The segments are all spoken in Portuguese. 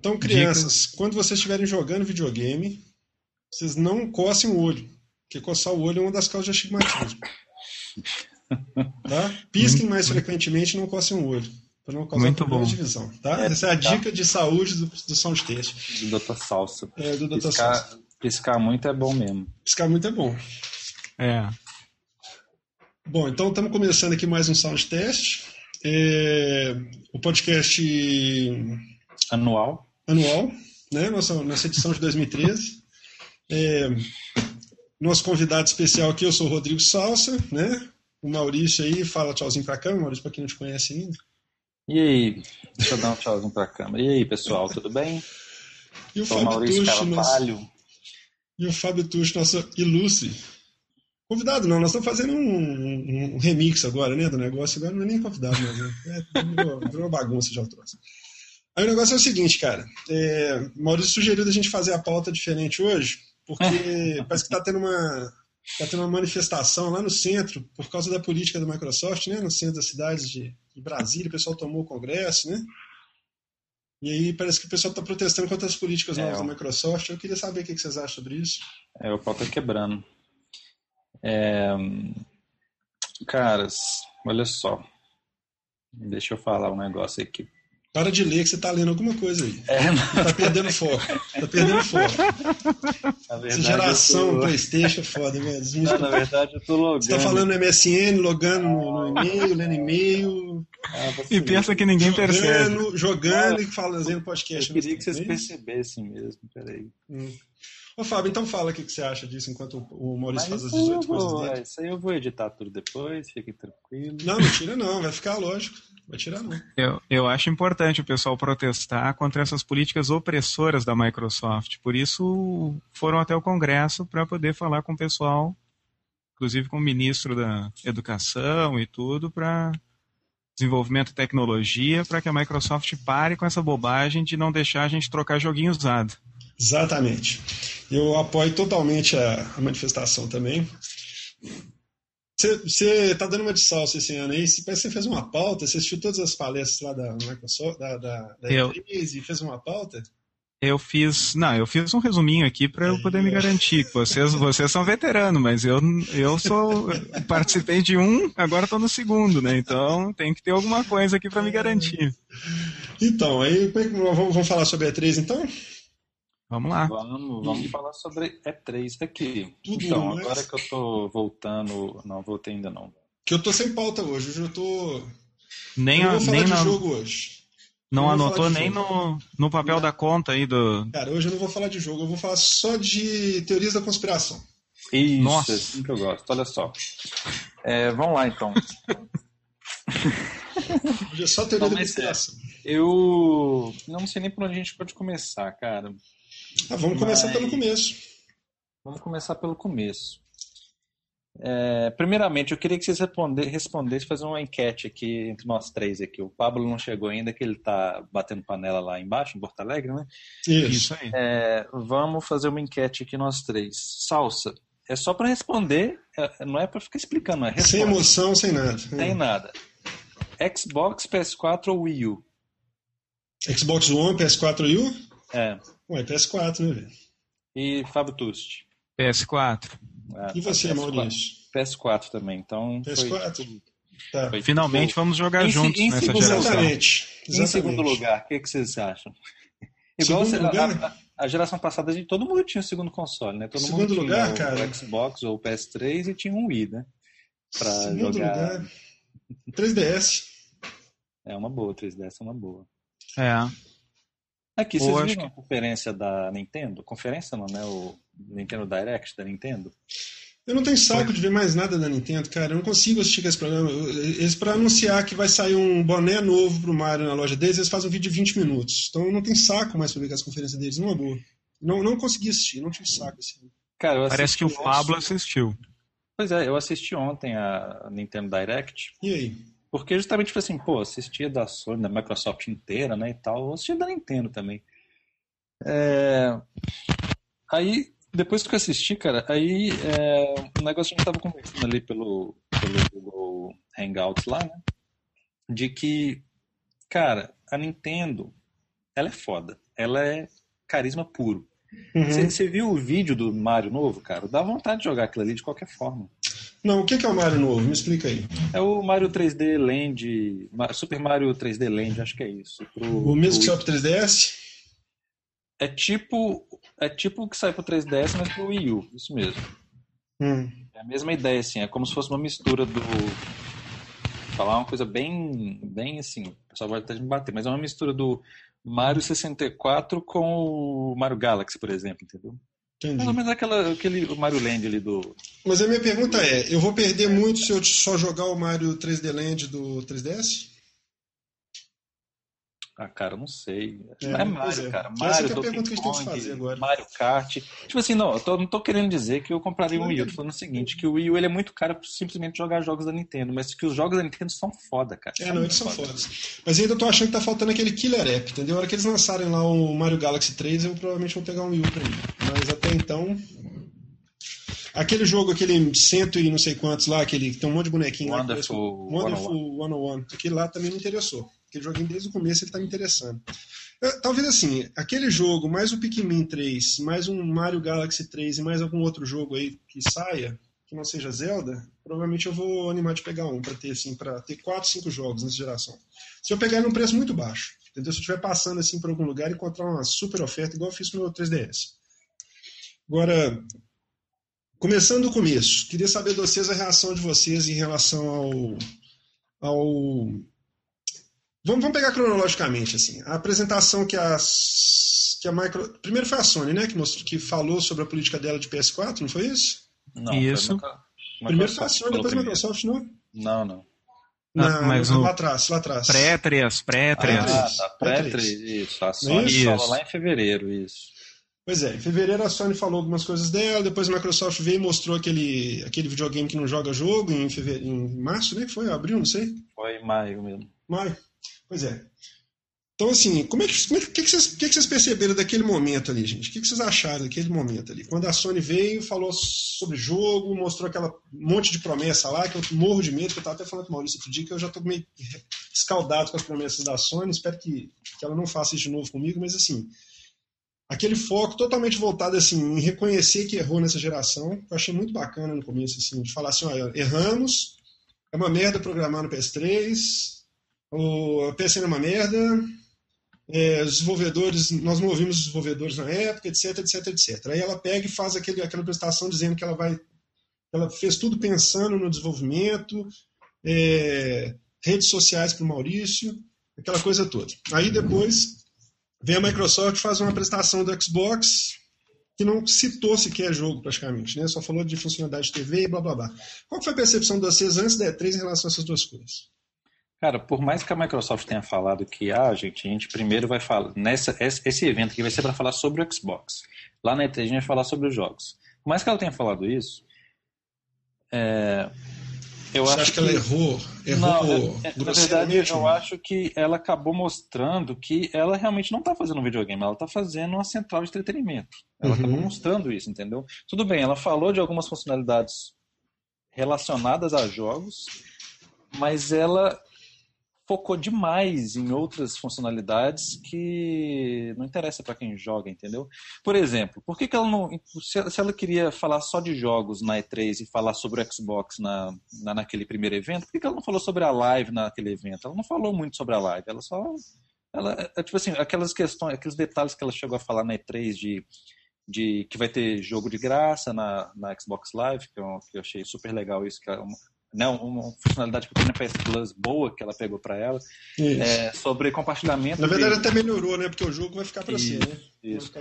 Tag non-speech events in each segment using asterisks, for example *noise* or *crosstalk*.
Então, crianças, Dica. quando vocês estiverem jogando videogame, vocês não coçem o olho, porque coçar o olho é uma das causas de astigmatismo. *laughs* tá? Pisquem mais frequentemente e não coçem o olho, para não causar Muito problemas bom. de visão. Tá? É, Essa é a tá. dica de saúde do, do Soundtest. Do Dr. Salsa. É, do Dr. Piscar, Salsa. Piscar muito é bom mesmo. Piscar muito é bom. É. Bom, então estamos começando aqui mais um Soundtest. É, o podcast anual. Anual, né? Nossa, nossa edição de 2013. É, nosso convidado especial aqui, eu sou o Rodrigo Salsa, né? O Maurício aí, fala tchauzinho pra câmera, Maurício, pra quem não te conhece ainda. E aí, deixa eu dar um tchauzinho pra câmera. E aí, pessoal, tudo bem? E o sou Fábio Maurício nosso... E o Fábio Tucci, nosso ilustre Convidado não, nós estamos fazendo um, um, um, remix agora, né, do negócio. Agora não é nem convidado, mas né? é, virou, virou uma bagunça já o troço. Aí o negócio é o seguinte, cara. É, Maurício sugeriu da gente fazer a pauta diferente hoje, porque *laughs* parece que está tendo uma tá tendo uma manifestação lá no centro por causa da política da Microsoft, né, no centro das cidades de, de Brasília. O pessoal tomou o Congresso, né? E aí parece que o pessoal está protestando contra as políticas novas é, da Microsoft. Eu queria saber o que vocês acham sobre isso. É, o pau tá quebrando. É... Caras, olha só. Deixa eu falar um negócio aqui. Para de ler que você está lendo alguma coisa aí. É, não... Tá perdendo foco. Tá perdendo foco. Essa geração tô... Playstation é foda, velho. Não, na verdade eu tô logando. Você tá falando MSN, logando no, no e-mail, lendo e-mail. Ah, e pensa que ninguém jogando, percebe. Jogando ah, e fazendo podcast. Eu queria que vocês percebessem mesmo, peraí. Hum. Ô, Fábio, então fala o que você acha disso enquanto o Maurício Mas faz as 18 coisas vou, dele. É, isso aí eu vou editar tudo depois, fiquem tranquilos. Não, não tira não, vai ficar lógico. Vai tirar não. Eu, eu acho importante o pessoal protestar contra essas políticas opressoras da Microsoft. Por isso foram até o Congresso para poder falar com o pessoal, inclusive com o ministro da Educação e tudo, para desenvolvimento de tecnologia, para que a Microsoft pare com essa bobagem de não deixar a gente trocar joguinho usado. Exatamente. Eu apoio totalmente a, a manifestação também. Você está dando uma de salsa esse ano aí, parece que você fez uma pauta, você assistiu todas as palestras lá da Microsoft, da, da, da eu, E3 e fez uma pauta? Eu fiz, não, eu fiz um resuminho aqui para eu poder me garantir. Vocês, vocês são veteranos, mas eu, eu sou participei de um, agora estou no segundo, né? Então tem que ter alguma coisa aqui para me garantir. Então, aí vamos, vamos falar sobre a E3 então? Vamos lá. Vamos, vamos falar sobre E3 aqui. Tudo então, mais. agora que eu tô voltando. Não, voltei ainda não. Que eu tô sem pauta hoje. Hoje eu tô. Nem, eu vou falar nem de na... jogo hoje. Não, não anotou nem no, no papel não. da conta aí do. Cara, hoje eu não vou falar de jogo, eu vou falar só de teorias da conspiração. Isso, Nossa. assim que eu gosto. Olha só. É, vamos lá então. hoje é só teoria não, da conspiração. É, eu não sei nem por onde a gente pode começar, cara. Ah, vamos começar Mas... pelo começo. Vamos começar pelo começo. É, primeiramente, eu queria que vocês respondessem, fazer uma enquete aqui entre nós três aqui. O Pablo não chegou ainda, que ele está batendo panela lá embaixo, em Porto Alegre, né? Isso aí. É, vamos fazer uma enquete aqui nós três. Salsa, é só para responder, é, não é para ficar explicando, é Sem emoção, sem nada. Sem nada. Xbox, PS4 ou Wii U? Xbox One, PS4 Wii U? É. Ué, PS4, né, velho? E Fábio Tusti? PS4. Ah, e você, PS4. Maurício? PS4 também, então... PS4? Foi... Tá. Foi Finalmente vamos jogar em, juntos em nessa segundo, geração. Exatamente. Exatamente. Em segundo lugar, o que, que vocês acham? *laughs* Igual a, lugar? A, a, geração passada, gente, todo mundo tinha o segundo console, né? Todo segundo mundo lugar, tinha cara? o Xbox ou o PS3 e tinha um Wii, né? Pra segundo jogar... lugar, 3DS. É uma boa, 3DS é uma boa. É. Aqui, vocês Pô, viram a conferência da Nintendo? Conferência não, né? O Nintendo Direct da Nintendo? Eu não tenho saco de ver mais nada da Nintendo, cara. Eu não consigo assistir esse programa. Eles, para anunciar que vai sair um boné novo pro Mario na loja deles, eles fazem um vídeo de 20 minutos. Então eu não tenho saco mais pra ver as conferências deles, numa boa. Não, não consegui assistir, não tive saco assim. Cara, Parece que o Pablo assistiu. Pois é, eu assisti ontem a Nintendo Direct. E aí? Porque justamente foi assim, pô, assistia da Sony, da Microsoft inteira, né, e tal, assistia da Nintendo também. É... Aí, depois que eu assisti, cara, aí é... o negócio a gente tava conversando ali pelo, pelo Google Hangouts lá, né, de que, cara, a Nintendo, ela é foda. ela é carisma puro. Você uhum. viu o vídeo do Mario novo, cara? Dá vontade de jogar aquilo ali de qualquer forma. Não, o que é o Mario novo? Me explica aí. É o Mario 3D Land, Super Mario 3D Land, acho que é isso. Pro, o mesmo pro... que saiu pro 3DS? É tipo, é tipo o que sai pro 3DS, mas pro Wii U, isso mesmo. Hum. É a mesma ideia, assim, é como se fosse uma mistura do. Falar uma coisa bem, bem assim, o pessoal vai até me bater, mas é uma mistura do Mario 64 com o Mario Galaxy, por exemplo, entendeu? Entendi. Mais ou menos aquela, aquele Mario Land ali do. Mas a minha pergunta é: eu vou perder muito se eu só jogar o Mario 3D Land do 3DS? Ah, cara, não sei. É, não é Mario, é. cara. Mario, Essa é a pergunta que a gente tem que fazer agora. Mario Kart. Tipo assim, não, eu tô, não tô querendo dizer que eu compraria um Wii U. Tô falando o seguinte, que o Wii U ele é muito caro pra simplesmente jogar jogos da Nintendo, mas que os jogos da Nintendo são foda, cara. É, não, eles são foda. fodas. Mas ainda tô achando que tá faltando aquele killer app, entendeu? A hora que eles lançarem lá o Mario Galaxy 3, eu provavelmente vou pegar um Wii U pra mim. Mas até então... Aquele jogo, aquele cento e não sei quantos lá, aquele tem um monte de bonequinho Wonderful, lá. Wonderful 101. Aquele lá também me interessou. Aquele joguinho desde o começo ele tá me interessando. Eu, talvez assim, aquele jogo, mais o Pikmin 3, mais um Mario Galaxy 3 e mais algum outro jogo aí que saia, que não seja Zelda, provavelmente eu vou animar de pegar um para ter assim, para ter 4, 5 jogos nessa geração. Se eu pegar ele num preço muito baixo, entendeu? Se eu estiver passando assim por algum lugar e encontrar uma super oferta igual eu fiz com o meu 3DS. Agora, começando do começo, queria saber de vocês a reação de vocês em relação ao ao Vamos, vamos pegar cronologicamente, assim. A apresentação que, as, que a Micro... Primeiro foi a Sony, né? Que, mostrou, que falou sobre a política dela de PS4, não foi isso? Não, isso. Foi Primeiro foi a Sony, depois a Microsoft, não? Não, não. Na, mas lá atrás, lá atrás. Pré-3, pré-3. Ah, tá, pré-3, isso. A Sony isso. falou lá em fevereiro, isso. Pois é, em fevereiro a Sony falou algumas coisas dela, depois a Microsoft veio e mostrou aquele, aquele videogame que não joga jogo em, fevereiro, em março, né? Foi abril, não sei. Foi em maio mesmo. Maio. Pois é. Então, assim, como é que, como é que, que, vocês, que, que vocês perceberam daquele momento ali, gente? O que, que vocês acharam daquele momento ali? Quando a Sony veio, falou sobre jogo, mostrou aquela monte de promessa lá, que eu morro de medo, que eu estava até falando com o Maurício outro dia, que eu já estou meio escaldado com as promessas da Sony, espero que, que ela não faça isso de novo comigo, mas assim, aquele foco totalmente voltado assim, em reconhecer que errou nessa geração, eu achei muito bacana no começo, assim, de falar assim, olha, erramos, é uma merda programar no PS3, o PSN é uma merda, é, os desenvolvedores, nós não ouvimos os desenvolvedores na época, etc, etc, etc. Aí ela pega e faz aquele, aquela apresentação dizendo que ela vai, ela fez tudo pensando no desenvolvimento, é, redes sociais para o Maurício, aquela coisa toda. Aí depois vem a Microsoft faz uma apresentação do Xbox que não citou sequer jogo praticamente, né? Só falou de funcionalidade de TV e blá blá blá. Qual foi a percepção de vocês antes da E3 em relação a essas duas coisas? Cara, por mais que a Microsoft tenha falado que, ah, gente, a gente primeiro vai falar. Nessa, esse evento aqui vai ser para falar sobre o Xbox. Lá na E3 a gente vai falar sobre os jogos. Por mais que ela tenha falado isso, é, eu Você acho acha que, que ela errou? Errou não, é, é Na verdade, eu acho que ela acabou mostrando que ela realmente não está fazendo um videogame, ela está fazendo uma central de entretenimento. Ela uhum. acabou mostrando isso, entendeu? Tudo bem, ela falou de algumas funcionalidades relacionadas a jogos, mas ela focou demais em outras funcionalidades que não interessa para quem joga, entendeu? Por exemplo, por que, que ela não. Se ela queria falar só de jogos na E3 e falar sobre o Xbox na, na, naquele primeiro evento, por que, que ela não falou sobre a live naquele evento? Ela não falou muito sobre a live, ela só. Ela, é, é, tipo assim, aquelas questões, aqueles detalhes que ela chegou a falar na E3 de, de que vai ter jogo de graça na, na Xbox Live, que eu, que eu achei super legal isso, que é uma, né, uma funcionalidade que tem na PS Plus boa que ela pegou para ela, é, sobre compartilhamento. Na verdade, de... até melhorou, né? Porque o jogo vai ficar para si, né? Isso.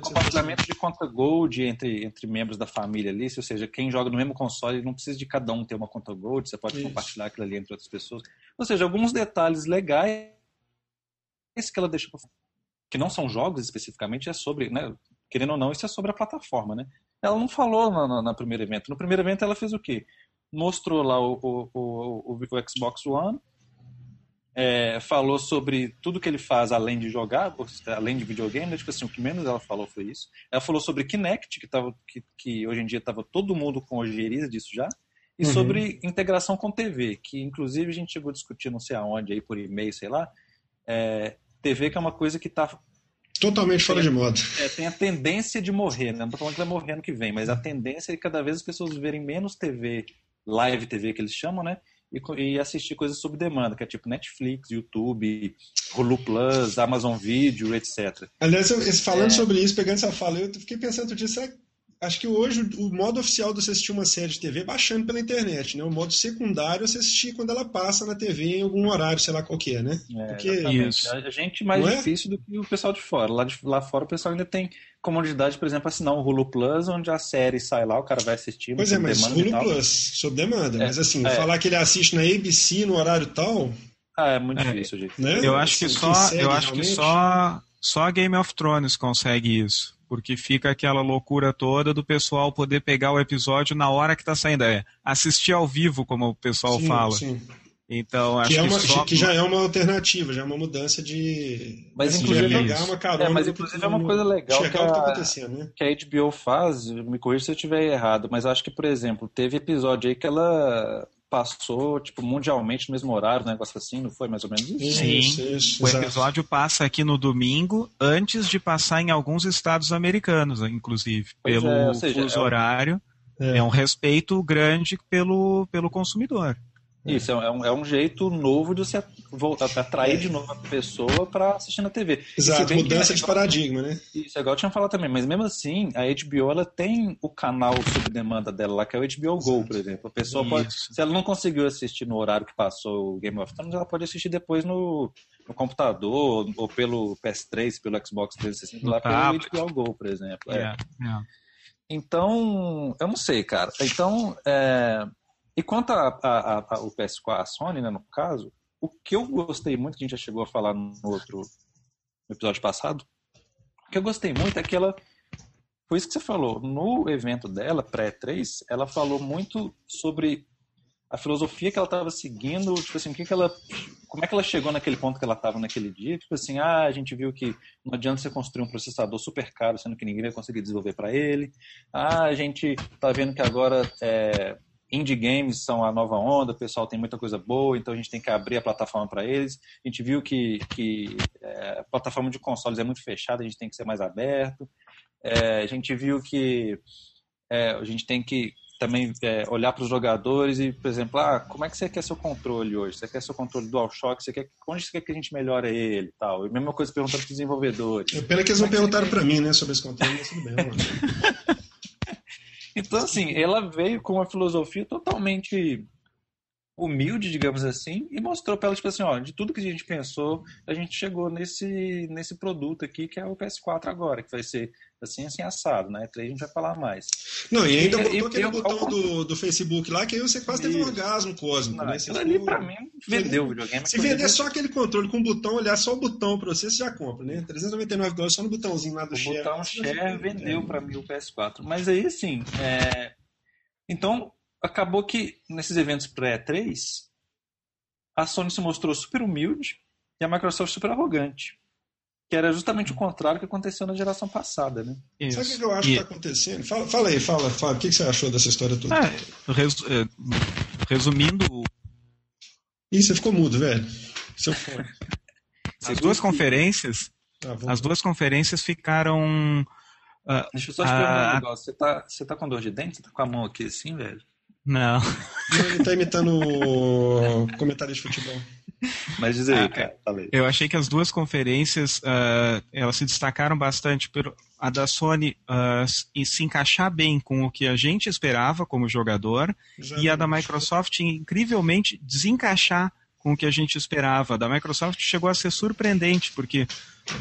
compartilhamento de conta Gold entre, entre membros da família ali, ou seja, quem joga no mesmo console não precisa de cada um ter uma conta Gold, você pode isso. compartilhar aquilo ali entre outras pessoas. Ou seja, alguns detalhes legais que ela deixa que não são jogos especificamente, é sobre, né? Querendo ou não, isso é sobre a plataforma, né? Ela não falou no, no primeiro evento. No primeiro evento ela fez o quê? Mostrou lá o, o, o, o Xbox One, é, falou sobre tudo que ele faz além de jogar, além de videogame, né? tipo assim, o que menos ela falou foi isso. Ela falou sobre Kinect, que, tava, que, que hoje em dia estava todo mundo com ojeriza disso já, e uhum. sobre integração com TV, que inclusive a gente chegou a discutir não sei aonde, aí por e-mail, sei lá, é, TV que é uma coisa que está Totalmente fora tem, de moda. É, tem a tendência de morrer, né? Não tô falando que vai morrer ano que vem, mas a tendência é que cada vez as pessoas verem menos TV, live TV que eles chamam, né? E, e assistir coisas sob demanda, que é tipo Netflix, YouTube, Hulu Plus, Amazon Video, etc. Aliás, falando é... sobre isso, pegando essa fala, eu fiquei pensando disso, será acho que hoje o modo oficial de você assistir uma série de TV é baixando pela internet, né? O modo secundário é você assistir quando ela passa na TV em algum horário, sei lá qual que é, né? É, Porque isso. a gente mais Não é? difícil é? do que o pessoal de fora. Lá, de, lá fora o pessoal ainda tem comodidade, por exemplo, assinar um Hulu Plus, onde a série sai lá, o cara vai assistir. Pois é, mas Hulu Plus, sob demanda. É, mas assim, é. falar que ele assiste na ABC no horário tal. Ah, é muito difícil, gente. Né? Eu acho que só, eu acho que só, só Game of Thrones consegue isso porque fica aquela loucura toda do pessoal poder pegar o episódio na hora que está saindo. É assistir ao vivo, como o pessoal sim, fala. Sim. Então, acho que, é uma, que, só... que, já é uma alternativa, já é uma mudança de. Mas, assim, inclusive, pegar uma carona. É, mas, inclusive, é uma coisa legal que, a, tá né? que a HBO faz, me corrija se eu estiver errado, mas acho que, por exemplo, teve episódio aí que ela passou, tipo, mundialmente no mesmo horário, um negócio assim, não foi mais ou menos isso? Sim, isso, isso, o episódio exato. passa aqui no domingo, antes de passar em alguns estados americanos, inclusive, pois pelo é, seja, fuso é horário. É. é um respeito grande pelo, pelo consumidor. Isso, é um, é um jeito novo de você voltar, atrair de novo a pessoa para assistir na TV. Exato, mudança de paradigma, né? Isso, é igual eu tinha falado também, mas mesmo assim, a HBO ela tem o canal sob demanda dela lá, que é o HBO Go, por exemplo. A pessoa Isso. pode, se ela não conseguiu assistir no horário que passou o Game of Thrones, ela pode assistir depois no, no computador, ou pelo PS3, pelo Xbox 360, lá pelo HBO Go, por exemplo. É. É. É. Então, eu não sei, cara. Então, é, e quanto ao PS4, a Sony, né, no caso, o que eu gostei muito, que a gente já chegou a falar no outro no episódio passado, o que eu gostei muito é que ela. Foi isso que você falou. No evento dela, pré-3, ela falou muito sobre a filosofia que ela estava seguindo, tipo assim, o que, que ela, como é que ela chegou naquele ponto que ela estava naquele dia, tipo assim, ah, a gente viu que não adianta você construir um processador super caro, sendo que ninguém vai conseguir desenvolver para ele, ah, a gente está vendo que agora é, indie games são a nova onda, o pessoal tem muita coisa boa, então a gente tem que abrir a plataforma para eles. A gente viu que, que é, a plataforma de consoles é muito fechada, a gente tem que ser mais aberto. É, a gente viu que é, a gente tem que também é, olhar para os jogadores e, por exemplo, ah, como é que você quer seu controle hoje? Você quer seu controle DualShock? Você quer, onde você quer que a gente melhore ele tal? E mesma coisa perguntando para os desenvolvedores. É pena que eles não perguntaram para mim, né, sobre esse controle, mas tudo bem. *laughs* Então, assim, ela veio com uma filosofia totalmente humilde, digamos assim, e mostrou para ela, tipo assim, ó, de tudo que a gente pensou, a gente chegou nesse, nesse produto aqui, que é o PS4 agora, que vai ser assim, assim, assado, né? Três a gente vai falar mais. Não, e ainda e, botou e, aquele eu, botão eu, do, do Facebook lá, que aí você quase teve um orgasmo cósmico, não, né? Aquilo ali, pra mim, vendeu o videogame. Se vender só aquele controle com o botão, olhar só o botão pra você, você já compra, né? 399 dólares só no botãozinho lá do o share. O botão share vendeu é. pra mim o PS4. Mas aí, assim, é... então, acabou que nesses eventos pré-3, a Sony se mostrou super humilde e a Microsoft super arrogante. Que era justamente o contrário que aconteceu na geração passada, né? Isso. Sabe o que eu acho e... que está acontecendo? Fala, fala aí, fala, fala. O que você achou dessa história toda? Ah, res, é, resumindo. Ih, você ficou mudo, velho. Seu *laughs* fone. As duas conferências. Ah, as duas conferências ficaram. Uh, Deixa eu só te perguntar um negócio. Você tá, você tá com dor de dente? Você tá com a mão aqui assim, velho? Não. Ele tá imitando o comentário de futebol. Mas diz aí, ah, cara. Falei. Eu achei que as duas conferências uh, elas se destacaram bastante pelo a da Sony uh, se encaixar bem com o que a gente esperava como jogador e a da Microsoft incrivelmente desencaixar com o que a gente esperava. A da Microsoft chegou a ser surpreendente porque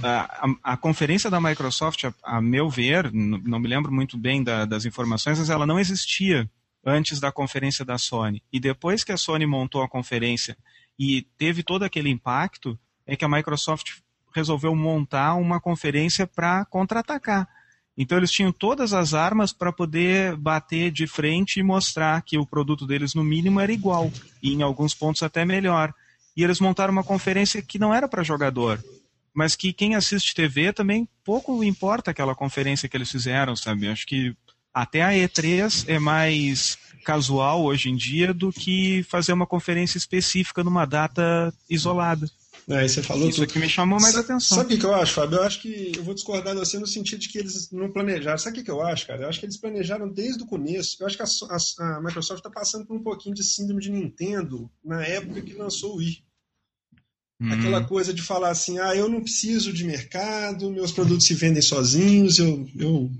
a, a, a conferência da Microsoft, a, a meu ver, não me lembro muito bem da, das informações, mas ela não existia antes da conferência da Sony. E depois que a Sony montou a conferência e teve todo aquele impacto, é que a Microsoft resolveu montar uma conferência para contra-atacar. Então eles tinham todas as armas para poder bater de frente e mostrar que o produto deles no mínimo era igual e em alguns pontos até melhor. E eles montaram uma conferência que não era para jogador, mas que quem assiste TV também pouco importa aquela conferência que eles fizeram, sabe? Acho que até a E3 é mais casual hoje em dia do que fazer uma conferência específica numa data isolada. É, você falou Isso tudo. que me chamou mais atenção. Sabe o que eu acho, Fábio? Eu acho que eu vou discordar de você no sentido de que eles não planejaram. Sabe o que eu acho, cara? Eu acho que eles planejaram desde o começo. Eu acho que a, a, a Microsoft está passando por um pouquinho de síndrome de Nintendo na época que lançou o Wii. Hum. Aquela coisa de falar assim, ah, eu não preciso de mercado, meus produtos se vendem sozinhos, eu, eu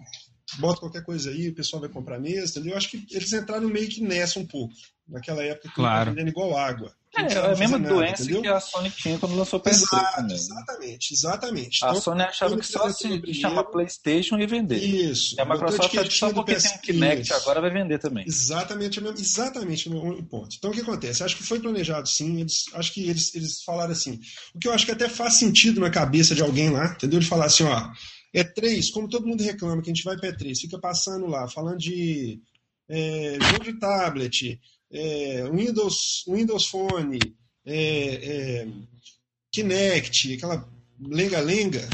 boto qualquer coisa aí, o pessoal vai comprar mesmo, entendeu? Eu acho que eles entraram meio que nessa um pouco, naquela época que claro. vendendo igual água. É, é a mesma nada, doença entendeu? que a Sony tinha quando lançou o PS3 Exato, também. Exatamente, exatamente. A então, Sony achava que só se primeiro... chamar PlayStation ia vender. Isso. E a Microsoft que só porque PS... tem um Kinect Isso. agora vai vender também. Exatamente, exatamente o ponto. Então o que acontece? Acho que foi planejado sim, eles, acho que eles, eles falaram assim. O que eu acho que até faz sentido na cabeça de alguém lá, entendeu? De falar assim, ó, E3, como todo mundo reclama que a gente vai para E3, fica passando lá, falando de é, jogo de tablet, é, Windows, Windows Phone, é, é, Kinect, aquela lenga-lenga.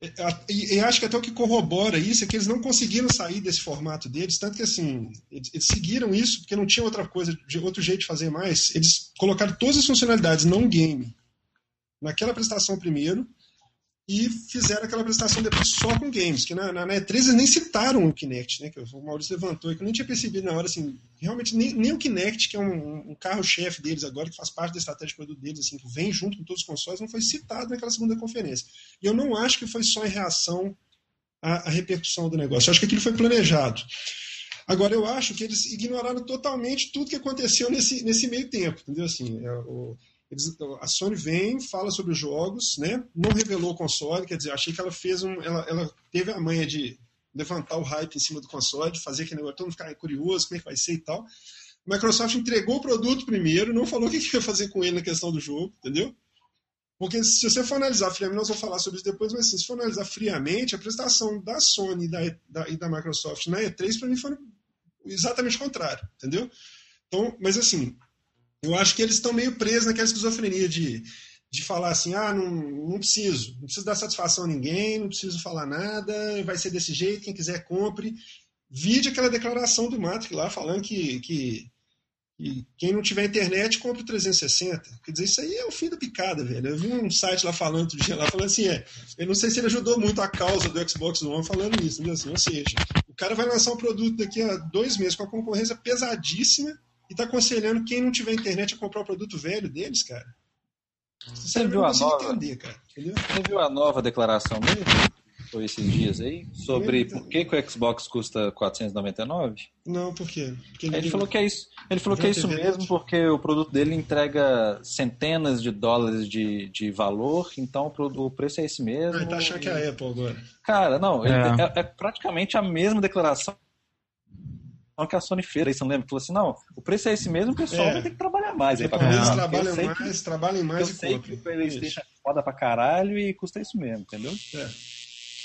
É, e, e, acho que até o que corrobora isso é que eles não conseguiram sair desse formato deles, tanto que assim, eles, eles seguiram isso porque não tinha outra coisa, de outro jeito de fazer mais. Eles colocaram todas as funcionalidades não game naquela prestação primeiro, e fizeram aquela apresentação depois só com games, que na, na, na E3 eles nem citaram o Kinect, né, que o Maurício levantou, que eu nem tinha percebido na hora, assim, realmente nem, nem o Kinect, que é um, um carro-chefe deles agora, que faz parte da estratégia de produto deles, assim, que vem junto com todos os consoles, não foi citado naquela segunda conferência. E eu não acho que foi só em reação à, à repercussão do negócio, eu acho que aquilo foi planejado. Agora, eu acho que eles ignoraram totalmente tudo que aconteceu nesse, nesse meio tempo, entendeu? Assim, é, o, eles, a Sony vem, fala sobre os jogos, né? Não revelou o console, quer dizer, achei que ela fez um, ela, ela teve a manha de levantar o hype em cima do console, de fazer aquele negócio, todo mundo ficar curioso, como é que vai ser e tal. A Microsoft entregou o produto primeiro, não falou o que ia fazer com ele na questão do jogo, entendeu? Porque se você for analisar friamente, nós vamos falar sobre isso depois, mas assim, se for analisar friamente, a prestação da Sony e da, da, e da Microsoft na E3, para mim, foi exatamente o contrário, entendeu? Então, mas assim, eu acho que eles estão meio presos naquela esquizofrenia de, de falar assim, ah, não, não preciso, não preciso dar satisfação a ninguém, não preciso falar nada, vai ser desse jeito, quem quiser compre. Vide aquela declaração do Matrix lá falando que, que, que, quem não tiver internet compre o 360. Quer dizer, isso aí é o fim da picada, velho. Eu vi um site lá falando outro dia, lá falando assim, é, eu não sei se ele ajudou muito a causa do Xbox One falando isso, assim, ou seja, o cara vai lançar um produto daqui a dois meses com a concorrência pesadíssima e tá aconselhando quem não tiver internet a comprar o produto velho deles, cara. Você viu a nova? Entender, cara, Você viu a nova declaração dele? Foi esses dias aí? Sobre por que, que o Xbox custa 499? Não, por quê? Porque ele, ele falou que é isso. Ele falou que é isso mesmo porque o produto dele entrega centenas de dólares de, de valor, então o preço é esse mesmo. Ah, ele tá achando que é a Apple agora. Cara, não, é. é, é praticamente a mesma declaração que a Sony fez, aí você não lembra? Falou assim, não, o preço é esse mesmo, o pessoal é. vai ter que trabalhar mais. Aí, pra é. Eles trabalham mais, que, trabalhem mais eu e sei que o Playstation é foda pra caralho e custa isso mesmo, entendeu? É.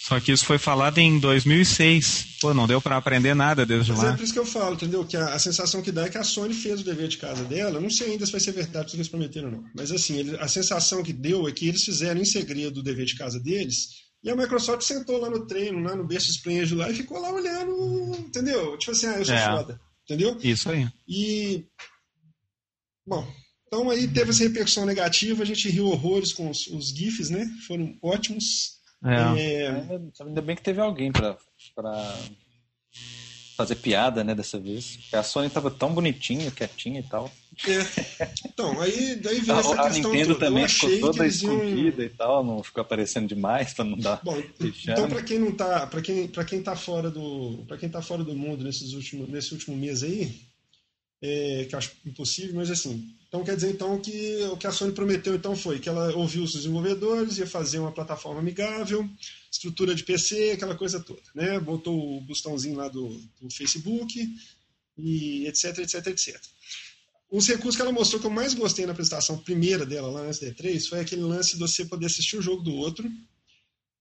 Só que isso foi falado em 2006. Pô, não deu para aprender nada desde Mas lá. É por isso que eu falo, entendeu? Que a, a, sensação que dá é que a Sony fez o dever de casa dela. Não sei ainda se vai ser verdade o que eles prometeram ou não. Mas assim, ele, a sensação que deu é que eles fizeram em segredo o dever de casa deles e a Microsoft sentou lá no treino, lá no berço Explange lá e ficou lá olhando, entendeu? Tipo assim, ah, eu sou é, foda, entendeu? Isso aí. E, bom, então aí teve essa repercussão negativa, a gente riu horrores com os, os GIFs, né? Foram ótimos. É. É... Ainda bem que teve alguém para pra fazer piada, né, dessa vez. Porque a Sony tava tão bonitinha, quietinha e tal. É. Então, aí daí vem essa a questão. Nintendo também ficou toda escondida iam... e tal, não ficou aparecendo demais para não dar. Bom, *laughs* então para quem não tá, para quem para quem tá fora do, para quem tá fora do mundo nesses últimos nesse último mês aí, é, que eu acho impossível, mas assim, então quer dizer então que o que a Sony prometeu então foi que ela ouviu os desenvolvedores, ia fazer uma plataforma amigável, estrutura de PC, aquela coisa toda, né? Botou o botãozinho lá do, do Facebook e etc, etc, etc. Os recursos que ela mostrou que eu mais gostei na apresentação primeira dela, lá na SD3, foi aquele lance de você poder assistir o jogo do outro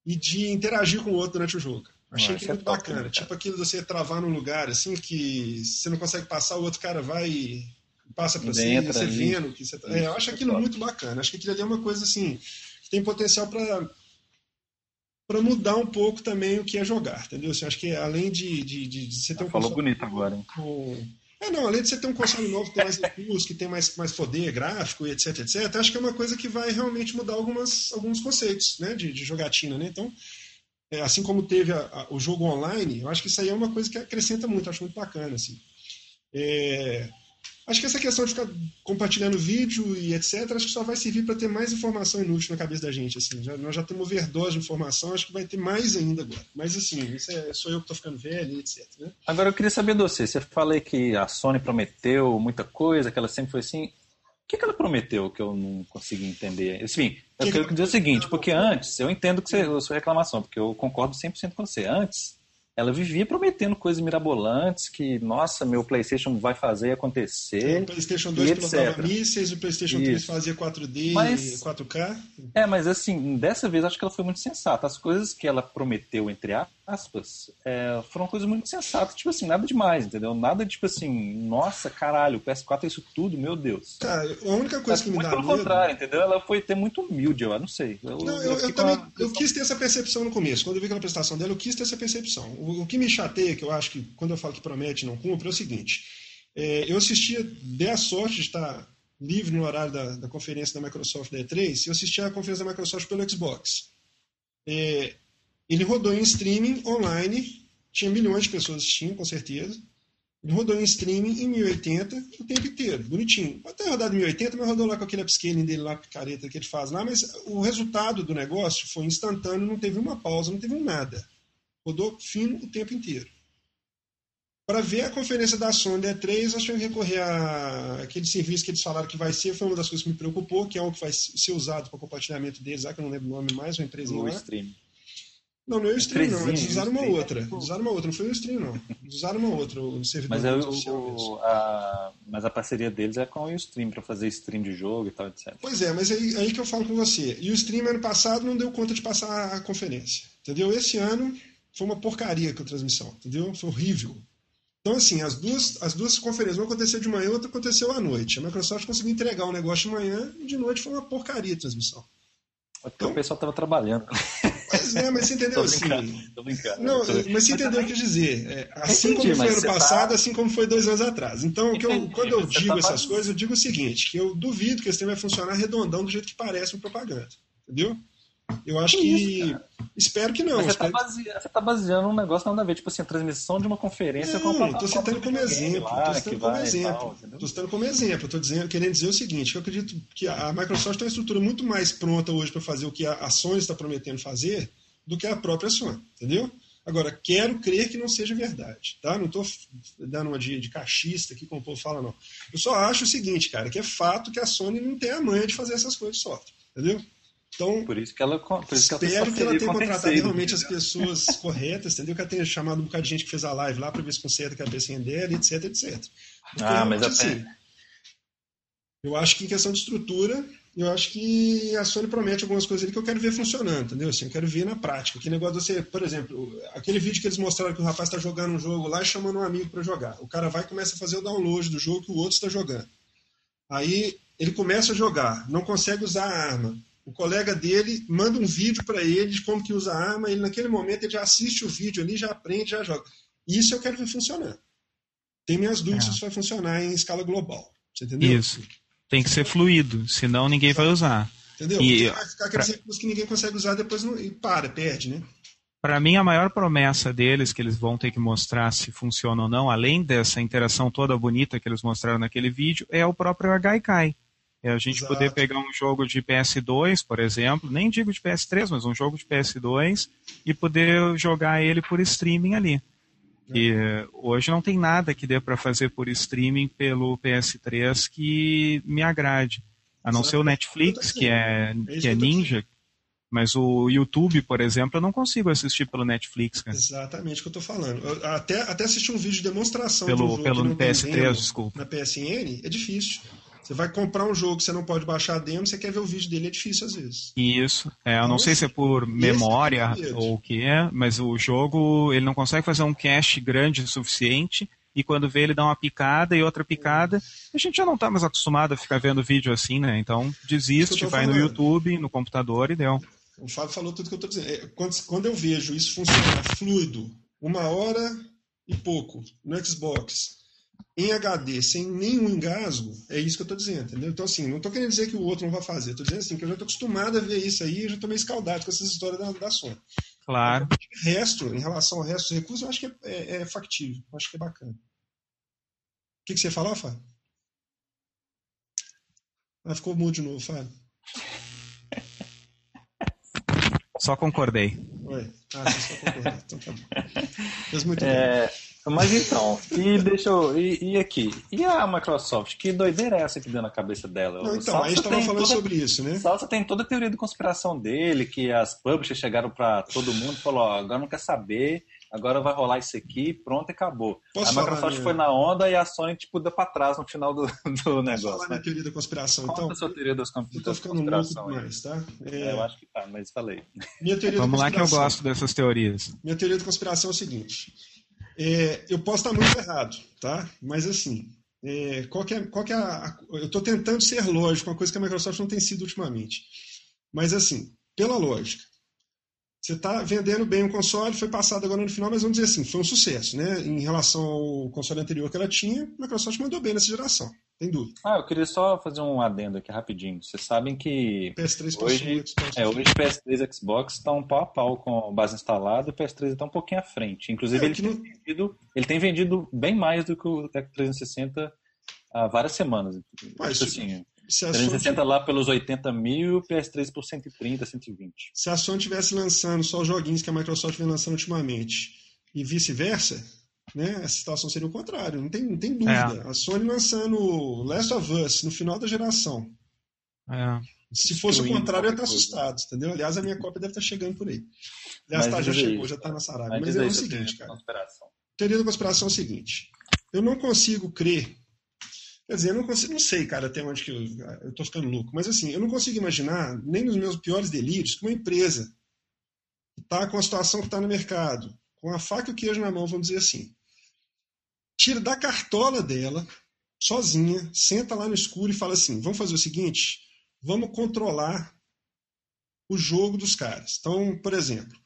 e de interagir com o outro durante o jogo. Achei que é muito bacana. Tipo aquilo de você travar num lugar assim que você não consegue passar, o outro cara vai e passa para você, você vendo que você tá... é, eu acho aquilo muito bacana. Acho que aquilo ali é uma coisa assim que tem potencial para para mudar um pouco também o que é jogar, entendeu? Assim, acho que além de, de, de, de você ter um falou bonito agora. Hein? Com, É, não, além de você ter um console novo que tem mais recursos, que tem mais, mais poder gráfico e etc, etc, acho que é uma coisa que vai realmente mudar algumas, alguns conceitos né, de, de jogatina, né? Então, é, assim como teve a, a, o jogo online, eu acho que isso aí é uma coisa que acrescenta muito, acho muito bacana, assim. É, Acho que essa questão de ficar compartilhando vídeo e etc, acho que só vai servir para ter mais informação inútil na cabeça da gente. Assim. Já, nós já temos overdose de informação, acho que vai ter mais ainda agora. Mas assim, isso é, sou eu que estou ficando velho, etc. Né? Agora eu queria saber de você. Você falei que a Sony prometeu muita coisa, que ela sempre foi assim. O que, que ela prometeu que eu não consegui entender? Enfim, eu quero dizer o seguinte, porque antes, eu entendo que você, a sua reclamação, porque eu concordo 100% com você. Antes, ela vivia prometendo coisas mirabolantes que, nossa, meu PlayStation vai fazer acontecer. o PlayStation 2 pilotava mísseis, o PlayStation Isso. 3 fazia 4D, mas, 4K. É, mas assim, dessa vez acho que ela foi muito sensata. As coisas que ela prometeu, entre aspas, é, foram coisas muito sensatas. Tipo assim, nada demais, entendeu? Nada tipo assim, nossa, caralho, o PS4 é isso tudo, meu Deus. Cara, a única coisa que me dá pelo medo... contrário, entendeu? Ela foi ter muito humilde, eu não sei. Eu, não, eu, eu, eu também, uma... eu quis ter essa percepção no começo. Quando eu vi aquela apresentação dela, eu quis ter essa percepção o, o, que me chateia, que eu acho que quando eu falo que promete não cumpre, é o seguinte: é, eu assistia, dei a sorte de estar livre no horário da, da conferência da Microsoft da E3, eu assistia a conferência da Microsoft pelo Xbox. É, ele rodou em streaming online, tinha milhões de pessoas assistindo, com certeza. Ele rodou em streaming em 1080 o tempo inteiro, bonitinho. Pode ter rodado em 1080, mas rodou lá com aquele upscaling dele lá, picareta que ele faz lá, mas o resultado do negócio foi instantâneo, não teve uma pausa, não teve nada. Rodou fino o tempo inteiro. Para ver a conferência da Sony E3, nós tivemos que recorrer a aquele serviço que eles falaram que vai ser, foi uma das coisas que me preocupou, que é o que vai ser usado para compartilhamento deles, lá que eu não lembro o nome mais, uma empresa no lá. Não, não é o Stream, não. Eles usaram uma outra. Usaram uma outra, não foi o Stream, não. Usaram uma outra, o servidor mas é o, a, Mas a parceria deles é com o Stream, para fazer stream de jogo e tal, etc. Pois é, mas aí, aí que eu falo com você. E o Stream, ano passado, não deu conta de passar a conferência. Entendeu? Esse ano foi uma porcaria com a transmissão, entendeu? Foi horrível. Então, assim, as duas, as duas conferências, uma aconteceu de manhã, outra aconteceu à noite. A Microsoft conseguiu entregar um negócio de manhã e de noite foi uma porcaria a transmissão. Então, o pessoal estava trabalhando. Mas é, mas você entendeu assim. Tô brincando. Não, tô... mas você entendeu o que eu quis dizer. É, assim Entendi, como foi ano passado, tá... assim como foi dois anos atrás. Então, Entendi, eu, quando eu digo tá essas coisas, eu digo o seguinte: que eu duvido que esse tema vai funcionar redondão do jeito que parece uma propaganda. Entendeu? Eu acho que. Isso, espero que não. Mas você, está base... tá baseando um negócio nada a ver, tipo assim, a transmissão de uma conferência não, com Estou citando como exemplo. Estou citando como exemplo. Estou citando como exemplo. Estou dizendo, querendo dizer o seguinte: que eu acredito que a Microsoft tem uma estrutura muito mais pronta hoje para fazer o que a Sony está prometendo fazer do que a própria Sony. Entendeu? Agora, quero crer que não seja verdade, tá? Não estou dando uma de, de cachista aqui, como o povo fala, não. Eu só acho o seguinte, cara, que é fato que a Sony não tem a manha de fazer essas coisas de software, entendeu? Então, por isso que ela, por isso espero que ela, que ela tenha contratado realmente as pessoas *laughs* corretas, entendeu? Que ela tenha chamado um bocado de gente que fez a live lá para ver se conserta a cabecinha dela, etc, etc. Porque ah, mas assim, eu acho que em questão de estrutura, eu acho que a Sony promete algumas coisas ali que eu quero ver funcionando, entendeu? Assim, eu quero ver na prática. Que negócio de você, por exemplo, aquele vídeo que eles mostraram que o rapaz está jogando um jogo lá e chamando um amigo para jogar. O cara vai e começa a fazer o download do jogo que o outro está jogando. Aí ele começa a jogar, não consegue usar a arma o colega dele manda um vídeo para ele de como que usa a arma, ele naquele momento ele já assiste o vídeo ali, já aprende, já joga. Isso eu quero ver funcionar. Tem minhas dúvidas é. se isso vai funcionar em escala global. Você entendeu? Isso. Tem que ser fluido, senão ninguém vai usar. Entendeu? E, vai ficar aqueles pra... recursos que ninguém consegue usar depois não, e para, perde, né? Para mim, a maior promessa deles, que eles vão ter que mostrar se funciona ou não, além dessa interação toda bonita que eles mostraram naquele vídeo, é o próprio Gaikai. É a gente Exato. poder pegar um jogo de PS2, por exemplo, nem digo de PS3, mas um jogo de PS2 e poder jogar ele por streaming ali. E hoje não tem nada que dê para fazer por streaming pelo PS3 que me agrade. A não ser o Netflix, que é, é que é ninja, mas o YouTube, por exemplo, eu não consigo assistir pelo Netflix. Cara. Exatamente o que eu estou falando. Eu até, até assistir um vídeo de demonstração pelo, de um pelo PS3, desculpa. Na PSN é difícil. Você vai comprar um jogo que você não pode baixar a demo, você quer ver o vídeo dele, é difícil às vezes. Isso. É, eu não sei se é por memória ou o que é, mas o jogo ele não consegue fazer um cache grande o suficiente e quando vê ele dá uma picada e outra picada. A gente já não está mais acostumado a ficar vendo vídeo assim, né? Então desiste, vai falando. no YouTube, no computador e deu. O Fábio falou tudo que eu estou dizendo. É, quando, quando eu vejo isso funcionar fluido, uma hora e pouco no Xbox, em HD sem nenhum engasgo, é isso que eu estou dizendo, entendeu? Então, assim, não estou querendo dizer que o outro não vai fazer, estou dizendo assim, que eu já estou acostumado a ver isso aí, já estou meio escaldado com essas histórias da, da Sony. Claro. O resto, em relação ao resto dos recursos, eu acho que é, é, é factível, eu acho que é bacana. O que, que você falou, Fábio? Ah, ficou mudo de novo, Fábio. Só concordei. Oi. Ah, você só concordou. Então tá bom. Fez muito é, bem. Mas então, e deixa eu. E, e, aqui? E a Microsoft? Que doideira é essa que deu na cabeça dela? Não, então, a gente estava falando toda, sobre isso, né? Salsa tem toda a teoria de conspiração dele, que as publishers chegaram para todo mundo e falou: ó, agora não quer saber, agora vai rolar isso aqui, pronto e acabou. Posso a Microsoft foi na onda e a Sony, tipo, deu pra trás no final do, *laughs* do negócio. Falar né? teoria da conspiração, Conta então? a sua teoria das, eu tô ficando conspiração mais, tá? É... É, eu acho que tá, mas falei. Minha teoria Vamos lá que eu gosto dessas teorias. Minha teoria da conspiração é o seguinte. É, eu posso estar muito errado, tá? Mas assim, é, qual que é, qual que é a, a, eu estou tentando ser lógico, uma coisa que a Microsoft não tem sido ultimamente. Mas assim, pela lógica, você está vendendo bem um console, foi passado agora no final, mas vamos dizer assim, foi um sucesso, né? Em relação ao console anterior que ela tinha, a Microsoft mandou bem nessa geração, tem dúvida. Ah, eu queria só fazer um adendo aqui rapidinho. Vocês sabem que PS3 hoje, é, hoje PS3 e Xbox está um pau a pau com base instalada, o PS3 está um pouquinho à frente. Inclusive, é, ele, não... tem vendido, ele tem vendido bem mais do que o 360 há várias semanas. Mas, tipo assim, se a 360 Sony... lá pelos 80 mil, PS3 por 130, 120. Se a Sony estivesse lançando só os joguinhos que a Microsoft vem lançando ultimamente e vice-versa, né, a situação seria o contrário, não tem, não tem dúvida. É. A Sony lançando Last of Us no final da geração. É. Se fosse o contrário, eu ia estar assustado, entendeu? Aliás, a minha cópia deve estar chegando por aí. Aliás, tá, já chegou, já está na Saraiva. Mas, Mas é o seguinte, cara. Conspiração. Teoria da conspiração é o seguinte. Eu não consigo crer Quer dizer, eu não, consigo, não sei, cara, até onde que eu, eu tô ficando louco. Mas assim, eu não consigo imaginar, nem nos meus piores delírios, que uma empresa que está com a situação que está no mercado, com a faca e o queijo na mão, vamos dizer assim, tira da cartola dela, sozinha, senta lá no escuro e fala assim: vamos fazer o seguinte, vamos controlar o jogo dos caras. Então, por exemplo,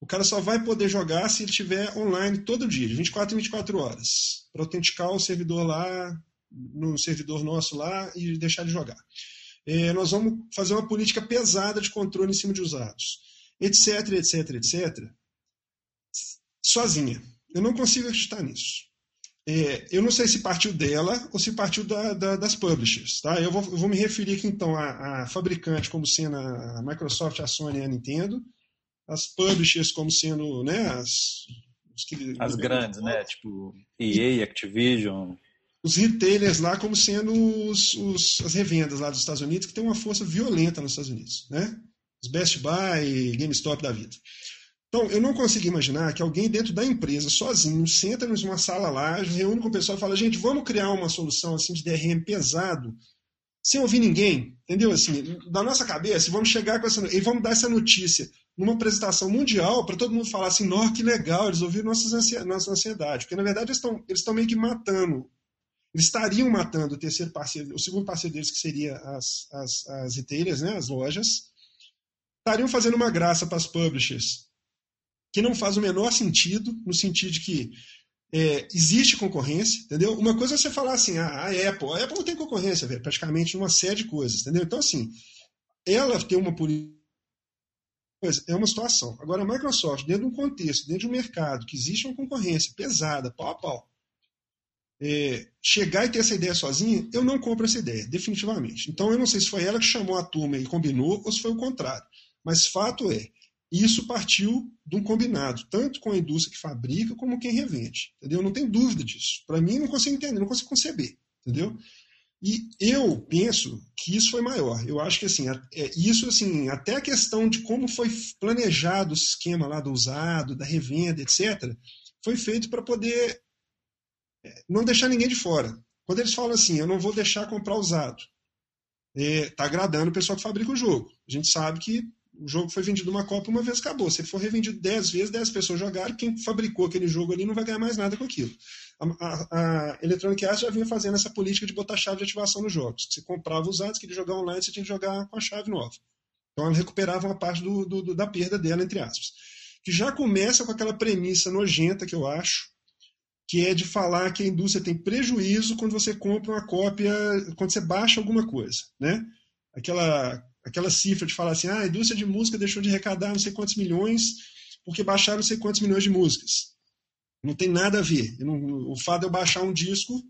o cara só vai poder jogar se ele estiver online todo dia, de 24 em 24 horas, para autenticar o servidor lá no servidor nosso lá e deixar de jogar. É, nós vamos fazer uma política pesada de controle em cima de usados, etc, etc, etc, sozinha. Eu não consigo acreditar nisso. É, eu não sei se partiu dela ou se partiu da, da, das publishers. Tá? Eu, vou, eu vou me referir aqui então a, a fabricante como sendo a Microsoft, a Sony e a Nintendo, as publishers como sendo né, as, que, as grandes, né? Tipo EA, Activision os retailers lá como sendo os, os, as revendas lá dos Estados Unidos, que tem uma força violenta nos Estados Unidos. Né? Os Best Buy, GameStop da vida. Então, eu não consigo imaginar que alguém dentro da empresa, sozinho, senta numa sala lá, reúne com o pessoal e fala, gente, vamos criar uma solução assim de DRM pesado, sem ouvir ninguém, entendeu? Assim, da nossa cabeça, vamos chegar com essa e vamos dar essa notícia numa apresentação mundial para todo mundo falar assim, nossa, que legal, eles ouviram nossas ansiedade, nossa ansiedade, porque na verdade eles estão eles meio que matando eles estariam matando o terceiro parceiro, o segundo parceiro deles, que seria as, as, as retailers, né, as lojas, estariam fazendo uma graça para as publishers, que não faz o menor sentido, no sentido de que é, existe concorrência, entendeu? Uma coisa é você falar assim, ah, a Apple, a Apple não tem concorrência, velho, praticamente numa série de coisas, entendeu? Então, assim, ela tem uma política é uma situação. Agora, a Microsoft, dentro de um contexto, dentro de um mercado que existe uma concorrência pesada, pau a pau, é, chegar e ter essa ideia sozinha, eu não compro essa ideia, definitivamente. Então eu não sei se foi ela que chamou a turma e combinou ou se foi o contrário. Mas fato é, isso partiu de um combinado, tanto com a indústria que fabrica como quem revende. Entendeu? Não tem dúvida disso. Para mim, não consigo entender, não consigo conceber. Entendeu? E eu penso que isso foi maior. Eu acho que assim, é, isso assim, até a questão de como foi planejado o esquema lá do usado, da revenda, etc., foi feito para poder não deixar ninguém de fora. Quando eles falam assim, eu não vou deixar comprar usado, está é, tá agradando o pessoal que fabrica o jogo. A gente sabe que o jogo foi vendido uma Copa uma vez acabou. Se for revendido 10 vezes, 10 pessoas jogaram, quem fabricou aquele jogo ali não vai ganhar mais nada com aquilo. A, a, a Electronic Arts já vinha fazendo essa política de botar chave de ativação nos jogos. Você comprava usados, queria jogar online, você tinha que jogar com a chave nova. Então ela recuperava uma parte do, do, da perda dela, entre aspas. Que já começa com aquela premissa nojenta que eu acho, que é de falar que a indústria tem prejuízo quando você compra uma cópia, quando você baixa alguma coisa, né? Aquela, aquela cifra de falar assim, ah, a indústria de música deixou de arrecadar não sei quantos milhões porque baixaram não sei quantos milhões de músicas. Não tem nada a ver. Não, o fato de eu baixar um disco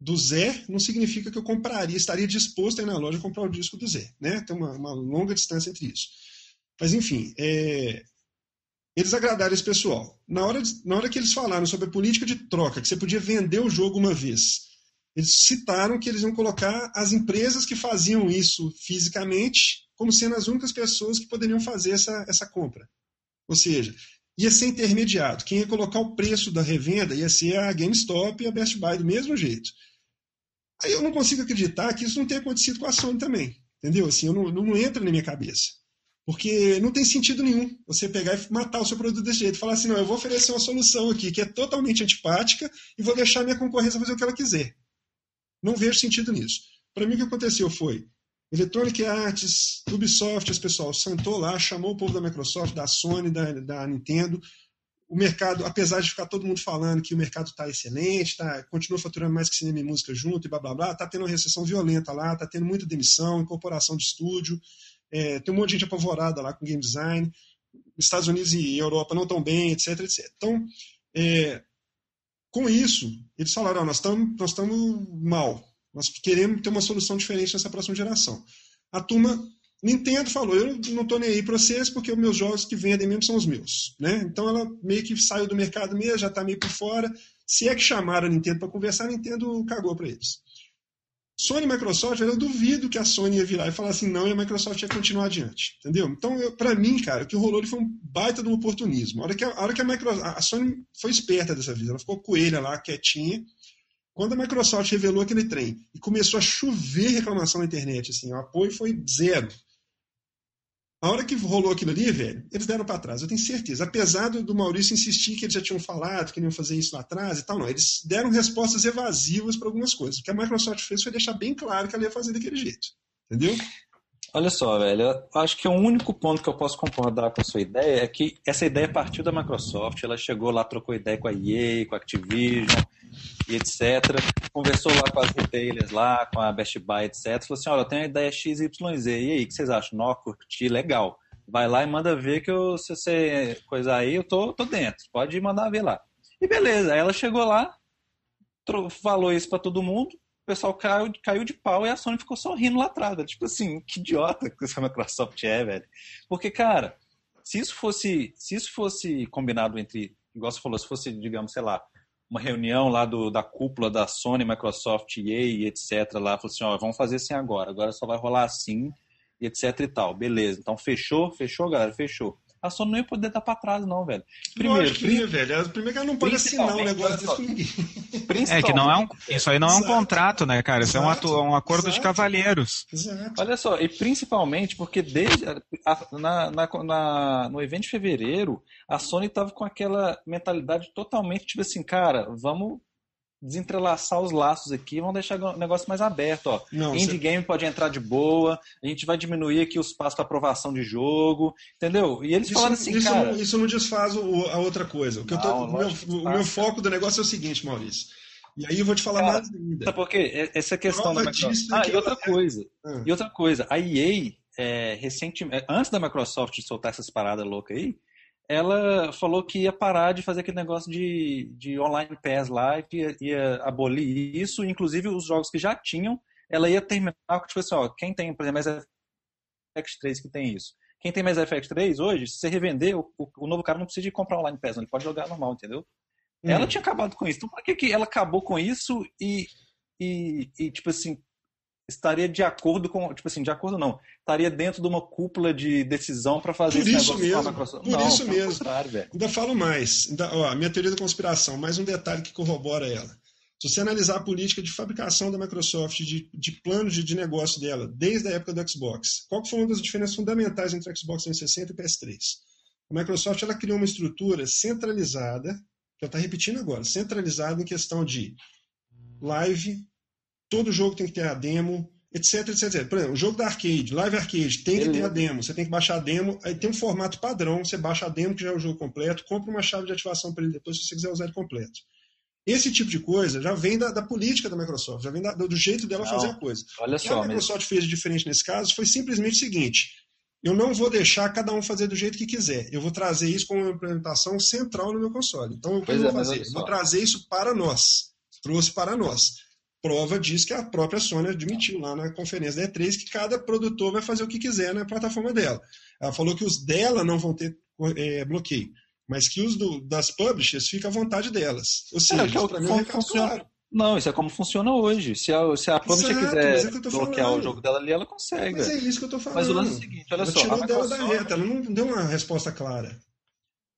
do Zé não significa que eu compraria, estaria disposto a ir na loja comprar o disco do Zé. Né? Tem uma, uma longa distância entre isso. Mas, enfim, é, eles agradaram esse pessoal. Na hora, de, na hora que eles falaram sobre a política de troca, que você podia vender o jogo uma vez, eles citaram que eles iam colocar as empresas que faziam isso fisicamente como sendo as únicas pessoas que poderiam fazer essa, essa compra. Ou seja, ia ser intermediado. Quem ia colocar o preço da revenda ia ser a GameStop e a Best Buy do mesmo jeito. Aí eu não consigo acreditar que isso não tenha acontecido com a Sony também. Entendeu? Assim, eu não, não entra na minha cabeça. Porque não tem sentido nenhum você pegar e matar o seu produto desse jeito. Falar assim, não, eu vou oferecer uma solução aqui que é totalmente antipática e vou deixar a minha concorrência fazer o que ela quiser. Não vejo sentido nisso. Para mim, o que aconteceu foi Electronic Arts, Ubisoft, esse pessoal sentou lá, chamou o povo da Microsoft, da Sony, da, da Nintendo. O mercado, apesar de ficar todo mundo falando que o mercado está excelente, tá, continua faturando mais que cinema e música junto e blá blá blá, está tendo uma recessão violenta lá, está tendo muita demissão, incorporação de estúdio, é, tem um monte de gente apavorada lá com game design. Estados Unidos e Europa não estão bem, etc, etc. Então, é, com isso, eles falaram: nós estamos mal, nós queremos ter uma solução diferente nessa próxima geração. A turma Nintendo falou: eu não estou nem aí para vocês porque os meus jogos que vendem mesmo são os meus. Né? Então ela meio que saiu do mercado mesmo, já está meio por fora. Se é que chamaram a Nintendo para conversar, a Nintendo cagou para eles. Sony e Microsoft, eu duvido que a Sony ia virar e falar assim, não, e a Microsoft ia continuar adiante. Entendeu? Então, para mim, cara, o que rolou foi um baita de um oportunismo. A hora que a, a, hora que a, Microsoft, a Sony foi esperta dessa vez, ela ficou coelha lá, quietinha. Quando a Microsoft revelou aquele trem e começou a chover reclamação na internet, assim, o apoio foi zero. A hora que rolou aquilo ali, velho, eles deram para trás, eu tenho certeza. Apesar do, Maurício insistir que eles já tinham falado, que iam fazer isso lá atrás e tal, não. Eles deram respostas evasivas para algumas coisas. O que a Microsoft fez foi deixar bem claro que ela ia fazer daquele jeito. Entendeu? Olha só, velho, eu acho que o único ponto que eu posso concordar com a sua ideia é que essa ideia partiu da Microsoft, ela chegou lá, trocou ideia com a EA, com a Activision e etc. Conversou lá com as retailers lá, com a Best Buy, etc. Falou assim, olha, eu tenho a ideia XYZ, e aí, o que vocês acham? Nó, curti, legal. Vai lá e manda ver que eu, se você coisa aí, eu tô, tô dentro. Pode mandar ver lá. E beleza, ela chegou lá, falou isso para todo mundo, pessoal caiu, caiu de pau e a Sony ficou sorrindo lá atrás. Tipo assim, que idiota que essa Microsoft é, velho. Porque, cara, se isso fosse, se isso fosse combinado entre, igual você falou, se fosse, digamos, sei lá, uma reunião lá do, da cúpula da Sony, Microsoft, EA e etc. lá, falou assim, ó, vamos fazer assim agora, agora só vai rolar assim e etc e tal. Beleza, então fechou, fechou, galera, fechou a Sony não ia poder dar para trás, não, velho. Primeiro, que ia, velho. Primeiro que ela não pode assinar um negócio desse com ninguém. É que não é um, isso aí não é um contrato, né, cara? Isso Exato. é um, um acordo Exato. de cavalheiros. Exato. Olha só, e principalmente porque desde a, na, na, na, no evento de fevereiro, a Sony tava com aquela mentalidade totalmente tipo assim, cara, vamos desentrelaçar os laços aqui, vamos deixar o negócio mais aberto, ó. Não, Indie você... game pode entrar de boa, a gente vai diminuir aqui os passos para aprovação de jogo, entendeu? E eles falaram assim, isso cara... Não, isso não desfaz o, a outra coisa. O, que não, eu tô, o, meu, o meu foco do negócio é o seguinte, Maurício. E aí eu vou te falar cara, mais ainda. Sabe por quê? Essa questão Prova da Microsoft... Ah, e outra coisa. Ah. E outra coisa, a EA, é, recentemente, antes da Microsoft soltar essas paradas loucas aí, ela falou que ia parar de fazer aquele negócio de, de online pass lá, ia, ia abolir isso, inclusive os jogos que já tinham, ela ia terminar com, tipo assim, ó, quem tem, por exemplo, mais FX3 que tem isso. Quem tem mais FX3 hoje, se você revender, o, o, novo cara não precisa de comprar online pass, ele pode jogar normal, entendeu? Hum. Ela tinha acabado com isso. Então por que, que ela acabou com isso e, e, e tipo assim, estaria de acordo com, tipo assim, de acordo não, estaria dentro de uma cúpula de decisão para fazer por isso mesmo, Por não, isso mesmo. Ainda falo mais. Ainda, ó, a minha teoria da conspiração, mais um detalhe que corrobora ela. Se você analisar a política de fabricação da Microsoft, de, de plano de, de, negócio dela, desde a época do Xbox, qual foi uma das diferenças fundamentais entre o Xbox 360 e o PS3? A Microsoft ela criou uma estrutura centralizada, que ela está repetindo agora, centralizada em questão de live, todo jogo tem que ter a demo, etc, etc, etc. Por exemplo, o jogo da arcade, live arcade, tem que ter a demo. Você tem que baixar a demo, aí tem um formato padrão, você baixa a demo, que já é o jogo completo, compra uma chave de ativação para ele depois se você quiser usar ele completo. Esse tipo de coisa já vem da, da política da Microsoft, já vem da, do jeito dela não, fazer a coisa. Olha o que só, a Microsoft fez de diferente nesse caso foi simplesmente o seguinte: eu não vou deixar cada um fazer do jeito que quiser. Eu vou trazer isso como uma implementação central no meu console. Então, o que eu vou é, fazer? Vou trazer isso para nós. Trouxe para nós. Prova disso que a própria Sony admitiu lá na conferência da E3 que cada produtor vai fazer o que quiser na plataforma dela. Ela falou que os dela não vão ter é, bloqueio, mas que os do, das publishers fica à vontade delas. Ou seja, é, que é o, como funciona. Claro. Não, isso é como funciona hoje. Se a, se a publisher Exato, quiser é bloquear falando. o jogo dela ali, ela consegue. Mas é isso que eu tô falando. Mas o lance é o seguinte, olha ela só. Tirou dela da reta, ela não deu uma resposta clara.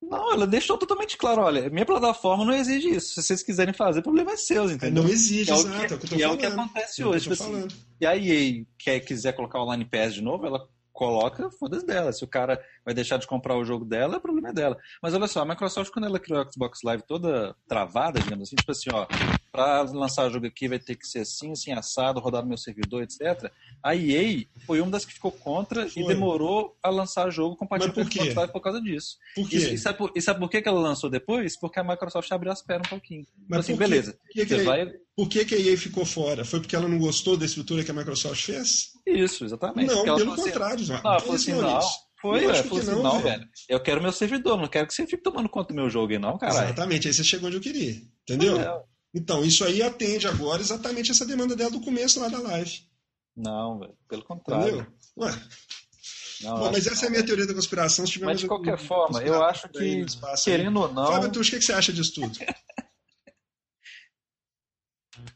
Não, ela deixou totalmente claro, olha, minha plataforma não exige isso. Se vocês quiserem fazer, o problema é seu, entendeu? Não exige, é exato. É o que, é o que, é o que acontece hoje. Tipo assim, e a EA quer, quiser colocar o Line Pass de novo, ela coloca, foda-se dela. Se o cara vai deixar de comprar o jogo dela, o problema é dela. Mas olha só, a Microsoft, quando ela criou a Xbox Live toda travada, digamos assim, tipo assim, ó, para lançar o jogo aqui vai ter que ser assim, assim, assado, rodar no meu servidor, etc. A EA foi uma das que ficou contra foi. e demorou a lançar o jogo compatível com o Xbox Live por causa disso. Por quê? E, e, sabe, por, e sabe por que ela lançou depois? Porque a Microsoft abriu as pernas um pouquinho. Mas então, assim, beleza. Que, que, vai... Por que, que a EA ficou fora? Foi porque ela não gostou da estrutura que a Microsoft fez? Isso, exatamente. Não, pelo assim, contrário. Não, assim, não, foi, velho. Falou assim, não, não velho. Eu quero meu servidor, não quero que você fique tomando conta do meu jogo aí, não, cara. Exatamente, aí você chegou onde eu queria. Entendeu? É. Então, isso aí atende agora exatamente essa demanda dela do começo lá da live. Não, velho. Pelo contrário. Entendeu? Ué. Não, Bom, mas essa é a minha teoria da conspiração. Se mas de qualquer forma, eu acho que, querendo ou não. Fábio Tuxo, o que você acha disso tudo? *laughs*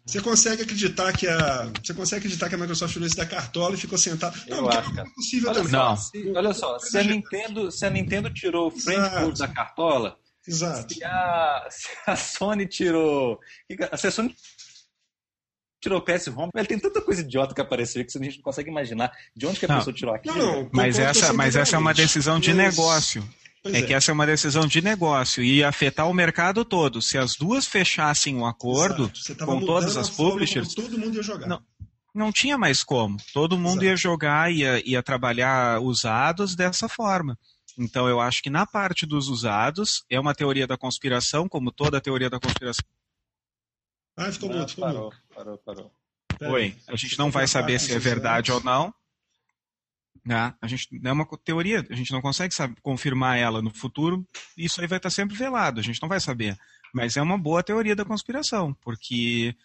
Você consegue acreditar que a você consegue acreditar que a Microsoft tirou isso da cartola e ficou sentado? Não, eu acho, cara. É possível olha também. Só, se, olha só, se a Nintendo, se a Nintendo tirou o frame da cartola, Exato. Se a, se a Sony tirou. Se a Sony tirou o PS Home, ele tem tanta coisa idiota que apareceu que a gente não consegue imaginar de onde que a não. pessoa tirou aquilo. Não, não, mas essa, mas essa é uma decisão de negócio. É, é, que essa é uma decisão de negócio e ia afetar o mercado todo. Se as duas fechassem um acordo com todas as publishers, todo mundo ia jogar. Não, não tinha mais como. Todo mundo Exato. ia jogar, ia, ia trabalhar usados dessa forma. Então eu acho que na parte dos usados é uma teoria da conspiração, como toda teoria da conspiração. Ah, ficou muito, ficou parou, parou, parou. Oi, a gente não vai saber se é verdade ou não. Né? A gente é uma teoria, a gente não consegue saber, confirmar ela no futuro. Isso aí vai estar sempre velado, a gente não vai saber. Mas é uma boa teoria da conspiração, porque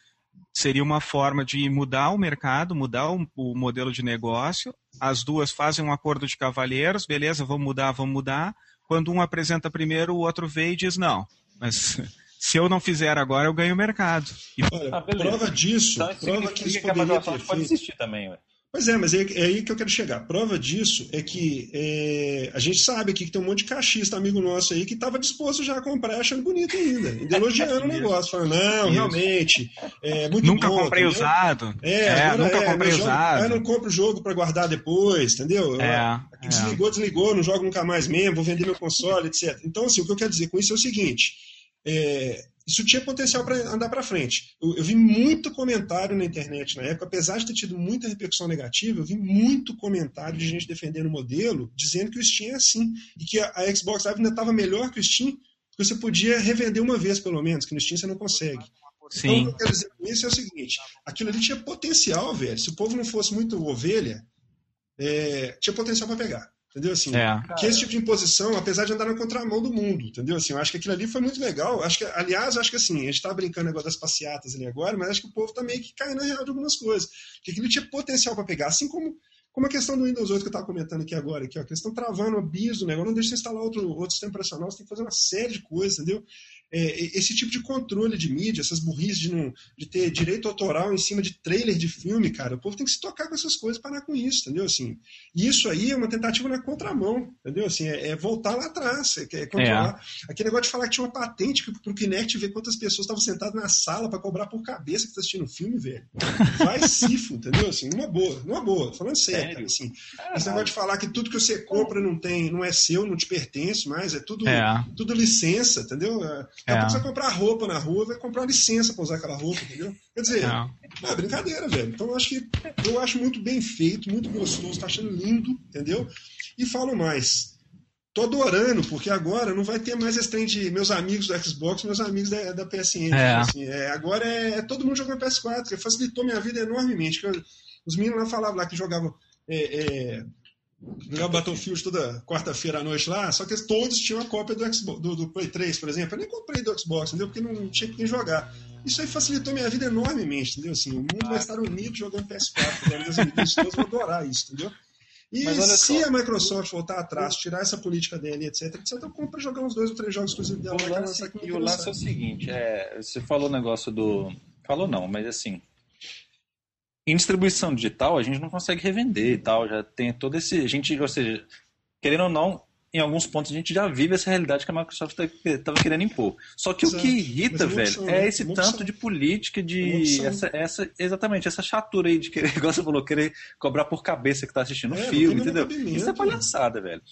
seria uma forma de mudar o mercado, mudar o, o, modelo de negócio. As duas fazem um acordo de cavalheiros, beleza, vamos mudar, vamos mudar. Quando um apresenta primeiro, o outro vem e diz não. Mas *laughs* se eu não fizer agora, eu ganho o mercado. E... Olha, ah, prova disso, então, prova que isso poderia ter pode existir também, ué. Pois é, mas é, é, aí que eu quero chegar. Prova disso é que é, a gente sabe aqui que tem um monte de cachista amigo nosso aí que estava disposto já a comprar achando bonito ainda, *laughs* elogiando o negócio, falando, não, Isso. realmente, é muito Nunca bom, comprei entendeu? usado. É, é nunca é, comprei jogo, usado. Aí não compro o jogo para guardar depois, entendeu? É, aqui desligou, é. desligou, não jogo nunca mais mesmo, vou vender meu console, etc. Então, assim, o que eu quero dizer com isso é o seguinte, é, isso tinha potencial para andar para frente. Eu, eu, vi muito comentário na internet na época, apesar de ter tido muita repercussão negativa, eu vi muito comentário de gente defendendo o modelo, dizendo que o Steam é assim, e que a, a Xbox Live ainda estava melhor que o Steam, porque você podia revender uma vez pelo menos, que no Steam você não consegue. Sim. Então, o que eu quero dizer com isso é o seguinte: aquilo ali tinha potencial, velho. Se o povo não fosse muito ovelha, é, tinha potencial para pegar. Entendeu? Assim, é. Que esse tipo de imposição, apesar de andar na contramão do mundo, entendeu? Assim, eu acho que aquilo ali foi muito legal. Acho que, aliás, acho que assim, a gente tá brincando agora das passeatas ali agora, mas acho que o povo tá meio que caindo na real de algumas coisas. Porque aquilo tinha potencial para pegar, assim como, como a questão do Windows 8 que eu estava comentando aqui agora, aqui, ó, que eles estão travando o biso do negócio, não deixa você instalar outro, outro sistema operacional, você tem que fazer uma série de coisas, entendeu? É, esse tipo de controle de mídia, essas burrices de, não, de ter direito autoral em cima de trailer de filme, cara, o povo tem que se tocar com essas coisas, parar com isso, entendeu? Assim, e isso aí é uma tentativa na contramão, entendeu? Assim, é, é voltar lá atrás, é, é controlar. É. Aquele negócio de falar que tinha uma patente para o Kinect ver quantas pessoas estavam sentadas na sala para cobrar por cabeça que está assistindo o filme, velho. Vai *laughs* cifo, entendeu? Assim, numa boa, numa boa, falando sério, sério? Cara, assim. Esse negócio de falar que tudo que você compra não tem, não é seu, não te pertence mais, é tudo, é. tudo licença, entendeu? É, a pouco você comprar roupa na rua, vai comprar licença para usar aquela roupa, entendeu? Quer dizer, não. é brincadeira, velho. Então eu acho que eu acho muito bem feito, muito gostoso, tá achando lindo, entendeu? E falo mais. tô adorando, porque agora não vai ter mais esse trem de meus amigos do Xbox, meus amigos da, da PSN. É. Assim, é, agora é, é, todo mundo jogando PS4, que facilitou minha vida enormemente. Os meninos lá falavam lá que jogavam. É, é, jogava Battlefield toda quarta-feira à noite lá, só que todos tinham a cópia do, Xbox, do, do, Play 3, por exemplo. Eu nem comprei do Xbox, entendeu? Porque não tinha quem jogar. Isso aí facilitou minha vida enormemente, entendeu? Assim, o mundo vai estar unido jogando PS4. Meus amigos todos vão adorar isso, entendeu? E se só. a Microsoft voltar atrás, tirar essa política dele, etc, etc, eu compro jogar uns dois ou três jogos exclusivos dela. O lance, e o lance é o seguinte, é, você falou o negócio do... Falou não, mas assim, em distribuição digital a gente não consegue revender e tal, já tem todo esse... A gente, ou seja, querendo ou não, em alguns pontos a gente já vive essa realidade que a Microsoft estava tá, querendo impor. Só que Exato. o que irrita, velho, opção, é né? esse tanto opção. de política, de essa, essa, exatamente, essa chatura aí de querer, *laughs* igual você falou, querer cobrar por cabeça que tá assistindo o é, filme, entendeu? Isso é palhaçada, velho.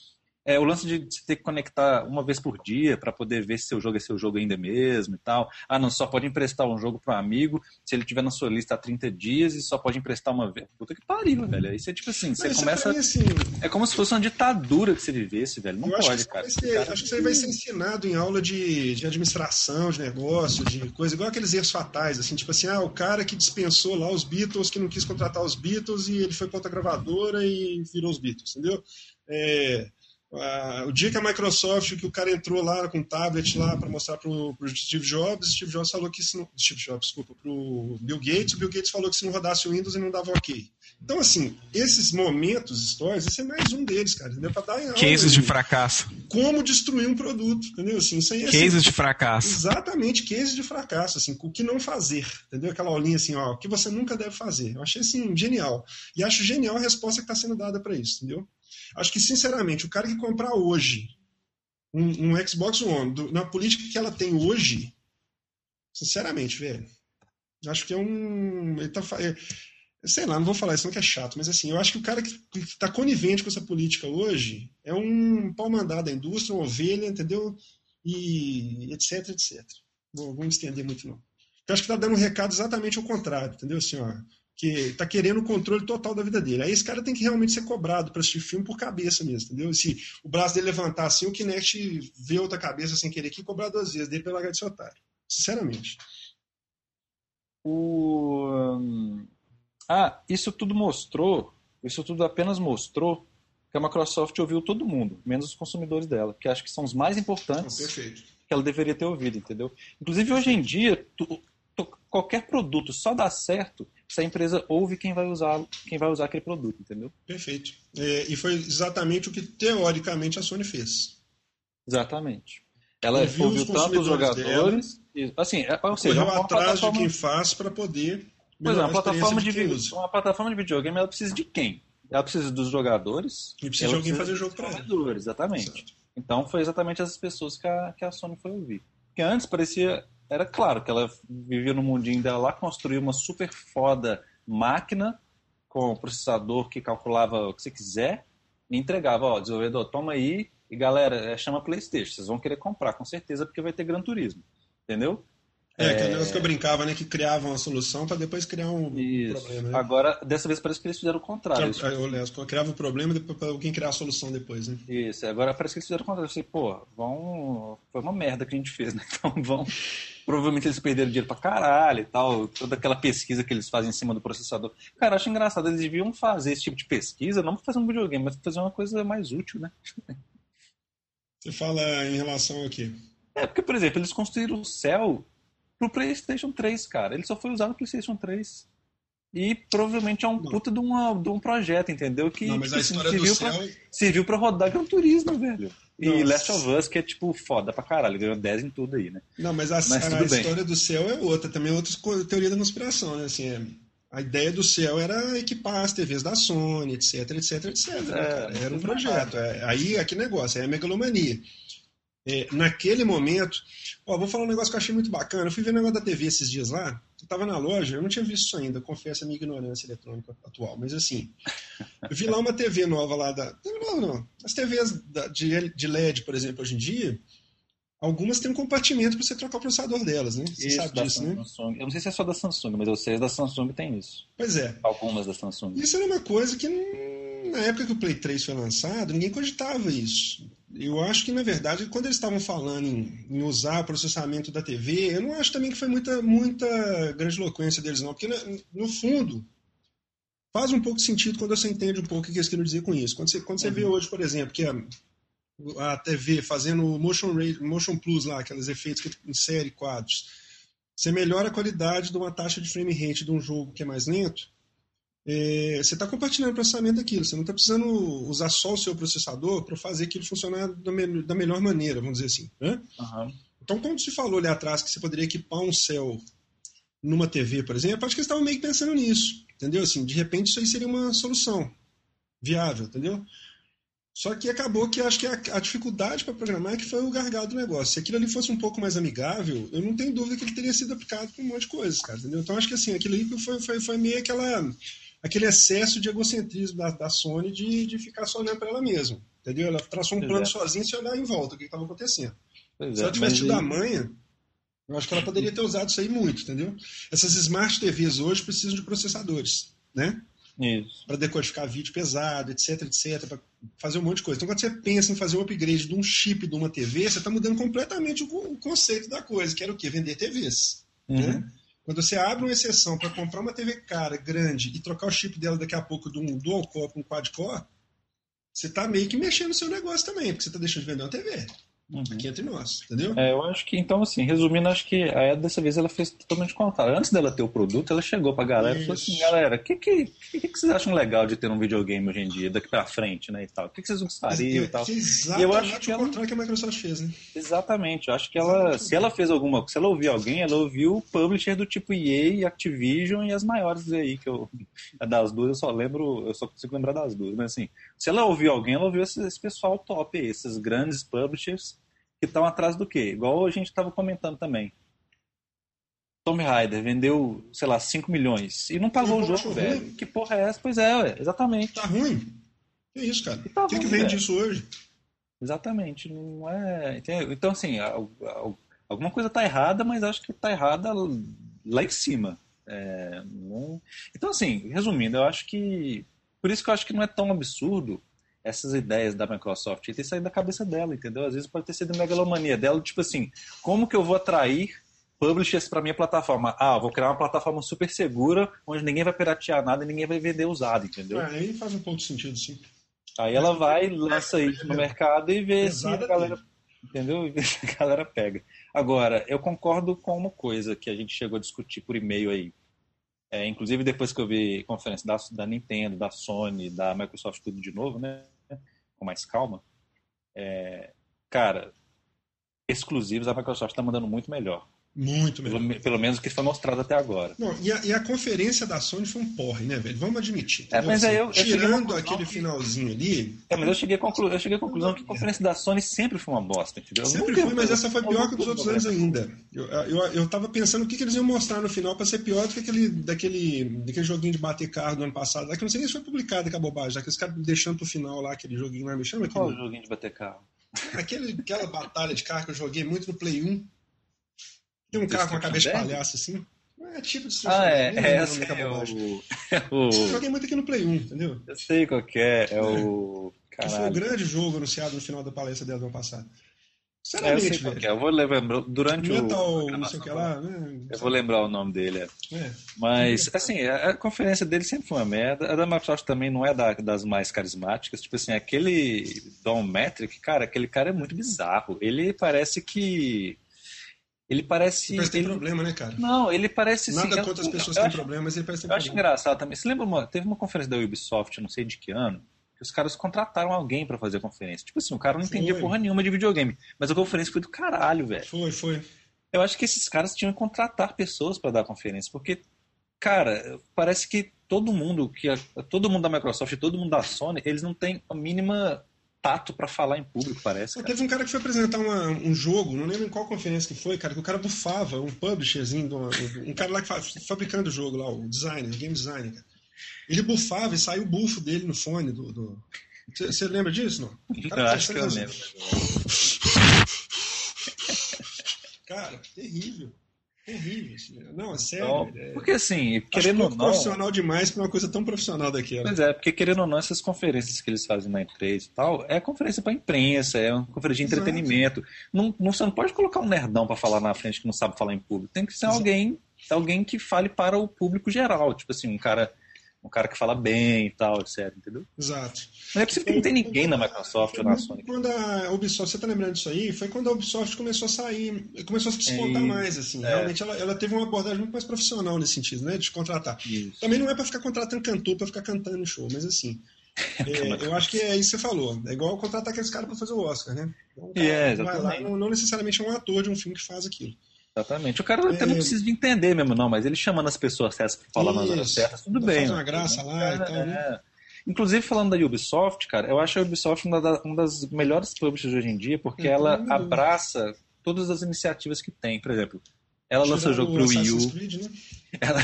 É, o lance de você ter que conectar uma vez por dia para poder ver se seu jogo é seu jogo ainda mesmo e tal. Ah, não, só pode emprestar um jogo para um amigo se ele tiver na sua lista há 30 dias e só pode emprestar uma vez. Puta que pariu, velho. Isso é tipo assim, você começa. Assim, é como se fosse uma ditadura que você vivesse, velho. Não pode, cara. Ser, cara. Acho que isso aí vai ser ensinado em aula de, de administração, de negócio, de coisa, igual aqueles erros fatais, assim, tipo assim, ah, o cara que dispensou lá os Beatles, que não quis contratar os Beatles e ele foi para outra gravadora e virou os Beatles, entendeu? É, Uh, o dia que a Microsoft, que o cara entrou lá com o tablet lá para mostrar para o Steve Jobs, Steve Jobs falou que se não, Steve Jobs, desculpa, para o Bill Gates, o Bill Gates falou que se não rodasse o Windows e não dava ok. Então, assim, esses momentos históricos, esse é mais um deles, cara, entendeu? Para dar Cases de fracasso. Como destruir um produto, entendeu? Assim, isso aí, é, cases assim, de fracasso. Exatamente, cases de fracasso, assim, o que não fazer, entendeu? Aquela aulinha assim, ó, o que você nunca deve fazer. Eu achei, assim, genial. E acho genial a resposta que está sendo dada para isso, entendeu? Acho que, sinceramente, o cara que comprar hoje um, um Xbox One, do, na política que ela tem hoje, sinceramente, velho, acho que é um. Ele tá, é, sei lá, não vou falar isso, não que é chato, mas assim, eu acho que o cara que está conivente com essa política hoje é um pau mandado da indústria, uma ovelha, entendeu? E etc, etc. Não vamos estender muito, não. Eu acho que está dando um recado exatamente ao contrário, entendeu? Assim, que está querendo o controle total da vida dele. Aí esse cara tem que realmente ser cobrado para assistir filme por cabeça mesmo, entendeu? Se o braço dele levantar assim, o Kinect vê outra cabeça sem querer que cobrar duas vezes dele pelo H de otário. Sinceramente. O... Ah, isso tudo mostrou, isso tudo apenas mostrou que a Microsoft ouviu todo mundo, menos os consumidores dela, que acho que são os mais importantes oh, que ela deveria ter ouvido, entendeu? Inclusive, hoje em dia, tu, qualquer produto só dá certo se a empresa ouve quem vai usar, quem vai usar aquele produto, entendeu? Perfeito. É, e foi exatamente o que teoricamente a Sony fez. Exatamente. Ela ouviu, ouviu tanto os jogadores, dela, assim, é, ou seja, correu atrás de quem faz para poder Pois é, uma plataforma de, de uma plataforma de videogame ela precisa de quem? Ela precisa dos jogadores. E precisa de alguém fazer jogo para ela. Exatamente. Então foi exatamente essas pessoas que a, que a Sony foi ouvir. Porque antes parecia era claro que ela vivia no mundinho dela lá, construiu uma super foda máquina com processador que calculava o que você quiser e entregava, ó, desenvolvedor, toma aí e galera, é, chama PlayStation, vocês vão querer comprar com certeza porque vai ter Gran Turismo, entendeu? É, que é o negócio que eu brincava, né? Que criavam uma solução para depois criar um Isso. problema. Né? Agora, dessa vez parece que eles fizeram o contrário. Já, eu, criava o problema para alguém criar a solução depois, né? Isso, agora parece que eles fizeram o contrário. Eu sei, pô, vão... foi uma merda que a gente fez, né? *laughs* Então vão. Provavelmente eles perderam dinheiro pra caralho e tal. Toda aquela pesquisa que eles fazem em cima do processador. Cara, acho engraçado. Eles deviam fazer esse tipo de pesquisa, não fazer um videogame, mas fazer uma coisa mais útil, né? Você fala em relação ao quê? É, porque, por exemplo, eles construíram o céu pro PlayStation 3, cara. Ele só foi usado no PlayStation 3. E provavelmente é um não. puta de, uma, de um projeto, entendeu? Que não, mas a história serviu, do pra, céu... serviu pra rodar Gran Turismo, velho. E. Last of Us, que é tipo foda pra caralho, ganhou 10 em tudo aí, né? Não, mas a, mas a, a história do céu é outra, também é outra teoria da conspiração, né? Assim, é, a ideia do céu era equipar as TVs da Sony, etc, etc, etc. É, era um projeto. É, aí, aqui negócio, é a megalomania. É, naquele momento, ó, vou falar um negócio que eu achei muito bacana. Eu fui ver o negócio da TV esses dias lá. Eu estava na loja, eu não tinha visto isso ainda, confesso a minha ignorância eletrônica atual. Mas assim, eu vi lá uma TV nova lá da. Não, não. As TVs de, de LED, por exemplo, hoje em dia, algumas têm um compartimento para você trocar o processador delas, né? Você isso, sabe disso, né? Samsung. Eu não sei se é só da Samsung, mas eu sei que da Samsung tem isso. Pois é. Algumas da Samsung. Isso era uma coisa que na época que o Play 3 foi lançado, ninguém cogitava isso. Eu acho que, na verdade, quando eles estavam falando em, em, usar o processamento da TV, eu não acho também que foi muita, muita grandiloquência deles, não. Porque, no fundo, faz um pouco de sentido quando você entende um pouco o que eles queriam dizer com isso. Quando você, quando você uhum. vê hoje, por exemplo, que a, a TV fazendo motion, motion plus lá, aqueles efeitos que insere quadros, você melhora a qualidade de uma taxa de frame rate de um jogo que é mais lento, é, você está compartilhando o processamento daquilo. Você não está precisando usar só o seu processador para fazer aquilo funcionar da, me, da, melhor maneira, vamos dizer assim. Né? Uhum. Então, quando se falou ali atrás que você poderia equipar um céu numa TV, por exemplo, acho que eles estavam meio que pensando nisso. Entendeu? Assim, de repente isso aí seria uma solução viável, entendeu? Só que acabou que acho que a, a dificuldade para programar é que foi o gargalo do negócio. Se aquilo ali fosse um pouco mais amigável, eu não tenho dúvida que ele teria sido aplicado para um monte de coisas, cara, entendeu? Então acho que assim, aquilo ali foi, foi, foi meio aquela aquele excesso de egocentrismo da, da Sony de, de ficar só olhando para ela mesma. Entendeu? Ela traçou um plano é. sozinha sem olhar em volta o que estava acontecendo. Pois Se é, ela tivesse tido a manha, eu acho que ela poderia ter usado isso aí muito, entendeu? Essas smart TVs hoje precisam de processadores, né? Para decodificar vídeo pesado, etc, etc, para fazer um monte de coisa. Então, quando você pensa em fazer um upgrade de um chip de uma TV, você está mudando completamente o, conceito da coisa, que era o quê? Vender TVs. Uhum. Né? Quando você abre uma exceção para comprar uma TV cara, grande, e trocar o chip dela daqui a pouco de um dual core para um quad core, você está meio que mexendo no seu negócio também, porque você está deixando de vender uma TV. Uhum. Aqui entre nós, entendeu? É, eu acho que, então, assim, resumindo, acho que a Ed dessa vez ela fez totalmente contrário. Antes dela ter o produto, ela chegou pra galera Isso. e falou assim: galera, o que, que, que, que, vocês acham legal de ter um videogame hoje em dia, daqui pra frente, né? E tal? O que, que vocês gostariam e tal? Exatamente e eu acho que o ela... contrário que a Microsoft fez, né? Exatamente. Eu acho que ela, se ela fez alguma se ela ouviu alguém, ela ouviu o publisher do tipo EA, Activision e as maiores aí, que eu. *laughs* Das duas eu só lembro, eu só consigo lembrar das duas, mas assim, se ela ouviu alguém, ela ouviu esse, esse pessoal top aí, esses grandes publishers que estão atrás do quê? Igual a gente estava comentando também. Tomb Raider vendeu, sei lá, 5 milhões e não pagou o jogo, velho. Ruim. Que porra é essa? Pois é, ué, exatamente. Tá ruim? Que isso, cara? Tá o que, que vende isso hoje? Exatamente, não é. Então, assim, alguma coisa tá errada, mas acho que tá errada lá em cima. É. Então, assim, resumindo, eu acho que. Por isso que eu acho que não é tão absurdo essas ideias da Microsoft e ter saído da cabeça dela, entendeu? Às vezes pode ter sido megalomania dela, tipo assim, como que eu vou atrair publishers para minha plataforma? Ah, vou criar uma plataforma super segura, onde ninguém vai piratear nada e ninguém vai vender usado, entendeu? É, aí faz um pouco de sentido, sim. Aí ela vai, lança isso no mercado e vê se a galera, entendeu? E vê se a galera pega. Agora, eu concordo com uma coisa que a gente chegou a discutir por e-mail aí. É, inclusive depois que eu vi conferência da, da Nintendo, da Sony, da Microsoft tudo de novo, né? Com mais calma. É, cara, exclusivos a Microsoft está mandando muito melhor. Muito melhor. Pelo, pelo, menos o que foi mostrado até agora. Não, e, a, e, a, conferência da Sony foi um porre, né, velho? Vamos admitir. É, mas assim, eu, eu tirando aquele que... finalzinho ali. É, mas eu cheguei, conclu... eu cheguei à conclusão que a conferência da Sony sempre foi uma bosta, entendeu? Sempre foi, mas essa foi pior que dos outros anos ainda. Eu, eu, eu tava pensando o que, que eles iam mostrar no final para ser pior do que aquele daquele, daquele joguinho de bater carro do ano passado. Que eu não sei nem se foi publicado, que a bobagem. Aqueles caras deixando pro final lá, aquele joguinho lá, me chama aquele. Qual joguinho de bater carro? Aquele, aquela batalha de carro que eu joguei muito no Play 1. Tem um carro com a cabeça de palhaço assim. É tipo de Ah, é, é, essa é, o... é *laughs* o. Joguei muito aqui no Play 1, entendeu? Eu sei qual que é, é, é. *laughs* o. Caralho. Foi o grande jogo anunciado no final da palestra dela do ano passado. Sinceramente, é, eu. É. Eu vou lembrar durante Metal, o. não sei o que lá, né? Eu vou lembrar o nome dele. É. é. Mas, assim, a, a, conferência dele sempre foi uma merda. A da Microsoft também não é da, das mais carismáticas. Tipo assim, aquele Don Metric, cara, aquele cara é muito bizarro. Ele parece que ele parece. Ele parece ter problema, né, cara? Não, ele parece. Nada sim, contra eu, as pessoas que têm problema, mas ele parece ter eu problema. acho engraçado também. Você lembra, uma, teve uma conferência da Ubisoft, não sei de que ano, que os caras contrataram alguém para fazer a conferência. Tipo assim, o cara não foi. entendia porra nenhuma de videogame. Mas a conferência foi do caralho, velho. Foi, foi. Eu acho que esses caras tinham que contratar pessoas para dar a conferência, porque, cara, parece que todo mundo, que todo mundo da Microsoft e todo mundo da Sony, eles não têm a mínima tato para falar em público, parece. Cara. Teve um cara que foi apresentar uma, um jogo, não lembro em qual conferência que foi, cara, que o cara bufava, um publisherzinho, um, um cara lá que fabricando o jogo lá, o designer, o game designer, cara. Ele bufava e saiu o bufo dele no fone do. do... Você lembra disso, não? Cara, eu acho que eu lembro. Cara, terrível. Horrível. Assim. Não, é sério. Então, é... Porque assim, querendo ou não. profissional demais para uma coisa tão profissional daquela. Pois é, porque querendo ou não, essas conferências que eles fazem na E3 e tal, é conferência para imprensa, é uma conferência de Exato. entretenimento. Não, não, você não pode colocar um nerdão para falar na frente que não sabe falar em público. Tem que ser Exato. alguém alguém que fale para o público geral. Tipo assim, um cara um cara que fala bem e tal, etc, entendeu? Exato. Não é possível que não tem ninguém na Microsoft ou na Sony. Quando a Ubisoft, você tá lembrando disso aí? Foi quando a Ubisoft começou a sair, começou a se descontar é, mais, assim. É. Realmente ela, ela teve uma abordagem muito mais profissional nesse sentido, né? De contratar. Isso. Também não é para ficar contratando cantor para ficar cantando no show, mas assim. *laughs* É, eu acho que é isso que você falou. É igual contratar aqueles caras para fazer o Oscar, né? Então, é, vai lá, não, não necessariamente é um ator de um filme que faz aquilo. Exatamente. O cara até não é. precisa de entender mesmo, não, mas ele chamando as pessoas certas para falar nas horas certas, tudo bem. Faz uma graça lá e tal. Né? É. Inclusive, falando da Ubisoft, cara, eu acho a Ubisoft uma, das melhores publishers hoje em dia, porque ela abraça todas as iniciativas que tem. Por exemplo, ela lança jogo pro Wii U. Creed, né? *laughs* Ela,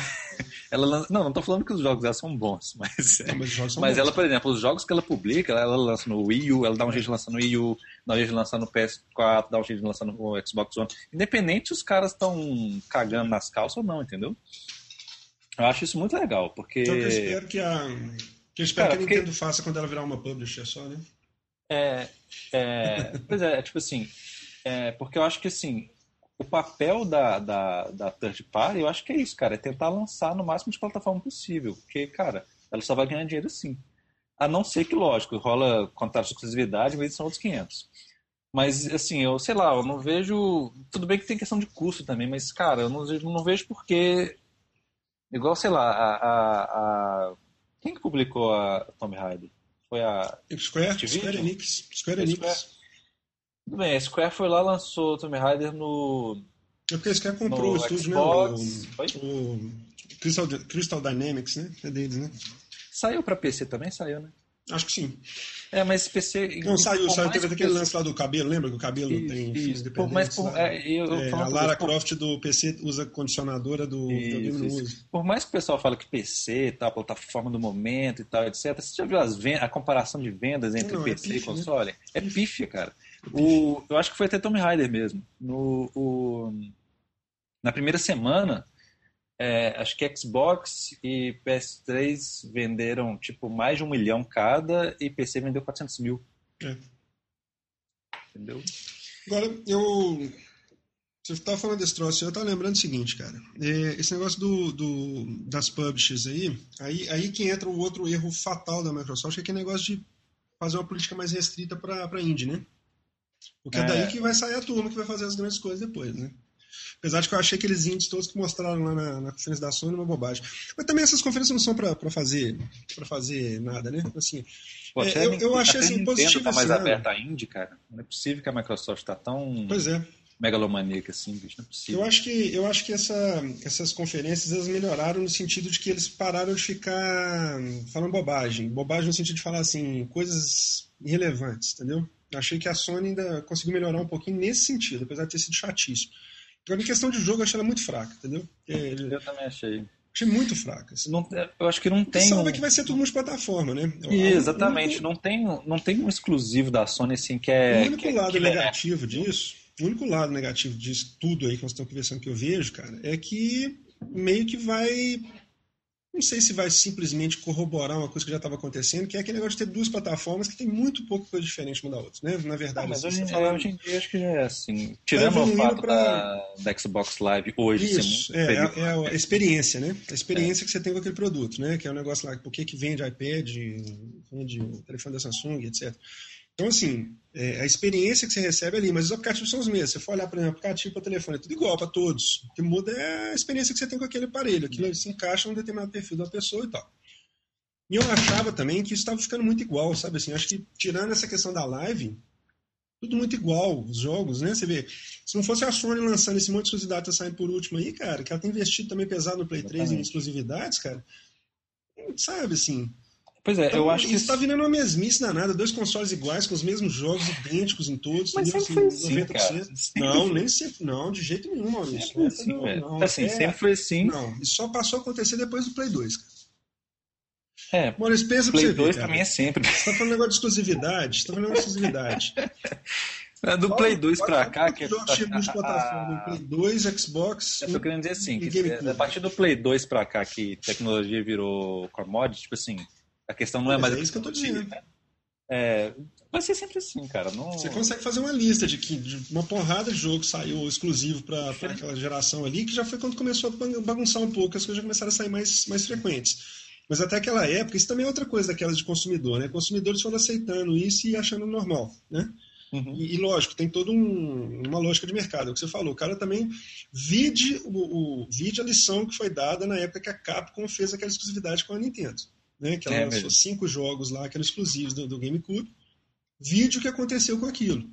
ela lança, não, não tô falando que os jogos dela são bons, mas, não, mas, são mas bons. ela, por exemplo, os jogos que ela publica, ela, ela, lança no Wii U, ela dá um jeito de lançar no Wii U, dá um jeito de lançar no PS4, dá um jeito de lançar no Xbox One. Independente se os caras estão cagando nas calças ou não, entendeu? Eu acho isso muito legal, porque. Então, eu espero que a. Que eu espero Cara, que a Nintendo porque... faça quando ela virar uma publisher só, né? É. é pois é, é tipo assim. É, porque eu acho que assim, o papel da, da, da third party, eu acho que é isso, cara, é tentar lançar no máximo de plataforma possível. Porque, cara, ela só vai ganhar dinheiro sim. A não ser que, lógico, rola contrato de exclusividade, mas são outros 500. Mas, assim, eu sei lá, eu não vejo. Tudo bem que tem questão de custo também, mas, cara, eu não, não vejo porque. Igual, sei lá, a, a, a... Quem que publicou a Tomb Raider? Foi a. Square, Square Enix. Square Enix. Tudo bem, a Square foi lá lançou o Tomb Raider no. É porque a Square comprou o estúdio, né? O, o Crystal, Crystal Dynamics, né? É deles, né? Saiu pra PC também? Saiu, né? Acho que sim. É, mas PC. Não, saiu, saiu. Teve aquele lance lá do cabelo, lembra que o cabelo isso, tem fins dependentes? Por, é, eu, eu é, a Lara Croft do PC usa condicionadora do não usa. Por mais que o pessoal fale que PC, tá, plataforma do momento e tal, etc. Você já viu as vendas, a comparação de vendas entre não, PC é e né? console? Né? É pífia, cara. O, eu acho que foi até Tomb Raider mesmo. No, o, na primeira semana, é, acho que Xbox e PS3 venderam tipo mais de um milhão cada e PC vendeu 400 mil. É. Entendeu? Agora, eu. Você estava falando desse troço, eu estava lembrando o seguinte, cara. É, esse negócio do, do, das publishers aí, aí, aí que entra o outro erro fatal da Microsoft, que é aquele negócio de fazer uma política mais restrita para a indie, né? Porque é. é daí que vai sair a turma que vai fazer as grandes coisas depois, né? Apesar de que eu achei aqueles índices todos que mostraram lá na, na conferência da Sony uma bobagem. Mas também essas conferências não são para fazer para fazer nada, né? Assim, Pô, é, eu, eu achei assim, positivo. Tá mais aberta a Indy, cara. Não é possível que a Microsoft está tão. Pois é megalomaníaca assim, bicho, não é possível. Eu acho que, eu acho que essa, essas conferências elas melhoraram no sentido de que eles pararam de ficar falando bobagem. Bobagem no sentido de falar assim, coisas irrelevantes, entendeu? Achei que a Sony ainda conseguiu melhorar um pouquinho nesse sentido, apesar de ter sido chatíssimo. Agora, em questão de jogo, eu achei ela muito fraca, entendeu? Eu também achei. Achei muito fraca. Assim. Não, eu acho que não tem. Sabe que vai ser tudo multiplataforma, né? exatamente. Não tem, não tem um exclusivo da Sony assim que é. O único que, lado que negativo é... disso, o único lado negativo disso tudo aí que nós estamos conversando que eu vejo, cara, é que meio que vai não sei se vai simplesmente corroborar uma coisa que já estava acontecendo, que é aquele negócio de ter duas plataformas que tem muito pouco coisa diferente uma da outra, né? Na verdade, mas assim, hoje, hoje, em dia acho que já é assim. Tirando o fato pra... da, da, Xbox Live hoje Isso, é, é, é, a experiência, né? A experiência é. que você tem com aquele produto, né? Que é o um negócio lá, por que, que vende iPad, vende o telefone da Samsung, etc. Então, assim, é, a experiência que você recebe ali, mas os aplicativos são os mesmos. Você for olhar, por exemplo, aplicativo para telefone, é tudo igual para todos. O que muda é a experiência que você tem com aquele aparelho. Aquilo se encaixa num determinado perfil da pessoa e tal. E eu achava também que isso estava ficando muito igual, sabe assim? Acho que tirando essa questão da live, tudo muito igual, os jogos, né? Você vê, se não fosse a Sony lançando esse monte de exclusividade tá saindo por último aí, cara, que ela tem investido também pesado no Play 3 em exclusividades, cara, sabe assim, Pois é, então, eu acho que. Isso tá virando uma mesmice danada, dois consoles iguais, com os mesmos jogos, idênticos em todos. Mas sempre assim, foi assim, 90%. Cara. Não, nem sempre. Não, de jeito nenhum, Maurício. Sempre assim, não, não, assim, é, sempre foi assim. Não, isso só passou a acontecer depois do Play 2, cara. É, Maurício, pensa Play pra você 2 ver, também é sempre. Você tá falando negócio de exclusividade, você tá falando de exclusividade. *laughs* É do Play 2 pra cá. Que tinha multiplataforma? Play 2, Xbox. Eu tô querendo dizer assim, que é, a partir do Play 2 pra cá que tecnologia virou commodity, tipo assim, a questão não é mais. É isso que eu tô dizendo. Né? É, vai ser sempre assim, cara. Não... Você consegue fazer uma lista de que de uma porrada de jogo saiu exclusivo para *laughs* aquela geração ali, que já foi quando começou a bagunçar um pouco, as coisas já começaram a sair mais, mais frequentes. Mas até aquela época, isso também é outra coisa daquelas de consumidor, né? Consumidores foram aceitando isso e achando normal, né? Uhum. E, e, lógico, tem toda um, uma lógica de mercado, é o que você falou. O cara também vide, o, o, vide a lição que foi dada na época que a Capcom fez aquela exclusividade com a Nintendo. Né? Que ela é lançou cinco jogos lá que eram exclusivos do, do GameCube. Vide o que aconteceu com aquilo.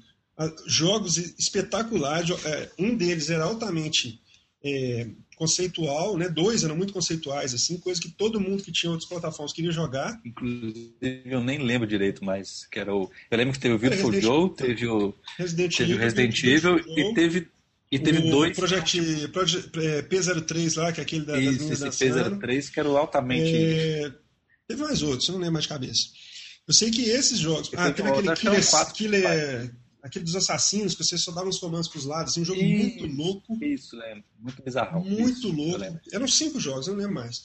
Jogos espetaculares, é, um deles era altamente é, conceitual, né? Dois eram muito conceituais, assim, coisa que todo mundo que tinha outras plataformas queria jogar. Inclusive, eu nem lembro direito mais, que era o. Eu lembro que teve o Beautiful Joe, teve o Resident teve Evil, Resident Evil e teve e teve o dois. Project, Project é, P03 lá, que é aquele da, Isso, das esse P03 que era o altamente. É, teve mais outros, eu não lembro mais de cabeça. Eu sei que esses jogos. Ah, teve aquele Killer, Killer, aquele dos assassinos, que você só dava uns comandos pros lados, assim, um jogo muito louco. Isso, lembro. Muito bizarro. Muito isso, louco. Eram cinco jogos, eu não lembro mais.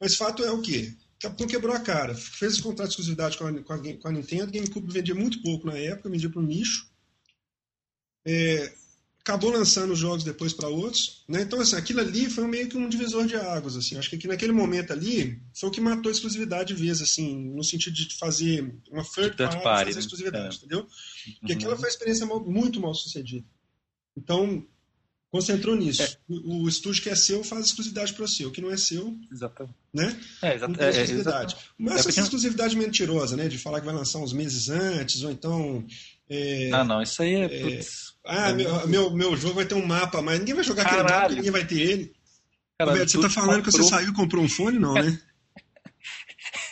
Mas fato é o quê? Capcom quebrou a cara. Fez o contrato de exclusividade com a, com a, com a Nintendo. GameCube vendia muito pouco na época, vendia para o nicho. É, acabou lançando os jogos depois para outros, né? Então assim, aquilo ali foi meio que um divisor de águas, assim. Acho que naquele momento ali foi o que matou a exclusividade de vez, assim, no sentido de fazer uma third party, party fazer né? exclusividade, é. entendeu? Porque uhum. aquela foi uma experiência muito mal sucedida. Então concentrou nisso. É. O, o, estúdio que é seu faz exclusividade para o seu, o que não é seu, exatamente. né? É, exato, é, exclusividade. Mas essa é exclusividade mentirosa, né? De falar que vai lançar uns meses antes ou então é, ah, não, isso aí é. é ah, meu, meu, meu jogo vai ter um mapa, mas ninguém vai jogar Caralho. aquele mapa, ninguém vai ter ele. Caralho, Roberto, você tá falando comprou. que você saiu e comprou um fone, não, né?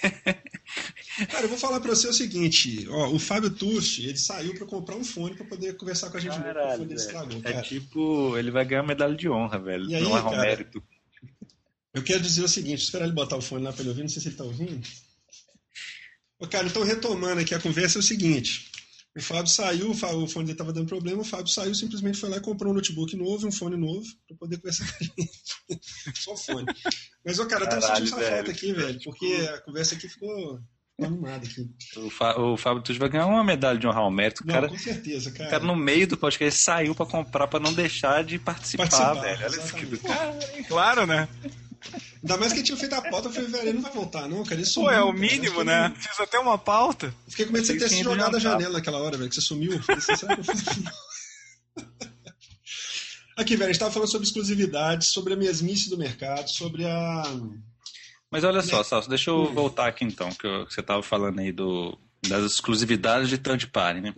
*laughs* Cara, eu vou falar para você o seguinte, ó, o Fábio Tucci, ele saiu para comprar um fone para poder conversar com a gente. Caralho, o estragou, é tipo, ele vai ganhar medalha de honra, velho. E aí, não é um cara, mérito. Eu quero dizer o seguinte, espera ele botar o fone lá para ele ouvir, não sei se ele tá ouvindo. Ô, cara, então retomando aqui a conversa é o seguinte. O Fábio saiu, o fone dele estava dando problema, o Fábio saiu, simplesmente foi lá e comprou um notebook novo, um fone novo, para poder conversar com a gente. *laughs* Só fone. Mas, ô, cara, eu tô sentindo essa falta aqui, velho, porque a conversa aqui ficou animada aqui. O, Fá, o Fábio Tucci vai ganhar uma medalha de honrar ao mérito. Não, cara, com certeza, cara. O cara no meio do podcast saiu para comprar para não deixar de participar, participar velho. Olha isso que... Cara, claro, né? Ainda mais que tinha feito a pauta, eu falei, velho, ele não vai voltar, não, cara. Ele sumiu, Pô, é o mínimo, cara, né? Fiz até uma pauta. Fiquei com medo de você ter se jogado da janela naquela hora, velho, que você sumiu. Falei, será que eu fiz *laughs* Aqui, velho, a gente tava falando sobre exclusividade, sobre a mesmice do mercado, sobre a. Mas olha só, Salso, deixa eu hum. voltar aqui então, que, eu, que você tava falando aí do, das exclusividades de third party, né?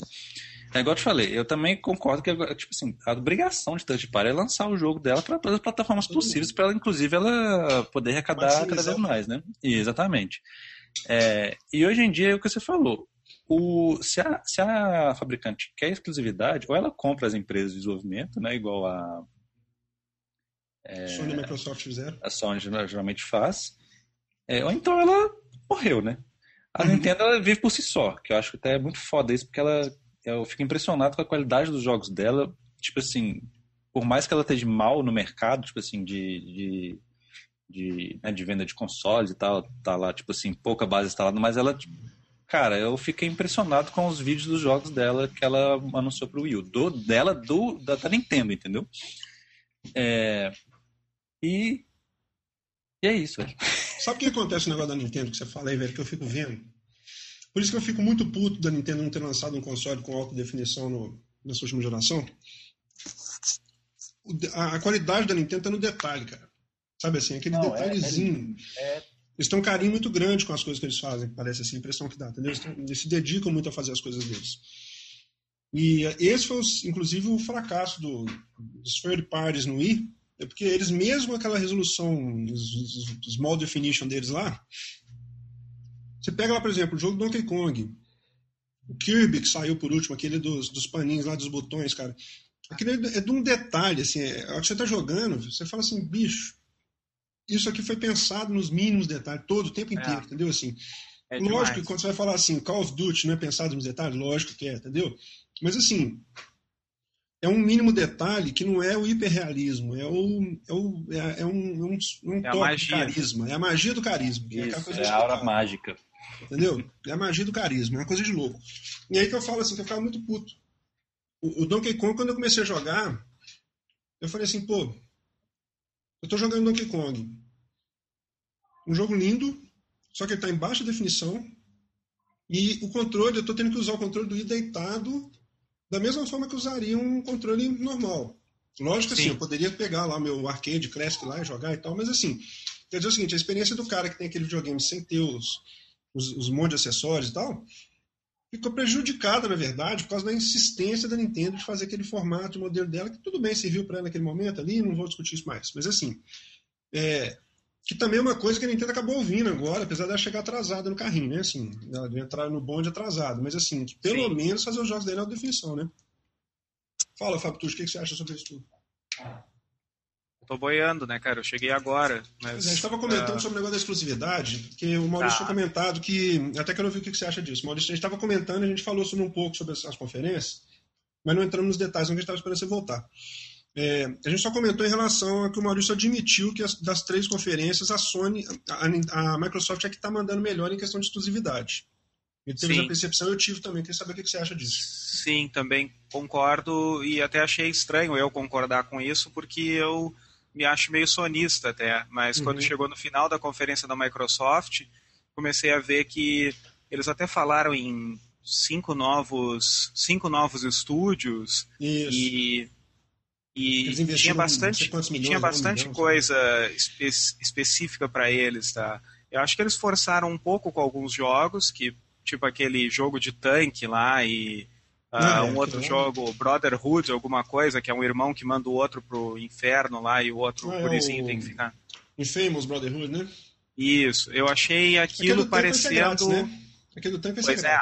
É igual eu te falei, eu também concordo que tipo assim, a obrigação de Touch Party é lançar o jogo dela para todas as plataformas possíveis, para ela, inclusive, ela poder arrecadar cada vez mais, né? Exatamente. É, e hoje em dia é o que você falou. O, se, a, se a fabricante quer exclusividade, ou ela compra as empresas de desenvolvimento, né? Igual a. É, Sony e Microsoft fizeram. A Sony geralmente faz. É, ou então ela morreu, né? A uhum. Nintendo ela vive por si só, que eu acho que até é muito foda isso, porque ela eu fico impressionado com a qualidade dos jogos dela. Tipo assim, por mais que ela esteja mal no mercado, tipo assim, de, de, de, né, de venda de consoles e tal, tá lá, tipo assim, pouca base instalada, mas ela, tipo, cara, eu fiquei impressionado com os vídeos dos jogos dela que ela anunciou pro Wii U. Do, dela, do, da, da Nintendo, entendeu? É, e, e é isso, velho. Sabe o que acontece no negócio da Nintendo que você fala aí, velho, que eu fico vendo? Por isso que eu fico muito puto da Nintendo não ter lançado um console com alta definição no, nessa última geração. A, a, qualidade da Nintendo tá no detalhe, cara. Sabe assim, aquele não, é, detalhezinho. É, é, eles têm um carinho muito grande com as coisas que eles fazem, parece assim, a impressão que dá, entendeu? Eles, eles se dedicam muito a fazer as coisas deles. E esse foi, inclusive, o fracasso do, dos third parties no Wii, é porque eles mesmo aquela resolução, small definition deles lá, você pega lá, por exemplo, o jogo Donkey Kong, o Kirby, que saiu por último, aquele dos, dos paninhos lá, dos botões, cara. Aquele é de um detalhe, assim, é, a hora que você tá jogando, você fala assim, bicho, isso aqui foi pensado nos mínimos detalhes, todo o tempo inteiro, é. entendeu? Assim, é lógico que quando você vai falar assim, Call of Duty não é pensado nos detalhes, lógico que é, entendeu? Mas assim, é um mínimo detalhe que não é o hiperrealismo, é, o, é, o, é, é um, um, um é toque de carisma. É a magia do carisma. É Isso, é, é a aura mágica. Entendeu? É a magia do carisma, é uma coisa de louco. E aí que eu falo assim, que eu ficava muito puto. O, o Donkey Kong, quando eu comecei a jogar, eu falei assim, pô, eu tô jogando Donkey Kong. Um jogo lindo, só que ele tá em baixa definição. E o controle, eu tô tendo que usar o controle do i deitado da mesma forma que usaria um controle normal. Lógico que assim, eu poderia pegar lá meu arcade classic lá e jogar e tal, mas assim, quer dizer o seguinte, a experiência do cara que tem aquele videogame sem ter os, os, os montes de acessórios e tal, ficou prejudicada, na verdade, por causa da insistência da Nintendo de fazer aquele formato, o modelo dela, que tudo bem serviu para ela naquele momento ali, não vou discutir isso mais. Mas assim, é, que também é uma coisa que a Nintendo acabou ouvindo agora, apesar dela chegar atrasada no carrinho, né? Assim, ela entrar no bonde atrasado, mas assim, pelo Sim. menos fazer os jogos dele na definição, né? Fala, Fábio o que você acha sobre isso tudo? Tô boiando, né, cara? Eu cheguei agora. Mas, a gente estava comentando uh... sobre o negócio da exclusividade, que o Maurício tá. tinha comentado que. Até quero ouvir o que você acha disso. Maurício, a gente estava comentando, a gente falou sobre um pouco sobre as, as conferências, mas não entramos nos detalhes, não a gente estava esperando você voltar. É, a gente só comentou em relação a que o Maurício admitiu que as, das três conferências, a Sony, a, a Microsoft é que está mandando melhor em questão de exclusividade. Ele teve essa percepção, eu tive também. Queria saber o que você acha disso. Sim, também concordo e até achei estranho eu concordar com isso, porque eu me acho meio sonista até, mas uhum. quando chegou no final da conferência da Microsoft, comecei a ver que eles até falaram em cinco novos, cinco novos estúdios Isso. e e tinha bastante, tinha bastante coisa espe específica para eles, tá? Eu acho que eles forçaram um pouco com alguns jogos, que tipo aquele jogo de tanque lá e Uh, um outro jogo, Brotherhood, alguma coisa, que é um irmão que manda o outro pro inferno lá e o outro ah, gurizinho é o... tem que ficar. Infamous Brotherhood, né? Isso, eu achei aquilo parecendo. Grátis, né? Tanque vai ser pois é.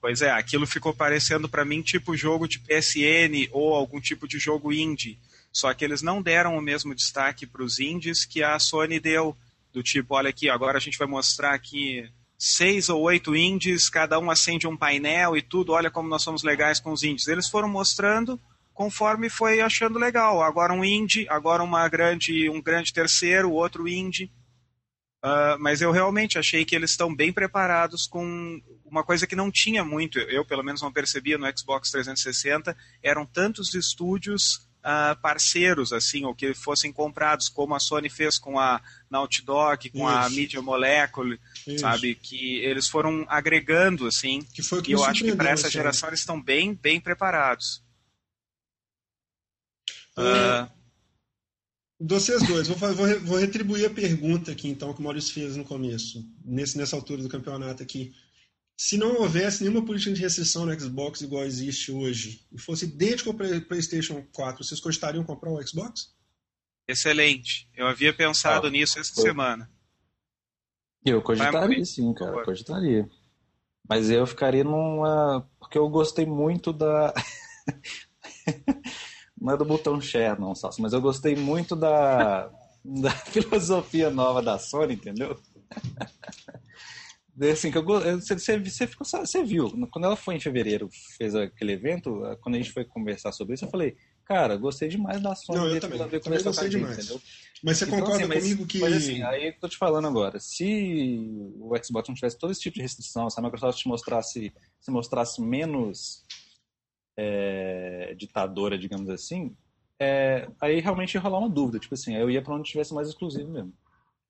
Pois é, aquilo ficou parecendo para mim tipo jogo de PSN ou algum tipo de jogo indie. Só que eles não deram o mesmo destaque para os indies que a Sony deu. Do tipo, olha aqui, agora a gente vai mostrar aqui seis ou oito indies, cada um acende um painel e tudo, olha como nós somos legais com os indies. Eles foram mostrando conforme foi achando legal. Agora um indie, agora uma grande, um grande terceiro, outro indie. Uh, mas eu realmente achei que eles estão bem preparados com uma coisa que não tinha muito, eu pelo menos não percebia no Xbox 360, eram tantos estúdios uh, parceiros, assim, ou que fossem comprados, como a Sony fez com a Naughty Dog, com Isso. a Media Molecule, Isso. sabe? Que eles foram agregando, assim. Que foi que e eu acho que para essa geração eles estão bem, bem preparados. Uh, vocês dois, vou, vou, vou, retribuir a pergunta aqui, então, que o Maurício fez no começo, nesse, nessa altura do campeonato aqui se não houvesse nenhuma política de restrição no Xbox igual existe hoje, e fosse idêntico ao PlayStation 4, vocês gostariam de comprar o Xbox? Excelente. Eu havia pensado ah, nisso essa semana. Eu cogitaria, sim, cara. Eu cogitaria. Mas eu ficaria numa. Porque eu gostei muito da. *laughs* não é do botão share, não, Salso, mas eu gostei muito da, *laughs* da filosofia nova da Sony, entendeu? *laughs* Assim, que eu, você, você, ficou, você viu, quando ela foi em fevereiro, fez aquele evento, quando a gente foi conversar sobre isso, eu falei, cara, gostei demais da Sony. Não, eu também, eu também gostei demais. Entendeu? Mas você então, concorda assim, comigo que... Mas assim, aí eu tô te falando agora, se o Xbox não tivesse todo esse tipo de restrição, se a Microsoft mostrasse, se mostrasse menos é, ditadora, digamos assim, é, aí realmente ia rolar uma dúvida, tipo assim, eu ia para onde tivesse mais exclusivo mesmo.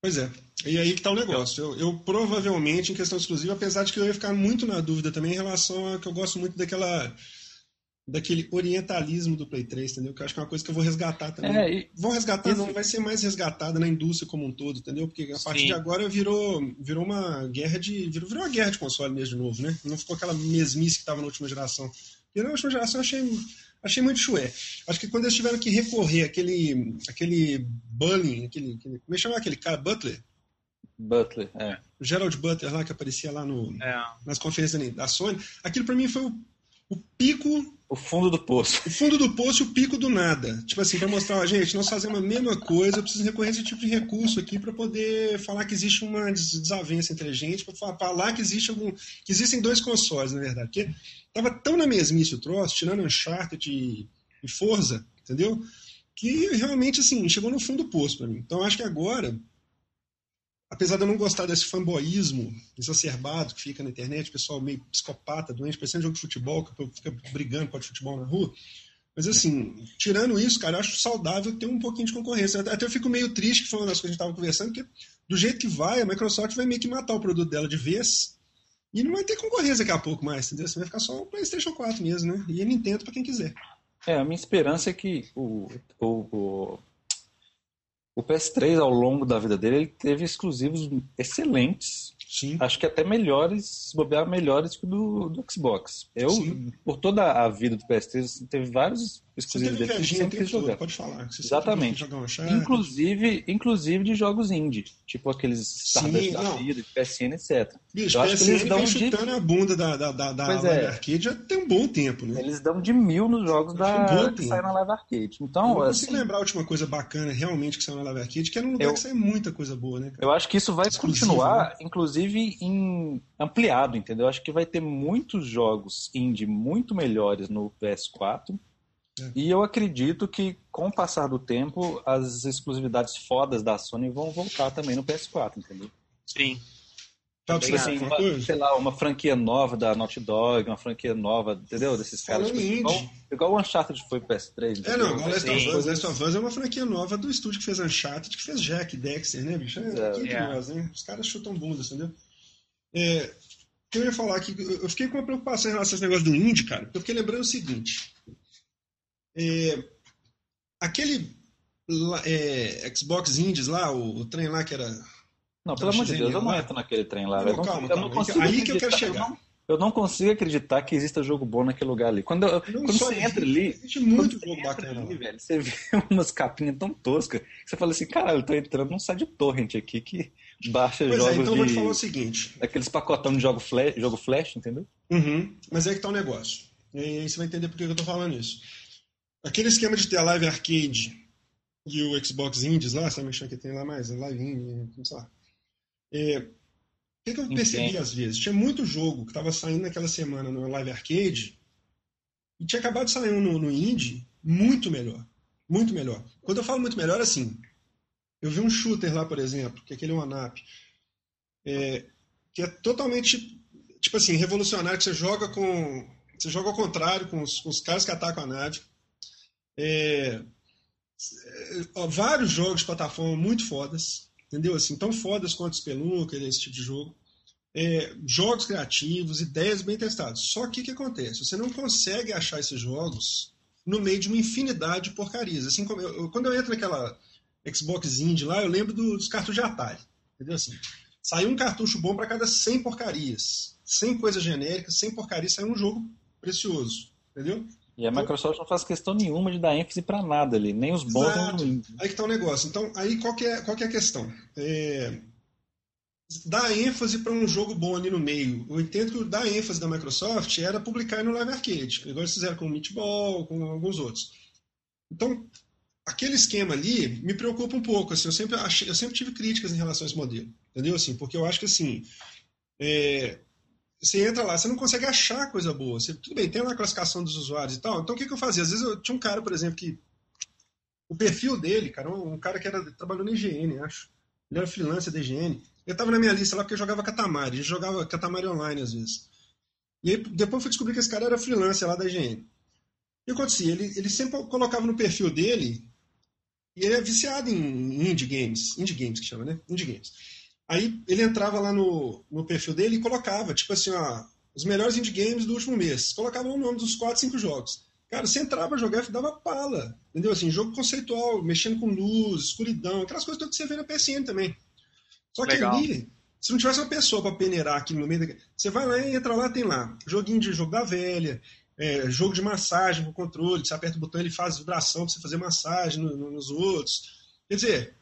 Pois é. E aí que tá o negócio. Eu, eu, provavelmente, em questão exclusiva, apesar de que eu ia ficar muito na dúvida também em relação a que eu gosto muito daquela daquele orientalismo do Play 3, entendeu? Que eu acho que é uma coisa que eu vou resgatar também. É, e... Vou resgatar, não, vai ser mais resgatada na indústria como um todo, entendeu? Porque a partir Sim. de agora virou, virou uma guerra de. Virou, virou uma guerra de console mesmo de novo, né? Não ficou aquela mesmice que estava na última geração. E na última geração eu achei achei muito chué. Acho que quando eles tiveram que recorrer àquele, aquele bullying, aquele, aquele, como é que chama aquele cara? Butler? Butler, é. O Gerald Butler lá, que aparecia lá no, é. nas conferências da Sony. Aquilo para mim foi o, o pico o fundo do poço. O fundo do poço e o pico do nada. Tipo assim, para mostrar, a gente, nós fazemos a mesma coisa, eu preciso recorrer a esse tipo de recurso aqui para poder falar que existe uma desavença entre a gente, para falar que existe algum. que existem dois consoles, na verdade. Porque tava tão na mesmice o troço, tirando Uncharted e, e Forza, entendeu? Que realmente, assim, chegou no fundo do poço para mim. Então, acho que agora, apesar de eu não gostar desse fanboísmo exacerbado que fica na internet, pessoal meio psicopata, doente, parecendo jogo de futebol, que fica brigando com o futebol na rua, mas assim, tirando isso, cara, eu acho saudável ter um pouquinho de concorrência. Até eu fico meio triste, que uma das coisas que a gente estava conversando, que do jeito que vai, a Microsoft vai meio que matar o produto dela de vez e não vai ter concorrência daqui a pouco mais, entendeu? Você vai ficar só o PlayStation 4 mesmo, né? E a Nintendo para quem quiser. É, a minha esperança é que o, o, o, o PS3, ao longo da vida dele, ele teve exclusivos excelentes Sim. Acho que até melhores, se bobear, melhores que o do, do Xbox. Eu, Sim. por toda a vida do PS3, teve vários exclusivos dele que sempre quis jogar. Pode falar. Exatamente. Inclusive, inclusive de jogos indie, tipo aqueles Stardust da vida, de PSN, etc. Bicho, eu acho PSN que eles dão chutando de... a bunda da, da, da, da Live é. Arcade já tem um bom tempo, né? Eles dão de mil nos jogos da... Um que saem na Live Arcade. Então, eu não assim... consigo lembrar a última coisa bacana realmente que saiu na Live Arcade, que era um lugar eu... que saiu muita coisa boa, né? Cara? Eu acho que isso vai Exclusivo, continuar, né? inclusive em ampliado, entendeu? Acho que vai ter muitos jogos indie muito melhores no PS4. É. E eu acredito que, com o passar do tempo, as exclusividades fodas da Sony vão voltar também no PS4, entendeu? Sim. Tá assim, uma, sei lá, uma franquia nova da Naughty Dog, uma franquia nova, entendeu? Desses caras. Tipo, igual, igual o Uncharted foi PS3. É, não, o Last of Us, Last of Us é uma franquia nova do estúdio que fez Uncharted, que fez Jack Dexter, né, bicho? É, é, é. Nós, né? Os caras chutam bunda, entendeu? É, que eu ia falar aqui, eu fiquei com uma preocupação em relação a esse negócio do indie, cara, porque eu fiquei lembrando o seguinte. É, aquele é, Xbox Indies lá, o, o trem lá que era não, pelo amor de Deus, eu não entro naquele trem lá. Não, calma, calma. Aí que eu quero chegar. Eu não, eu não, consigo acreditar que exista jogo bom naquele lugar ali. Quando, eu, quando você entra ali. Existe muito jogo bacana ali, velho, Você vê *laughs* umas capinhas tão toscas. Você fala assim, caralho, eu tô entrando num site de torrent aqui que baixa pois é, jogos. É, então de, eu vou te falar o seguinte: aqueles pacotão de jogo flash, jogo flash entendeu? Uhum, mas é que tá o um negócio. E aí você vai entender por que eu tô falando isso. Aquele esquema de ter a Live Arcade e o Xbox Indies lá, sabe mexendo que tem lá mais? A Live Indie, sei lá. É, o que, que eu percebi às vezes? Tinha muito jogo que estava saindo naquela semana no Live Arcade e tinha acabado de sair um no, no Indie muito melhor. Muito melhor. Quando eu falo muito melhor, assim, eu vi um shooter lá, por exemplo, que é aquele OneUp, é, que é totalmente, tipo assim, revolucionário, que você joga com... Você joga ao contrário, com os, com os caras que atacam a nave. É, é, vários jogos de plataforma muito fodas entendeu? Assim, tão fodas quanto Spelunker, esse tipo de jogo. É, jogos criativos, ideias bem testadas. Só que o que acontece? Você não consegue achar esses jogos no meio de uma infinidade de porcarias. Assim como eu, eu, quando eu entro naquela Xbox Indie lá, eu lembro dos cartuchos de Atari. Entendeu assim? Saiu um cartucho bom para cada 100 porcarias. 100 coisas genéricas, 100 porcarias, saiu um jogo precioso. Entendeu? E a Microsoft não faz questão nenhuma de dar ênfase para nada ali, nem os bons nem os ruins. Aí que tá o negócio. Então, aí qual que é, qual que é a questão? É... Dar ênfase para um jogo bom ali no meio. Eu entendo que dar ênfase da Microsoft era publicar no Live Arcade, igual eles fizeram com o Meatball, com alguns outros. Então, aquele esquema ali me preocupa um pouco. Assim, eu, sempre achei, eu sempre tive críticas em relação a esse modelo. Entendeu? Assim, porque eu acho que assim. É, você entra lá, você não consegue achar coisa boa. Você, tudo bem, tem uma classificação dos usuários e tal. Então o que, que eu fazia? Às vezes eu tinha um cara, por exemplo, que. O perfil dele, cara, um, cara que era, trabalhou na IGN, acho. Ele era freelancer da IGN. Ele tava na minha lista lá porque eu jogava Katamari. A gente jogava Katamari online às vezes. E aí, depois eu fui descobrir que esse cara era freelancer lá da IGN. E o que acontecia? Ele, ele sempre colocava no perfil dele. E ele é viciado em indie games. Indie games que chama, né? Indie games. Aí ele entrava lá no, no perfil dele e colocava, tipo assim, ó, os melhores indie games do último mês. Colocava o nome dos 4, 5 jogos. Cara, você entrava jogar e dava pala. Entendeu? Assim, jogo conceitual, mexendo com luz, escuridão, aquelas coisas todas que você vê na PSN também. Só que Legal. ali, se não tivesse uma pessoa para peneirar aqui no meio da... Você vai lá e entra lá, tem lá, joguinho de jogo da velha, é, jogo de massagem com controle, você aperta o botão ele faz vibração para você fazer massagem no, no, nos outros. Quer dizer,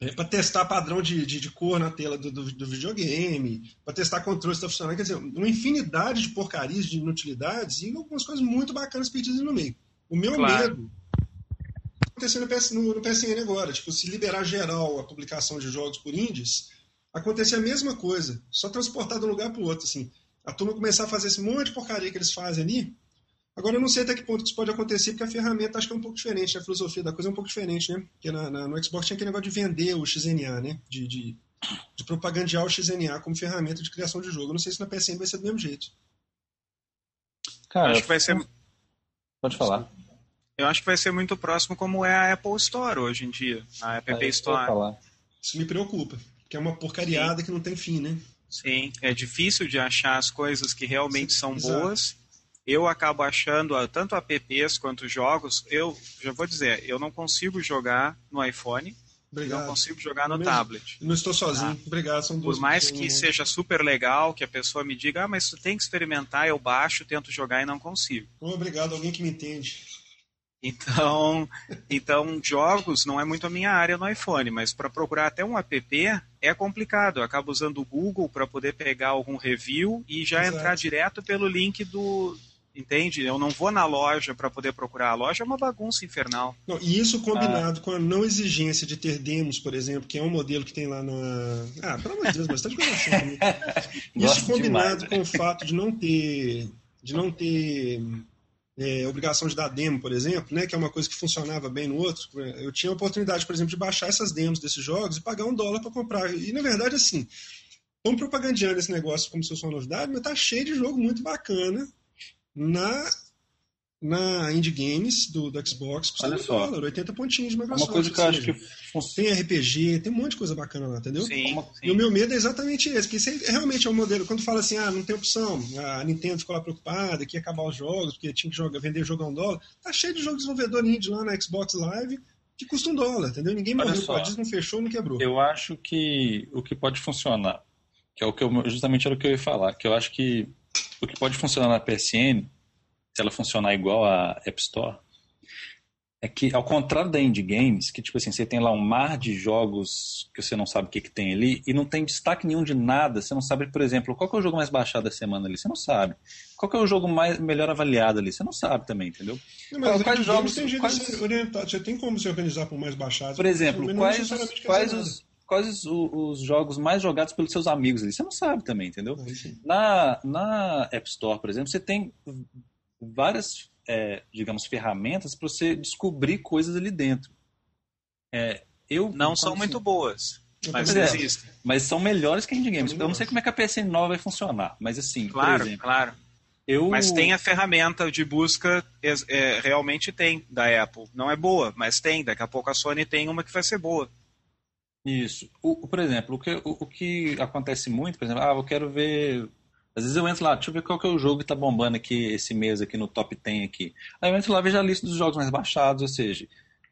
é, para testar padrão de, de, de, cor na tela do, do, do videogame, para testar controle se está funcionando. Quer dizer, uma infinidade de porcarias, de inutilidades e algumas coisas muito bacanas perdidas no meio. O meu claro. medo acontecendo no, PS, no, no, PSN agora. Tipo, se liberar geral a publicação de jogos por indies, acontecer a mesma coisa, só transportar de um lugar para o outro. Assim. A turma começar a fazer esse monte de porcaria que eles fazem ali, Agora, eu não sei até que ponto isso pode acontecer, porque a ferramenta acho que é um pouco diferente, a filosofia da coisa é um pouco diferente, né? Porque na, na, no Xbox tinha aquele negócio de vender o XNA, né? De, de, de propagandear o XNA como ferramenta de criação de jogo. Eu não sei se na PSN vai ser do mesmo jeito. Cara, acho que vai ser. Pode falar. Eu acho que vai ser muito próximo como é a Apple Store hoje em dia, a App é, Store. Isso me preocupa, que é uma porcariada Sim. que não tem fim, né? Sim, é difícil de achar as coisas que realmente Sim, são exato. boas eu acabo achando tanto apps quanto jogos. Eu já vou dizer, eu não consigo jogar no iPhone. Obrigado. Não consigo jogar no Mesmo, tablet. Não estou sozinho. Tá? Obrigado, são duas Por mais que seja super legal, que a pessoa me diga, ah, mas tu tem que experimentar, eu baixo, tento jogar e não consigo. Obrigado, alguém que me entende. Então, então jogos não é muito a minha área no iPhone, mas para procurar até um app é complicado. Eu acabo usando o Google para poder pegar algum review e já Exato. entrar direto pelo link do, Entende? Eu não vou na loja para poder procurar. A loja é uma bagunça infernal. Não, e isso combinado ah. com a não exigência de ter demos, por exemplo, que é um modelo que tem lá na. Ah, pelo amor de Deus, bastante coisa assim. *laughs* Isso combinado demais, com o fato de não ter. De não ter é, obrigação de dar demo, por exemplo, né, que é uma coisa que funcionava bem no outro. Eu tinha a oportunidade, por exemplo, de baixar essas demos desses jogos e pagar um dólar para comprar. E na verdade, assim, estão propagandeando esse negócio como se fosse uma novidade, mas tá cheio de jogo muito bacana na na Indie Games do, do Xbox custa Olha só. dólar, 80 pontinhos de Microsoft. Uma coisa que eu acho que tem RPG, tem um monte de coisa bacana lá, entendeu? Sim, e o meu medo é exatamente esse, que esse realmente é um modelo. Quando fala assim, ah, não tem opção, a Nintendo ficou lá preocupada que ia acabar os jogos, porque tinha que jogar, vender jogo a um dólar. Tá cheio de jogos de desenvolvedor indie lá na Xbox Live que custa um dólar, entendeu? Ninguém Olha morreu, a Disney não fechou, não quebrou. Eu acho que o que pode funcionar, que é o que eu, justamente era o que eu ia falar, que eu acho que o que pode funcionar na PSN se ela funcionar igual a App Store, é que, ao contrário da Indie Games, que tipo assim, você tem lá um mar de jogos que você não sabe o que, que tem ali e não tem destaque nenhum de nada, você não sabe, por exemplo, qual é o jogo mais baixado da semana ali, você não sabe. Qual é o jogo mais, melhor avaliado ali, você não sabe também, entendeu? Não, mas quais jogos tem quais... você tem como se organizar por mais baixados. Por exemplo, quais, quais os, quais os, os, jogos mais jogados pelos seus amigos ali. Você não sabe também, entendeu? Na, na App Store, por exemplo, você tem várias, é, digamos, ferramentas para você descobrir coisas ali dentro. É, eu não são assim, muito boas. Mas é, existem. Mas são melhores que a Indie Games. Eu não sei como é que a PSN nova vai funcionar, mas assim, claro, exemplo, claro. Eu... Mas tem a ferramenta de busca, é, realmente tem, da Apple. Não é boa, mas tem. Daqui a pouco a Sony tem uma que vai ser boa. Isso. O, por exemplo, o que, o, o, que acontece muito, por exemplo, ah, eu quero ver às vezes eu entro lá, deixa eu ver qual que é o jogo que tá bombando aqui esse mês aqui no top 10 aqui. Aí eu entro lá, vejo a lista dos jogos mais baixados, ou seja,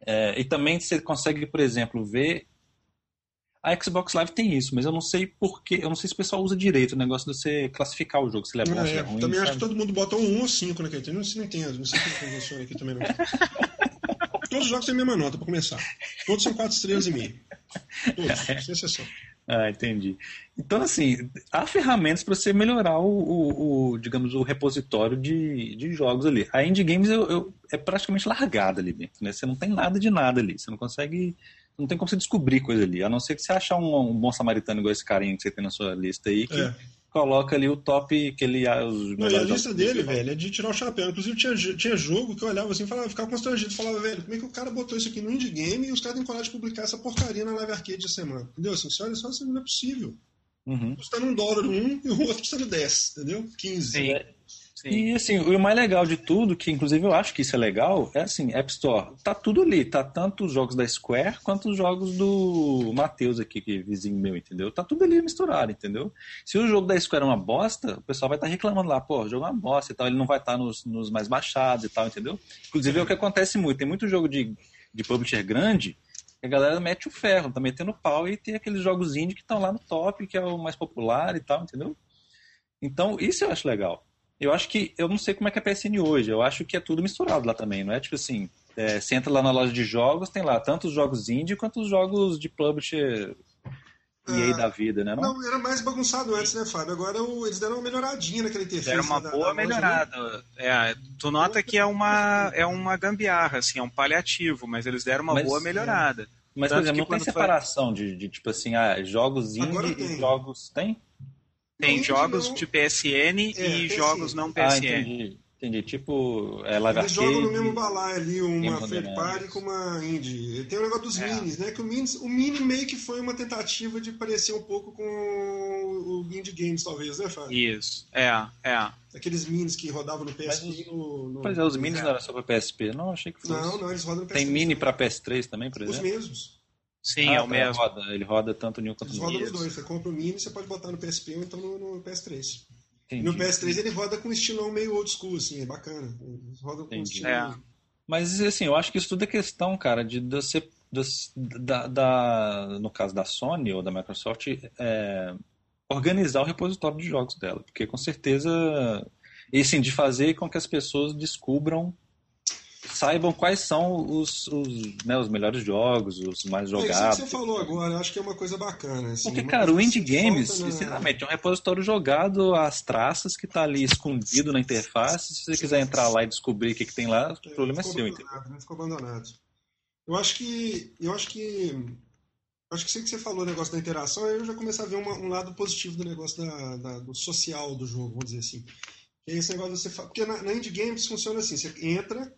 é, e também você consegue, por exemplo, ver a Xbox Live tem isso, mas eu não sei porquê, eu não sei se o pessoal usa direito o negócio de você classificar o jogo, se ele é bom, é, se é ruim. Também sabe? acho que todo mundo bota um 1 ou 5 naquele não sei nem tem, não sei como funciona aqui também não. *laughs* Todos os jogos têm a mesma nota, para começar. Todos são 4 estrelas e meio. Todos, *laughs* sem exceção. Ah, entendi. Então, assim, há ferramentas para você melhorar o, o, o, digamos, o repositório de, de jogos ali. A Indie Games eu, eu, é praticamente largada ali dentro, né? Você não tem nada de nada ali. Você não consegue. Não tem como você descobrir coisa ali. A não ser que você achar um, um bom samaritano igual esse carinha que você tem na sua lista aí, que, é coloca ali o top que ele. Os não, e a lista dele, velho, é de tirar o chapéu. Inclusive tinha, tinha jogo que eu olhava assim e falava, ficava constrangido. Falava, velho, como é que o cara botou isso aqui no indie game e os caras têm coragem de publicar essa porcaria na live arcade de semana? Entendeu? Assim, você olha só, assim, não é possível. Uhum. Custando um dólar um e o outro custando 10, entendeu? 15. Sim. É, Sim. E assim, o mais legal de tudo, que inclusive eu acho que isso é legal, é assim, App Store, tá tudo ali, tá tanto os jogos da Square quanto os jogos do Matheus aqui, que é vizinho meu, entendeu? Tá tudo ali misturado, entendeu? Se o jogo da Square é uma bosta, o pessoal vai estar tá reclamando lá, pô, o jogo é uma bosta e tal, ele não vai estar tá nos, nos mais baixados e tal, entendeu? Inclusive é o que acontece muito, tem muito jogo de, de publisher grande a galera mete o ferro, tá metendo pau e tem aqueles jogos indie que estão lá no top, que é o mais popular e tal, entendeu? Então, isso eu acho legal. Eu acho que. Eu não sei como é que é a PSN hoje. Eu acho que é tudo misturado lá também. Não é tipo assim. É, você entra lá na loja de jogos, tem lá tanto os jogos indie quanto os jogos de publisher EA ah, da vida, né? Não? não, era mais bagunçado antes, né, Fábio? Agora o, eles deram uma melhoradinha naquela interface. Deram uma da, boa da melhorada. É, tu nota que é uma, é uma gambiarra, assim, é um paliativo, mas eles deram uma mas, boa melhorada. É. Mas, Tanto por exemplo, não tem separação foi... de, de, tipo assim, ah, jogos indie e jogos. Tem? Tem jogos não... de PSN é, e jogos não PSN. Ah, entendi. Entendi, tipo, é live Eles jogam no mesmo balaio ali, uma third party com uma indie. Tem o negócio dos é. minis, né? Que o, minis, o mini meio que foi uma tentativa de parecer um pouco com o indie games, talvez, né, Fábio? Isso, é, é. Aqueles minis que rodavam no PSP Mas, no, no, Pois é, os minis não eram só pra PSP, não, achei que fosse. Não, não, eles rodam no PSP. Tem mini pra PS3 também, por exemplo? Os mesmos. Sim, ah, é o tá, mesmo. Roda, ele roda tanto no quanto no os dois. Você compra o mini, você pode botar no PSP ou então no, no PS3. Entendi. No PS3 ele roda com um estilão meio old school, assim, é bacana. Ele roda com Entendi. um É. Mas, assim, eu acho que isso tudo é questão, cara, de, de você, da, da, no caso da Sony ou da Microsoft, é, organizar o repositório de jogos dela. Porque, com certeza, e, assim, de fazer com que as pessoas descubram saibam quais são os, os, né, os melhores jogos, os mais jogados. É isso que você falou agora, eu acho que é uma coisa bacana. Assim, Porque, cara, o Indie Games, sinceramente, é um repositório jogado às traças que está ali escondido na interface. Se você quiser entrar lá e descobrir o que, que tem lá, o é, problema é seu, entendeu? Né, ficou abandonado. Eu acho que. Eu acho que. Acho que sei que você falou o negócio da interação, eu já comecei a ver uma, um lado positivo do negócio da, da, do social do jogo, vamos dizer assim. É esse negócio você fala. Porque na, na Indie Games funciona assim: você entra,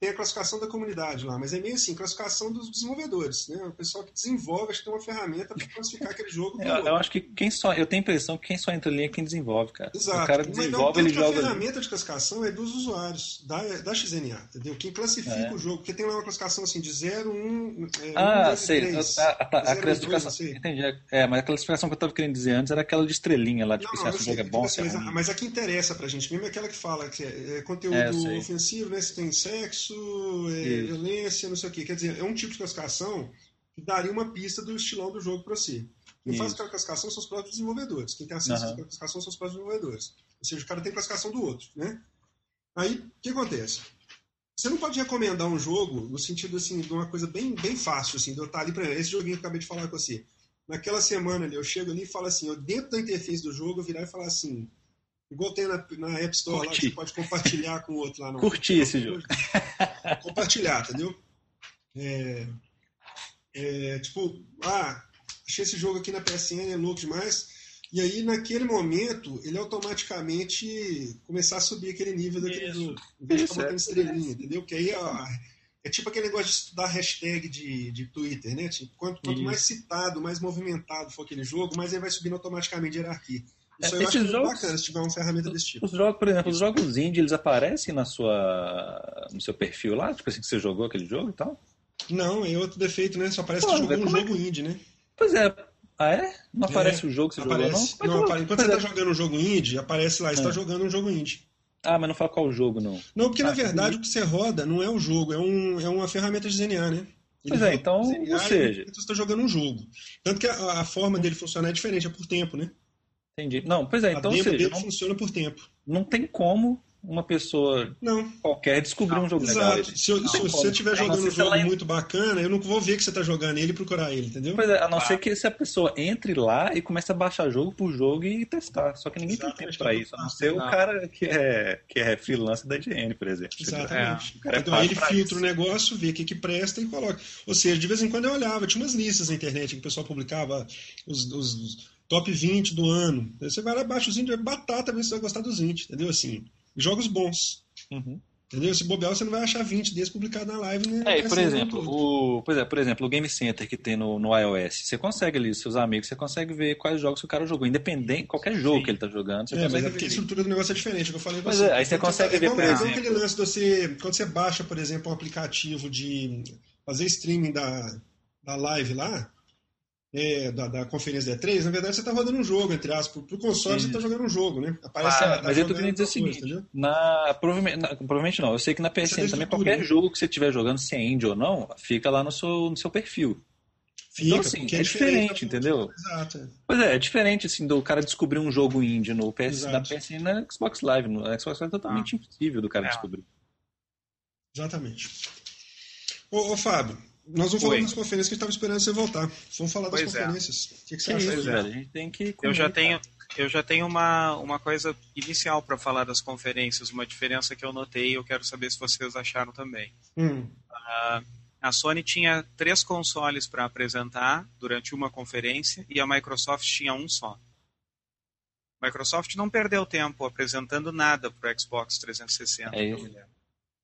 tem a classificação da comunidade lá, mas é meio assim, classificação dos desenvolvedores, né? O pessoal que desenvolve, acho que tem uma ferramenta para classificar aquele jogo. Eu, eu, acho que quem só, eu tenho a impressão que quem só entra ali é quem desenvolve, cara. Exato. O cara desenvolve, ele joga. A ferramenta de classificação é dos usuários, da, da XNA, entendeu? Quem classifica é. o jogo, porque tem lá uma classificação assim de 0, 1, é, Ah, 1, 2, sei. 3, a, a, a, a classificação. 2, entendi. É, mas a classificação que eu estava querendo dizer antes era aquela de estrelinha lá, tipo, não, se o jogo é bom. Assim, mas, mas, a que interessa pra gente mesmo é aquela que fala que é, é conteúdo é, ofensivo, né? Se tem sexo. É, violência, não sei o quê. Quer dizer, é um tipo de classificação que daria uma pista do estilão do jogo para si. Quem Isso. faz aquela classificação são os próprios desenvolvedores. Quem tem acesso uhum. à classificação são os próprios desenvolvedores. Ou seja, o cara tem classificação do outro, né? Aí, o que acontece? Você não pode recomendar um jogo no sentido, assim, de uma coisa bem, bem fácil, assim, de eu estar ali, para esse joguinho que eu acabei de falar com você. Naquela semana ali, eu chego ali e falo assim, eu, dentro da interface do jogo, eu virar e falar assim, Igual tem na, na App Store lá, você pode compartilhar com o outro lá. No, Curti esse jogo. *laughs* Compartilhar, entendeu? É, é, tipo, ah, achei esse jogo aqui na PSN, é louco demais. E aí, naquele momento, ele automaticamente começar a subir aquele nível daquele Isso. jogo. Em vez de ficar botando estrelinha, entendeu? Porque aí ó, é tipo aquele negócio de estudar hashtag de, de Twitter, né? Tipo, quanto, quanto mais citado, mais movimentado for aquele jogo, mais ele vai subindo automaticamente de hierarquia. Isso eu acho jogos, bacana se tiver uma ferramenta desse tipo. Os jogos, por exemplo, os jogos indie, eles aparecem na sua, no seu perfil lá? Tipo assim, que você jogou aquele jogo e tal? Não, é outro defeito, né? Só parece Pô, que jogou um jogo é indie, né? Pois é. Ah, é? Não é, aparece o jogo que você aparece. jogou, não? não apare... Enquanto você está é. jogando um jogo indie, aparece lá, você está é. jogando um jogo indie. Ah, mas não fala qual o jogo, não. Não, porque ah, na verdade o que você roda não é o jogo, é, um, é uma ferramenta de ZNA, né? Ele pois é, então, ou seja... Você está jogando um jogo. Tanto que a, a forma dele funcionar é diferente, é por tempo, né? Entendi. Não, pois é, então. A seja, não, funciona por tempo. Não tem como uma pessoa não. qualquer descobrir não, um jogo exato. legal. Se, eu, se você estiver jogando um jogo muito bacana, eu não vou ver que você está jogando ele e procurar ele, entendeu? Pois é, a não ah. ser que se a pessoa entre lá e comece a baixar jogo por jogo e testar. Só que ninguém Exatamente. tem tempo para isso, a não ser não. o cara que é, que é freelance da IGN, por exemplo. Exatamente. É. então aí ele filtra isso. o negócio, vê o que, que presta e coloca. Ou seja, de vez em quando eu olhava, tinha umas listas na internet que o pessoal publicava os, os top 20 do ano. Aí você vai lá abaixo, os índios é batata, você vai gostar dos 20, entendeu? Assim, jogos bons. Uhum. Entendeu? Se bobear, você não vai achar 20 desses publicados na live, né? É, por exemplo, o, pois é, por exemplo, o Game Center que tem no, no iOS, você consegue ali, seus amigos, você consegue ver quais jogos que o cara jogou, independente, qualquer jogo Sim. que ele tá jogando. Você é, mas é porque a estrutura do negócio é diferente, que eu falei pois você. É, aí você consegue ver, por exemplo. aquele lance de você, quando você baixa, por exemplo, um aplicativo de fazer streaming da, da live lá, é, da, da, conferência da E3, na verdade você está rodando um jogo, entre aspas. Para o console Sim. você está jogando um jogo, né? Aparece, ah, tá mas eu tô querendo dizer o seguinte: na, provavelmente, na, provavelmente não. Eu sei que na PSN também, qualquer né? jogo que você estiver jogando, se é indie ou não, fica lá no seu, no seu perfil. Fica, então, assim, é, é diferente, entendeu? Exato. É. Pois é, é diferente assim, do cara descobrir um jogo indie no PS, na PSN na Xbox Live. No Xbox Live é totalmente ah. impossível do cara é. descobrir. Exatamente. Ô, ô Fábio, nós vamos falar Oi. das conferências que a gente estava esperando você voltar. Vamos falar das pois é. conferências. É. O que, que você acha? Pois é. A gente tem que eu já tenho, eu já tenho uma, uma coisa inicial para falar das conferências, uma diferença que eu notei e eu quero saber se vocês acharam também. Hum. Uh, a Sony tinha três consoles para apresentar durante uma conferência e a Microsoft tinha um só. Microsoft não perdeu tempo apresentando nada para o Xbox 360. É isso.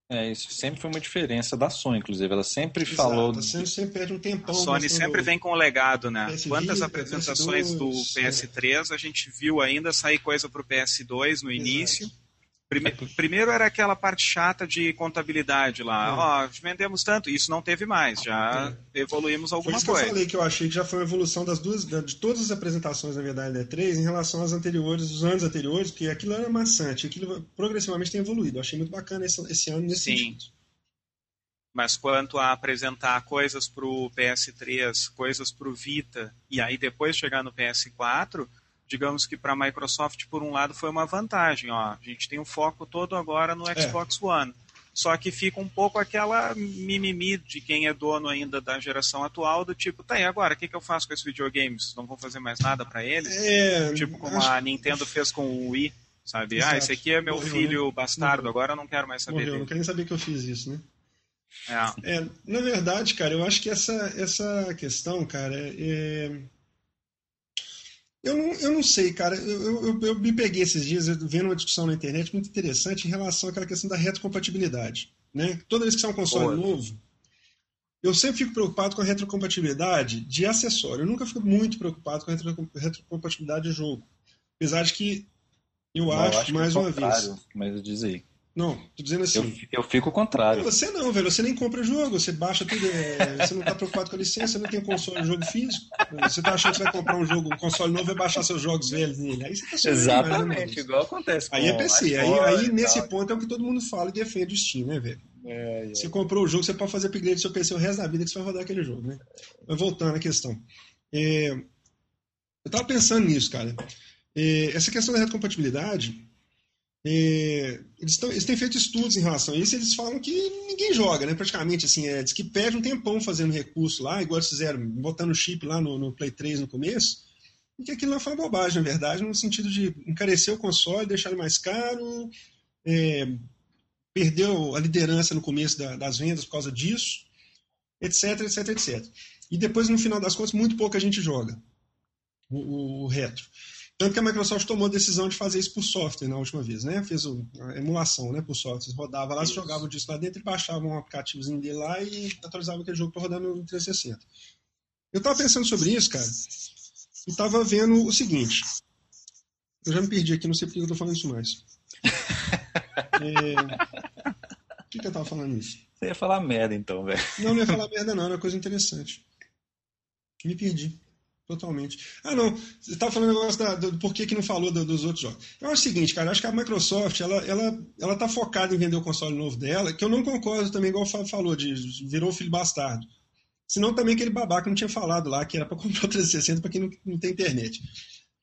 É, isso sempre foi uma diferença da Sony, inclusive. Ela sempre Exato, falou. A Sony sempre perde um tempão. A Sony sempre vem com o legado, né? PS Quantas apresentações PS2, do PS3 a gente viu ainda sair coisa para o PS2 no início? Exato. Prime primeiro era aquela parte chata de contabilidade lá. É. Ó, é. oh, vendemos tanto, isso não teve mais, já é. evoluímos alguma foi coisa. Que eu falei que eu achei que já foi uma evolução das duas, de todas as apresentações, na verdade, da E3 em relação às anteriores, os anos anteriores, porque aquilo era maçante, aquilo progressivamente tem evoluído. Eu achei muito bacana esse, esse ano nesse Sim. sentido. Mas quanto a apresentar coisas para o PS3, coisas para o Vita, e aí depois chegar no PS4, digamos que para a Microsoft, por um lado, foi uma vantagem. Ó, a gente tem o foco todo agora no é. Xbox é. One. Só que fica um pouco aquela mimimi de quem é dono ainda da geração atual, do tipo, tá aí agora, o que, que eu faço com esses videogames? Não vou fazer mais nada para eles? É, tipo como acho... a Nintendo fez com o Wii, sabe? Exato. Ah, esse aqui é meu Morreu, filho né? bastardo, Morreu. agora eu não quero mais saber Morreu. dele. Não quero nem saber que eu fiz isso, né? É. é. na verdade, cara, eu acho que essa, essa questão, cara, é, eu não, eu não sei, cara. Eu, eu, eu me peguei esses dias vendo uma discussão na internet muito interessante em relação àquela questão da retrocompatibilidade. Né? Toda vez que sai um console Boa. novo, eu sempre fico preocupado com a retrocompatibilidade de acessório. Eu nunca fico muito preocupado com a retrocompatibilidade de jogo. Apesar de que eu, não, acho, eu acho mais uma vez. Mas diz aí. Não, tô dizendo assim. Eu, eu fico ao contrário. Você não, velho. Você nem compra jogo, você baixa tudo. É, você não tá preocupado com a licença, você não tem console jogo físico. Você tá achando que você vai comprar um jogo, um console novo e baixar seus jogos velhos nele. Aí você tá Exatamente, igual acontece. Aí é PC. Aí, aí nesse ponto é o que todo mundo fala e defende o Steam, né, velho? É, é. Você comprou o jogo, você pode fazer upgrade do seu PC o resto da vida que você vai rodar aquele jogo, né? Mas voltando à questão. É, eu tava pensando nisso, cara. É, essa questão da retrocompatibilidade é, eles, tão, eles, têm feito estudos em relação a isso eles falam que ninguém joga, né? Praticamente, assim, é, diz que perde um tempão fazendo recurso lá, igual eles fizeram, botando chip lá no, no Play 3 no começo, e que aquilo não foi uma bobagem, na verdade, no sentido de encarecer o console, deixar ele mais caro, é, perdeu a liderança no começo da, das vendas por causa disso, etc, etc, etc. E depois, no final das contas, muito pouca gente joga o, o, o retro. Tanto que a Microsoft tomou a decisão de fazer isso por software na última vez, né? Fez a emulação né, por software. Rodava lá, jogava o disco lá dentro e baixava um aplicativozinho dele lá e atualizava aquele jogo para rodar no 360. Eu estava pensando sobre isso, cara, e estava vendo o seguinte. Eu já me perdi aqui, não sei por que eu estou falando isso mais. *laughs* é... Por que, que eu estava falando isso? Você ia falar merda então, velho. Não, não ia falar merda não, era uma coisa interessante. Me perdi. Totalmente. Ah, não. Você estava falando negócio da, do porquê que não falou do, dos outros jogos. Acho o seguinte, cara. Acho que a Microsoft, ela, ela, ela tá focada em vender o console novo dela, que eu não concordo também, igual o Fábio falou, de virou filho bastardo. Senão também aquele babaca não tinha falado lá, que era para *laughs* comprar o 360 para quem não, não tem internet.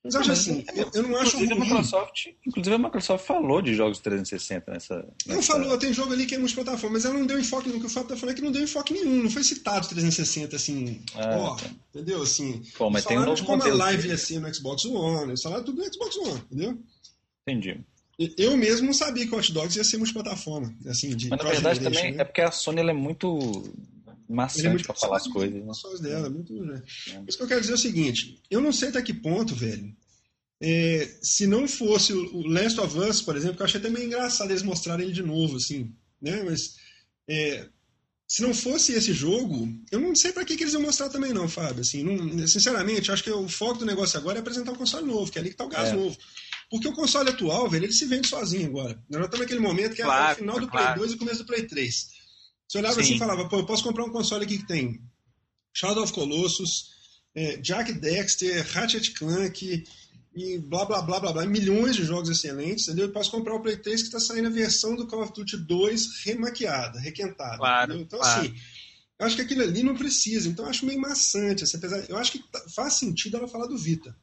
Mas eu acho assim, eu, eu não acho inclusive ruim. A Microsoft, inclusive a Microsoft falou de jogos 360 nessa. nessa... Não falou, tem jogo ali que é multiplataforma, mas ela não deu enfoque no que o Fábio tá falando é que não deu enfoque nenhum, não foi citado 360 assim, ah, ó, tá. entendeu? Assim, Pô, mas tem um novo de como a live ia ser no Xbox One, eles falaram tudo no Xbox One, entendeu? Entendi. Eu mesmo não sabia que o Hot Dogs ia ser multiplataforma, assim, de Mas na verdade também né? é porque a Sony ela é muito maçante é para falar as coisas. Né? Dela, muito, né? É. Isso que eu quero dizer é o seguinte: eu não sei até que ponto, velho, é, se não fosse o Last of Us, por exemplo, que eu achei até meio engraçado eles mostrarem ele de novo, assim, né? Mas é, se não fosse esse jogo, eu não sei para que, que eles iam mostrar também, não, Fábio. Assim, não, sinceramente, acho que o foco do negócio agora é apresentar um console novo, que é ali que tá o gás é. novo. Porque o console atual, velho, ele se vende sozinho agora. Nós estamos naquele momento que é o final do claro. Play 2 e o começo do Play 3. Você olhava Sim. assim e falava, pô, eu posso comprar um console aqui que tem Shadow of Colossus, é, Jack Dexter, Ratchet Clank e blá blá blá blá blá, milhões de jogos excelentes, entendeu? Eu posso comprar o Play 3 que está saindo a versão do Call of Duty 2 remaquiada, requentada. Claro, então, claro. assim, eu acho que aquilo ali não precisa, então eu acho meio maçante. Assim, apesar, eu acho que tá, faz sentido ela falar do Vita,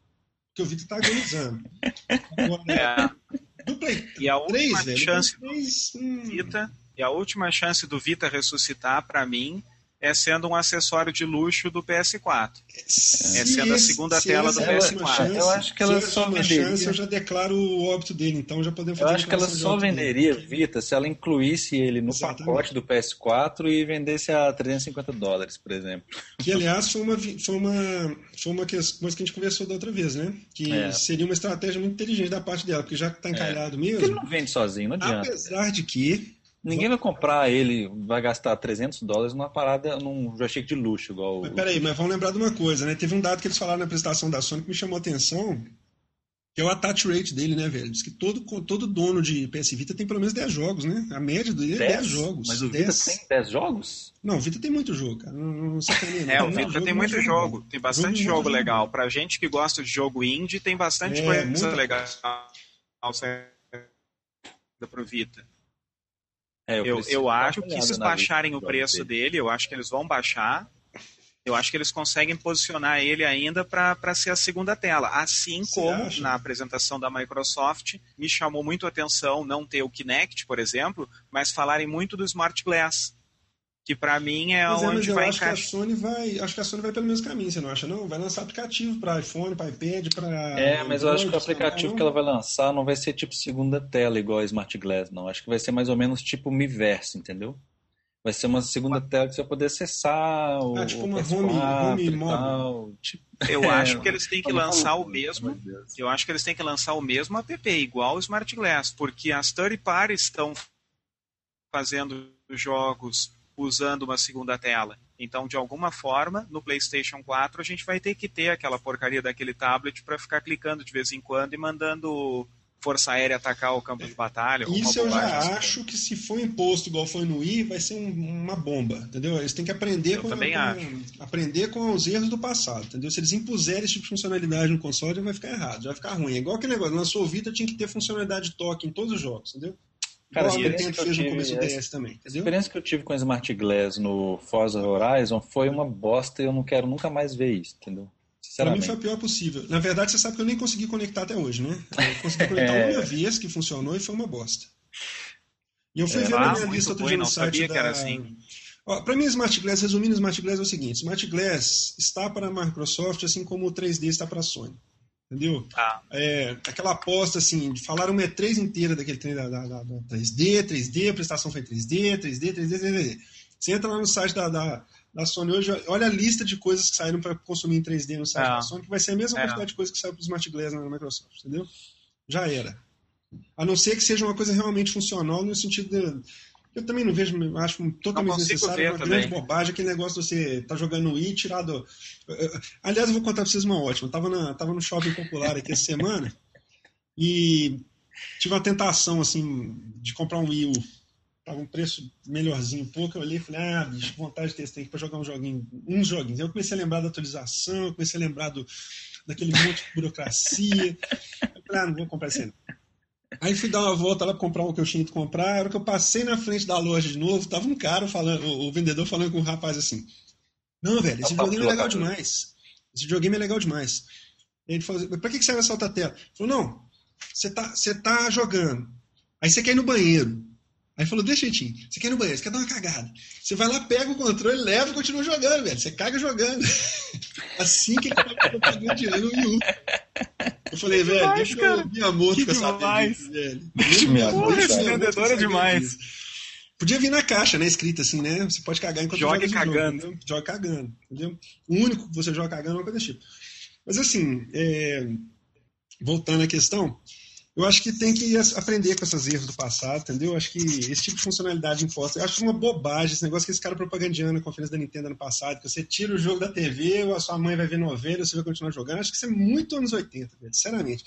porque o Vita está agonizando. *laughs* Agora, é. Do Play e a 3, última velho, chance 3, do hum... Vita, e a última chance do Vita ressuscitar, para mim, é sendo um acessório de luxo do PS4. Se é sendo a segunda tela do PS4. Chance, eu acho que ela só venderia. Chance, eu já declaro o óbito dele, então já podemos fazer Eu acho que ela só venderia dele. Vita se ela incluísse ele no Exatamente. pacote do PS4 e vendesse a 350 dólares, por exemplo. Que aliás foi uma foi uma foi uma coisa que a gente conversou da outra vez, né? Que é. seria uma estratégia muito inteligente da parte dela, porque já que está encalhado é. mesmo. Porque ele não vende sozinho, não adianta. Apesar de que Ninguém vai comprar ele, vai gastar 300 dólares numa parada, num joystick de luxo, igual Mas peraí, mas vamos lembrar de uma coisa, né? Teve um dado que eles falaram na apresentação da Sony que me chamou a atenção, que é o attach rate dele, né, velho? Diz que todo, todo dono de PS Vita tem pelo menos 10 jogos, né? A média dele é 10, 10 jogos. Mas o Vita 10. tem 10 jogos? Não, o Vita tem muito jogo, cara. Não, não sacaneia, não. É, o Vita tem muito jogo. jogo. Tem bastante jogo, jogo legal. Pra gente que gosta de jogo indie, tem bastante é, coisa legal pro Vita. É, eu, eu, eu acho que se baixarem o preço dele, eu acho que eles vão baixar. Eu acho que eles conseguem posicionar ele ainda para ser a segunda tela. Assim Você como acha? na apresentação da Microsoft, me chamou muito a atenção não ter o Kinect, por exemplo, mas falarem muito do Smart Glass que para mim é mas onde é, vai encaixar. Acho que a Sony vai, acho que a Sony vai pelo mesmo caminho, você não acha não? Vai lançar aplicativo para iPhone, para iPad, para É, mas eu acho que o aplicativo que ela vai lançar não vai ser tipo segunda tela igual a Smart Glass, não. Acho que vai ser mais ou menos tipo Miiverse, entendeu? Vai ser uma segunda tela que você vai poder acessar o, ah, tipo uma home, home mobile. Tipo, eu *laughs* é, acho que eles têm que lançar o mesmo. Eu acho que eles têm que lançar o mesmo app igual o Smart Glass, porque as third parties estão fazendo jogos usando uma segunda tela. Então, de alguma forma, no PlayStation 4 a gente vai ter que ter aquela porcaria daquele tablet para ficar clicando de vez em quando e mandando Força Aérea atacar o campo de batalha. Isso eu já assim. acho que se for imposto igual foi no Wii, vai ser um, uma bomba, entendeu? Eles têm que aprender eu com, também com, acho. aprender com os erros do passado, entendeu? Se eles impuserem esse tipo de funcionalidade no console, vai ficar errado, vai ficar ruim. É igual aquele negócio, na sua vida tinha que ter funcionalidade de toque em todos os jogos, entendeu? Cara, a experiência, que eu tive, no DS também, a experiência que eu tive com o Smart Glass no Forza Horizon foi uma bosta e eu não quero nunca mais ver isso, entendeu? Pra mim foi a pior possível. Na verdade, você sabe que eu nem consegui conectar até hoje, né? Eu consegui conectar *laughs* é... uma vez que funcionou e foi uma bosta. E eu fui é, ver na minha lista outro dia no site da... Assim. Para mim, Smart Glass, resumindo, Smart Glass é o seguinte: Smart Glass está para a Microsoft, assim como o 3D está para a Sony. Entendeu? Ah. É, aquela aposta assim, de falaram uma E3 inteira daquele trem da, da, da, da 3D, 3D, a prestação foi 3D, 3D, 3D, 3D. Você entra lá no site da, da, da Sony hoje, olha a lista de coisas que saíram para consumir em 3D no site é. da Sony, que vai ser a mesma é. quantidade de coisas que saiu para o Smart Glass na Microsoft, entendeu? Já era. A não ser que seja uma coisa realmente funcional no sentido de eu também não vejo, acho totalmente necessário, uma também. grande bobagem aquele negócio de você tá jogando Wii tirado. Aliás, eu vou contar pra vocês uma ótima. Eu tava, na, tava no shopping popular aqui essa semana e tive uma tentação assim de comprar um Wii U. Tava um preço melhorzinho um pouco. Eu olhei e falei, ah, bicho, vontade de ter esse tempo pra jogar um joguinho, uns joguinhos. Eu comecei a lembrar da atualização, eu comecei a lembrar do, daquele monte de burocracia. Eu falei, ah, não vou comprar esse aí. Aí fui dar uma volta lá pra comprar o que eu tinha que comprar. A hora que eu passei na frente da loja de novo, tava um cara falando, o vendedor falando com o rapaz assim: Não, velho, esse videogame é legal demais. Esse videogame é legal demais. Ele falou: Pra que serve essa outra tela? Ele falou: Não, você tá, você tá jogando. Aí você quer ir no banheiro. Aí falou, deixa jeitinho, você quer ir no banheiro, você quer dar uma cagada. Você vai lá, pega o controle, leva e continua jogando, velho. Você caga jogando. *laughs* assim que ele tá pagando dinheiro no Wii U. Eu falei, velho, demais, *laughs* deixa eu minha moto com essa velho. Deixa minha moto. Esse vendedor é demais. Podia vir na caixa, né? Escrita assim, né? Você pode cagar enquanto joga cagando. Jogo, joga cagando, entendeu? O único que você joga cagando é uma coisa desse tipo. Mas assim, é... voltando à questão, eu acho que tem que aprender com esses erros do passado, entendeu? Eu acho que esse tipo de funcionalidade imposta, eu acho uma bobagem esse negócio que esse cara propagandeando na conferência da Nintendo ano passado, que você tira o jogo da TV, ou a sua mãe vai ver novela, você vai continuar jogando. Acho que isso é muito anos 80, velho, sinceramente.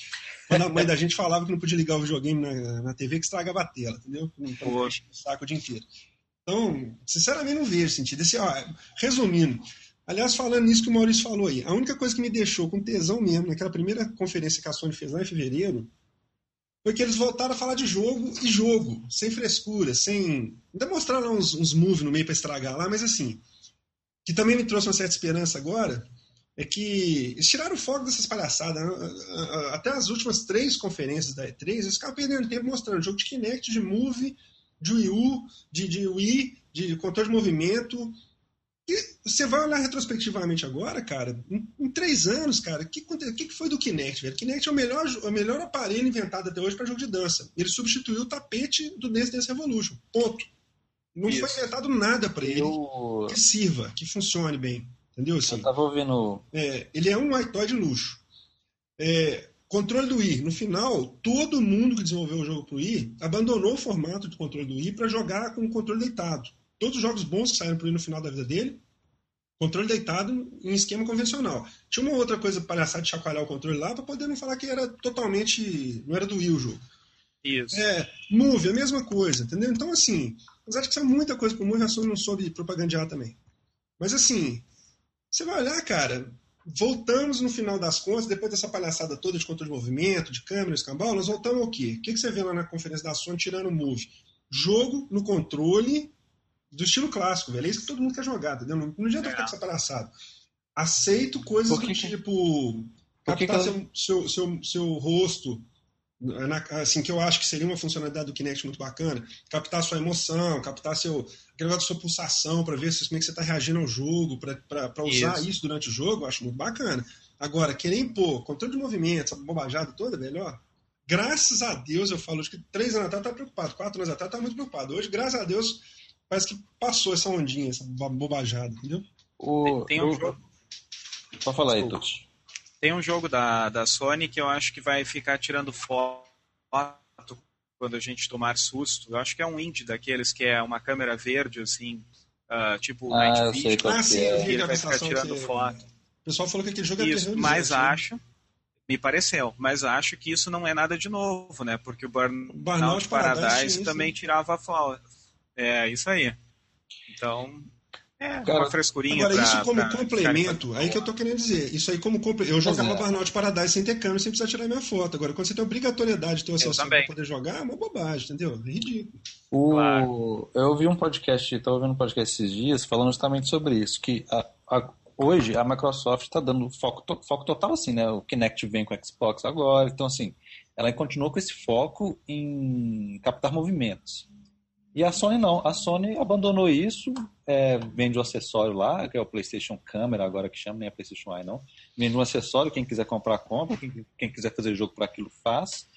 Quando a mãe da gente falava que não podia ligar o videogame na, na TV, que estragava a tela, entendeu? Então, o saco o dia inteiro. Então, sinceramente, não vejo sentido. Esse, ó, resumindo, Aliás, falando nisso que o Maurício falou aí, a única coisa que me deixou com tesão mesmo, naquela primeira conferência que a Sony fez lá em fevereiro, foi que eles voltaram a falar de jogo e jogo, sem frescura, sem. Ainda mostraram uns, uns moves no meio para estragar lá, mas assim. Que também me trouxe uma certa esperança agora, é que eles tiraram o foco dessas palhaçadas. Né? Até as últimas três conferências da E3, eles ficaram perdendo tempo mostrando jogo de Kinect, de Move, de Wii U, de, de Wii, de controle de movimento. E você vai olhar retrospectivamente agora, cara, em, em três anos, cara, o que, que, que foi do Kinect, velho? Kinect é o melhor, o melhor aparelho inventado até hoje para jogo de dança. Ele substituiu o tapete do Dance Dance Revolution. Ponto. Não Isso. foi inventado nada para ele Eu... que sirva, que funcione bem. Entendeu? Assim, Eu tava ouvindo. É, ele é um iPod de luxo. É, controle do Wii. No final, todo mundo que desenvolveu o jogo pro Wii abandonou o formato de controle do Wii para jogar com o controle deitado. Todos os jogos bons que saíram pro Wii no final da vida dele, controle deitado em esquema convencional. Tinha uma outra coisa palhaçada de chacoalhar o controle lá para poder não falar que era totalmente. não era do Wii o jogo. Isso. É, Move, a mesma coisa, entendeu? Então, assim, apesar de que saiu muita coisa pro Move, a Sony não soube propagandear também. Mas, assim, você vai olhar, cara, voltamos no final das contas, depois dessa palhaçada toda de controle de movimento, de câmera, escambau, nós voltamos ao quê? O que, que você vê lá na conferência da Sony tirando o Move? Jogo no controle do estilo clássico, velho. É isso que todo mundo quer jogar, entendeu? Não, não adianta é. ficar com essa palhaçada. Aceito coisas do tipo captar seu, seu, seu, seu rosto assim, que eu acho que seria uma funcionalidade do Kinect muito bacana, captar sua emoção, captar seu, aquele negócio da sua pulsação para ver se, como é que você está reagindo ao jogo, para usar isso. isso. durante o jogo, eu acho muito bacana. Agora, querer impor controle de movimento, essa bobajada toda, velho, ó, graças a Deus, eu falo, acho que três anos atrás tá preocupado, quatro anos atrás tá muito preocupado. Hoje, graças a Deus, parece que passou essa ondinha, essa bobajada, entendeu? O, tem, tem um jogo... Pode falar aí, Tuti. Tem um jogo da, da Sony que eu acho que vai ficar tirando foto quando a gente tomar susto. Eu acho que é um indie daqueles que é uma câmera verde, assim, uh, tipo ah, Night Vision. Ah, sim, é. ele vai ficar tirando que... foto. O pessoal falou que aquele jogo é Isso, mas né? acho, me pareceu, mas acho que isso não é nada de novo, né? Porque o Burnout, Burnout Paradise, Paradise também tirava foto. É, isso aí. Então, é, Cara, uma frescurinha. Agora, pra, isso como complemento, aí que eu tô querendo dizer. Isso aí como complemento. Eu jogava é. Burnout Paradise sem ter câmera, sem precisar tirar minha foto. Agora, quando você tem obrigatoriedade de ter acesso para poder jogar, é uma bobagem, entendeu? É ridículo. O... Claro. Eu ouvi um podcast, estava ouvindo um podcast esses dias, falando justamente sobre isso, que a, a, hoje a Microsoft está dando foco, to, foco total assim, né? O Kinect vem com o Xbox agora, então assim, ela continuou com esse foco em captar movimentos. E a Sony não. A Sony abandonou isso, é, vende o um acessório lá, que é o PlayStation Camera, agora que chama, nem é PlayStation Eye não. Vende um acessório, quem quiser comprar, compra, quem, quem quiser fazer jogo para aquilo, faz.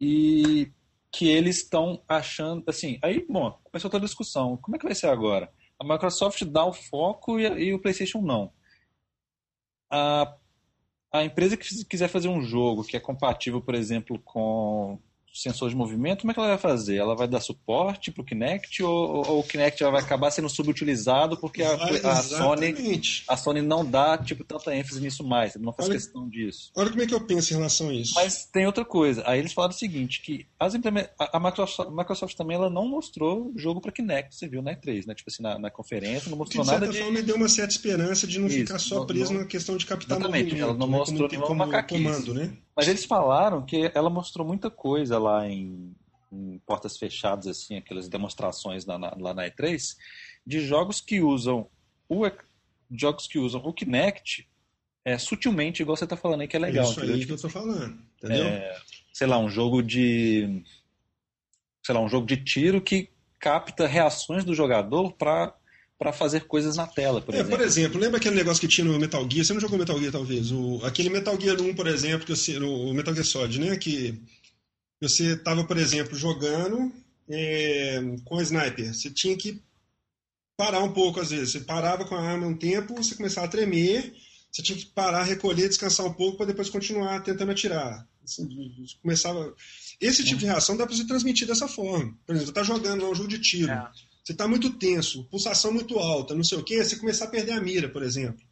E que eles estão achando, assim, aí, bom, começou toda a discussão. Como é que vai ser agora? A Microsoft dá o foco e, e o PlayStation não. A, a empresa que quiser fazer um jogo que é compatível, por exemplo, com sensor de movimento, como é que ela vai fazer? Ela vai dar suporte para o Kinect ou, ou, o Kinect vai acabar sendo subutilizado porque a, a, Sony, a Sony não dá tipo, tanta ênfase nisso mais, não faz olha, questão disso. Olha como é que eu penso em relação a isso. Mas tem outra coisa. Aí eles falaram o seguinte, que as a, Microsoft, a Microsoft também ela não mostrou jogo para Kinect, você viu na E3, né? Tipo assim, na, na conferência, não mostrou nada de... forma, me deu uma certa esperança de não isso, ficar só preso não, na questão de captar exatamente. Ela não né? mostrou como, como comando, né? Mas eles falaram que ela mostrou muita coisa lá em, em portas fechadas, assim, aquelas demonstrações lá na, lá na E3, de jogos que usam o jogos que usam o Kinect é, sutilmente, igual você está falando aí, que é legal. Isso aí que eu estou falando, entendeu? É, sei lá, um jogo de sei lá, um jogo de tiro que capta reações do jogador para para fazer coisas na tela, por é, exemplo. Por exemplo, lembra aquele negócio que tinha no Metal Gear? Você não jogou Metal Gear, talvez? O, aquele Metal Gear 1, por exemplo, que você, o Metal Gear Solid, né? Que você estava, por exemplo, jogando é, com a sniper. Você tinha que parar um pouco, às vezes. Você parava com a arma um tempo, você começava a tremer, você tinha que parar, recolher, descansar um pouco para depois continuar tentando atirar. Assim, começava... Esse tipo de reação dá para você transmitir dessa forma. Por exemplo, você está jogando um jogo de tiro. É você está muito tenso, pulsação muito alta, não sei o quê, você começar a perder a mira, por exemplo.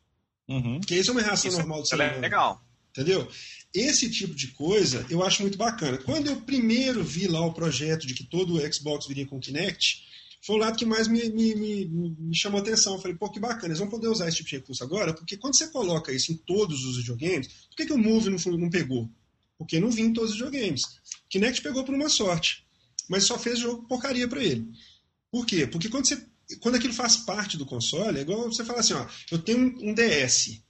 Uhum. Porque isso é uma reação isso normal do ser humano. É legal. Entendeu? Esse tipo de coisa eu acho muito bacana. Quando eu primeiro vi lá o projeto de que todo o Xbox viria com o Kinect, foi o lado que mais me, me, me, me chamou a atenção. Eu falei, pô, que bacana, eles vão poder usar esse tipo de recurso agora, porque quando você coloca isso em todos os videogames, por que, que o Move não, não pegou? Porque não vinha em todos os videogames. O Kinect pegou por uma sorte, mas só fez jogo porcaria para ele. Por quê? Porque quando, você, quando aquilo faz parte do console, é igual você falar assim, ó, eu tenho um, DS.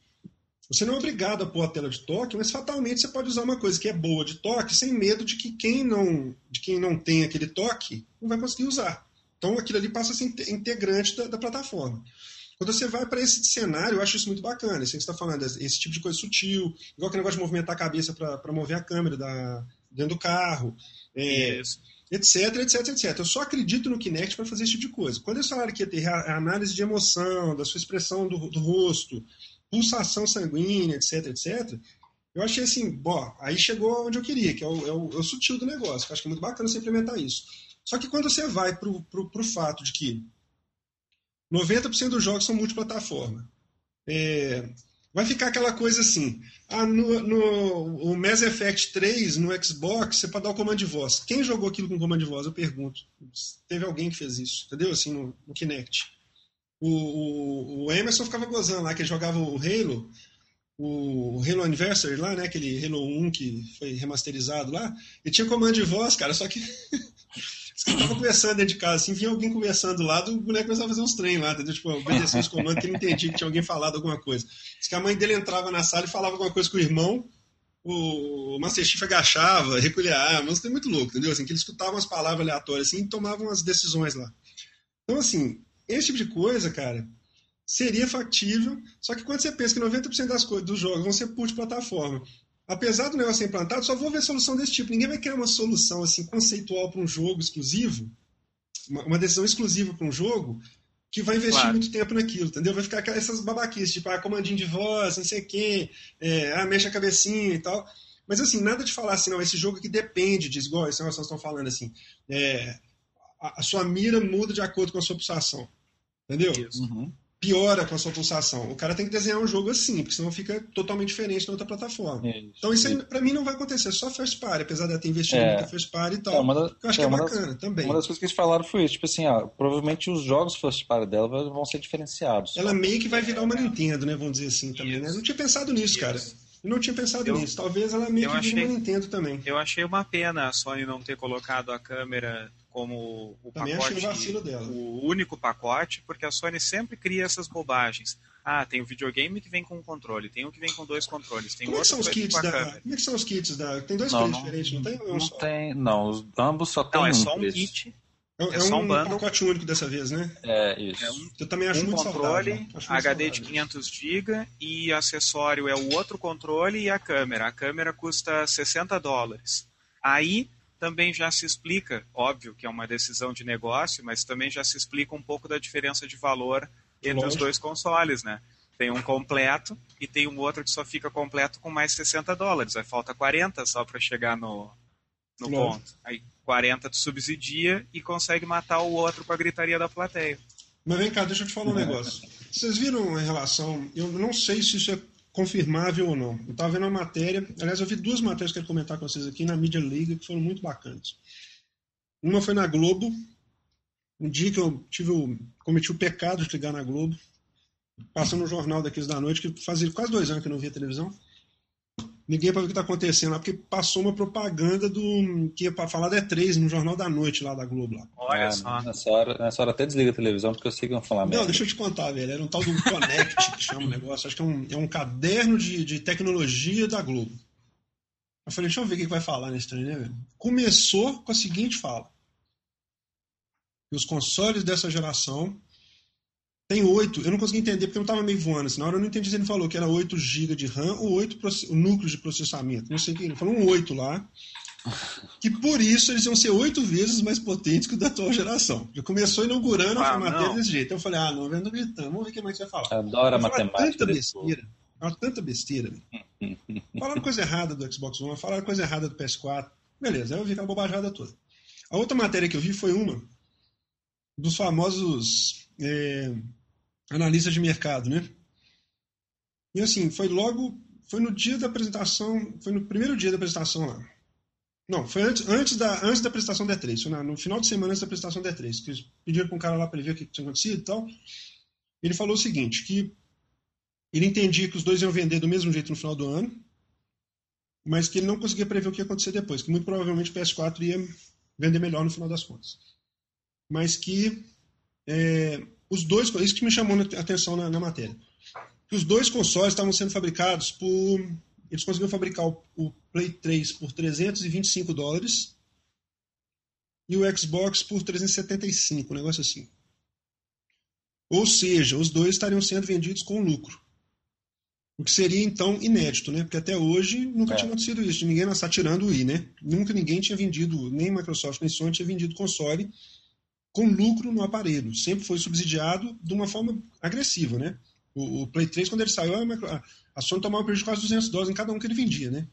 Você não é obrigado a pôr a tela de toque, mas fatalmente você pode usar uma coisa que é boa de toque sem medo de que quem não, de quem não tem aquele toque não vai conseguir usar. Então aquilo ali passa a ser integrante da, da plataforma. Quando você vai para esse cenário, eu acho isso muito bacana. Isso que você está falando, esse tipo de coisa sutil, igual aquele negócio de movimentar a cabeça para mover a câmera da, dentro do carro, é, etc, etc, etc. Eu só acredito no Kinect para fazer esse tipo de coisa. Quando eles falaram que ia ter análise de emoção, da sua expressão do, do rosto, pulsação sanguínea, etc, etc, eu achei assim, bom, aí chegou onde eu queria, que é o, é o, é o sutil do negócio. Eu acho que é muito bacana você implementar isso. Só que quando você vai para o fato de que 90% dos jogos são multiplataforma. É, vai ficar aquela coisa assim. Ah, no, no o Mass Effect 3, no Xbox, você pode dar o comando de voz. Quem jogou aquilo com comando de voz? Eu pergunto. Teve alguém que fez isso, entendeu? Assim, no, no Kinect. O, o, o, Emerson ficava gozando lá, que jogava o Halo, o Halo Anniversary lá, né? Aquele Halo 1 que foi remasterizado lá. E tinha comando de voz, cara, só que *laughs* Você tava conversando dentro de casa, assim, vinha alguém conversando do lado, o boneco começava a fazer uns trem lá, entendeu? Tipo, obedecer os comandos que ele entendia que tinha alguém falado alguma coisa. Diz que a mãe dele entrava na sala e falava alguma coisa com o irmão, o Master Chief agachava, recolhia armas, é muito louco, entendeu? Assim, que ele escutava umas palavras aleatórias assim e tomava umas decisões lá. Então, assim, esse tipo de coisa, cara, seria factível, só que quando você pensa que 90% das coisas dos jogos vão ser multiplataforma, apesar do negócio ser implantado, só vou ver solução desse tipo. Ninguém vai criar uma solução assim conceitual para um jogo exclusivo, uma, uma decisão exclusiva para um jogo, que vai investir claro. muito tempo naquilo, entendeu? Vai ficar essas babaquices, tipo, ah, comandinho de voz, não sei quê, é, ah, mexe a cabecinha e tal. Mas assim, nada de falar assim, não, esse jogo que depende disso, igual esse negócio que estão falando assim, é, a, a, sua mira muda de acordo com a sua pulsação, entendeu? Isso. Uhum piora com a sua pulsação. O cara tem que desenhar um jogo assim, porque senão fica totalmente diferente na outra plataforma. Isso, então isso, isso. para mim não vai acontecer, só first party, apesar de ter investido é, muito first party e tal. É, da, eu acho é, que é bacana das, também. Uma das coisas que eles falaram foi isso, tipo assim, ó, provavelmente os jogos first party dela vão ser diferenciados. Ela meio que vai virar uma Nintendo, né, vamos dizer assim também, né? Eu não tinha pensado nisso, isso. cara. Eu não tinha pensado eu, nisso. Talvez ela meio que achei, vire uma Nintendo também. Eu achei uma pena a Sony não ter colocado a câmera como o Também pacote, vacilo dela. o único pacote, porque a Sony sempre cria essas bobagens. Ah, tem o videogame que vem com um controle, tem o que vem com dois controles, tem como outro é que são os kits da, Como é que são os kits da? Tem dois não, não diferentes, não tem? Não, não tem, não, os, ambos só tem Não, é só um kit. É, é, é só um, um pacote único dessa vez, né? É, isso. É um, eu também acho um muito controle, saudável. Acho HD saudável. de 500 GB e acessório é o outro controle e a câmera. A câmera custa 60 dólares. Aí também já se explica, óbvio que é uma decisão de negócio, mas também já se explica um pouco da diferença de valor entre Lógico. os dois consoles, né? Tem um completo e tem um outro que só fica completo com mais 60 dólares. Aí falta 40 só para chegar no, no ponto. Aí 40 tu subsidia e consegue matar o outro com a gritaria da plateia. Mas vem cá, deixa eu te falar um negócio. Vocês viram em relação. Eu não sei se isso é confirmável ou não. Eu estava vendo uma matéria, aliás, eu vi duas matérias que eu quero comentar com vocês aqui na Media League que foram muito bacanas. Uma foi na Globo, um dia que eu tive o, cometi o pecado de ligar na Globo, passando no jornal daqueles da noite, que fazia quase dois anos que eu não via televisão. Liguei para ver o que está acontecendo lá, porque passou uma propaganda do que ia para falar da E3 no Jornal da Noite lá da Globo. Lá. Olha ah, só. Nessa hora, nessa hora até desliga a televisão, porque eu sei que vão falar Não, mesmo. deixa eu te contar, velho. Era um tal do Connect *laughs* que chama o negócio. Acho que é um, é um caderno de, de tecnologia da Globo. Eu falei, deixa eu ver o que vai falar nesse trem, né, velho? Começou com a seguinte fala. Que os consoles dessa geração tem 8, eu não consegui entender porque eu não estava meio voando. Assim, na hora eu não entendi se ele falou que era 8 GB de RAM ou 8 núcleos de processamento. Não sei o que. Ele falou um 8 lá. Que por isso eles iam ser 8 vezes mais potentes que o da atual geração. Já começou inaugurando ah, a matéria desse jeito. Então eu falei, ah, não, vendo gritando, vamos ver o que mais vai falar. Adora matemática. Tanta besteira. Tanta besteira. falaram coisa errada do Xbox One, falaram coisa errada do PS4. Beleza, aí eu vi aquela bobajada toda. A outra matéria que eu vi foi uma dos famosos. É, analista de mercado, né? E assim, foi logo, foi no dia da apresentação, foi no primeiro dia da apresentação lá. Não, foi antes, antes, da, antes da apresentação da E3, foi no final de semana antes da apresentação da E3, que eles pediram para um cara lá para ele ver o que tinha acontecido e tal. Ele falou o seguinte, que ele entendia que os dois iam vender do mesmo jeito no final do ano, mas que ele não conseguia prever o que ia acontecer depois, que muito provavelmente o PS4 ia vender melhor no final das contas. Mas que é, os dois, isso que me chamou a atenção na, na matéria. Que os dois consoles estavam sendo fabricados por. Eles conseguiram fabricar o, o Play 3 por 325 dólares e o Xbox por 375, um negócio assim. Ou seja, os dois estariam sendo vendidos com lucro. O que seria, então, inédito, né? Porque até hoje nunca é. tinha acontecido isso. Ninguém está tirando o Wii, né? Nunca ninguém tinha vendido, nem Microsoft nem Sony tinha vendido console com lucro no aparelho. Sempre foi subsidiado de uma forma agressiva, né? O, o Play 3, quando ele saiu, a, a Sony tomava um prejuízo de quase 200 dólares em cada um que ele vendia, né?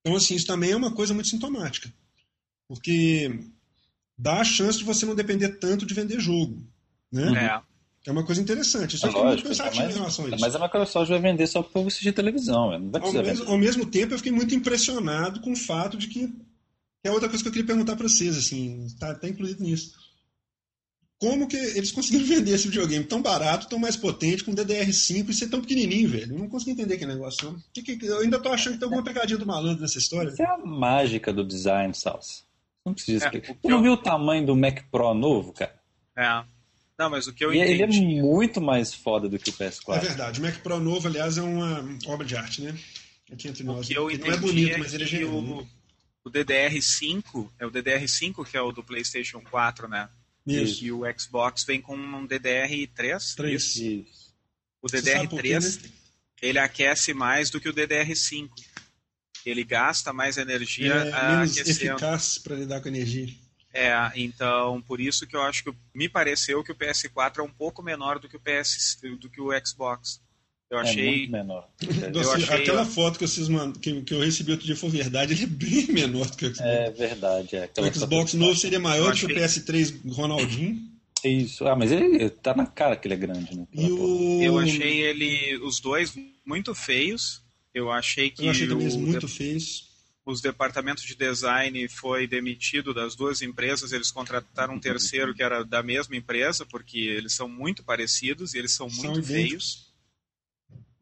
Então, assim, isso também é uma coisa muito sintomática. Porque dá a chance de você não depender tanto de vender jogo, né? É. É uma coisa interessante. Isso é, é muito pensativo em relação a isso. Mas a Microsoft vai vender só para assistir televisão. Não vai ao, mesmo, ao mesmo tempo, eu fiquei muito impressionado com o fato de que é outra coisa que eu queria perguntar para vocês, assim, está tá incluído nisso. Como que eles conseguiram *laughs* vender esse videogame tão barato, tão mais potente, com DDR5 e ser tão pequenininho, velho? Eu não consegui entender aquele negócio. Que, que, eu ainda tô achando que tem alguma pegadinha do malandro nessa história. Isso é a mágica do design, Salsa. Não precisa é, explicar. Você não viu o tamanho do Mac Pro novo, cara? É. Não, mas o que eu e entendi... Ele é muito mais foda do que o PS4. É verdade. O Mac Pro novo, aliás, é uma obra de arte, né? Aqui entre nós. O que eu entendi não é bonito, é mas ele é genial. O, o DDR5, é o DDR5 que é o do PlayStation 4, né? Isso. E o Xbox vem com um DDR3. 3. Isso. O DDR3, né? ele aquece mais do que o DDR5. Ele gasta mais energia é, menos aquecendo. eficaz para lidar com energia. É, então por isso que eu acho que me pareceu que o PS4 é um pouco menor do que o PS do que o Xbox. Eu é achei. É muito menor. Eu achei... Aquela foto que, vocês mand... que, que eu recebi outro dia foi verdade, ele é bem *laughs* menor do que o Xbox. É verdade. É. O Xbox novo seria maior do que o PS3 Ronaldinho. Isso, ah, mas ele tá na cara que ele é grande, né? E o... Eu achei ele, os dois, muito feios. Eu achei que. Eu achei também o... muito feios os departamentos de design foi demitido das duas empresas, eles contrataram um terceiro que era da mesma empresa, porque eles são muito parecidos e eles são, são muito feios.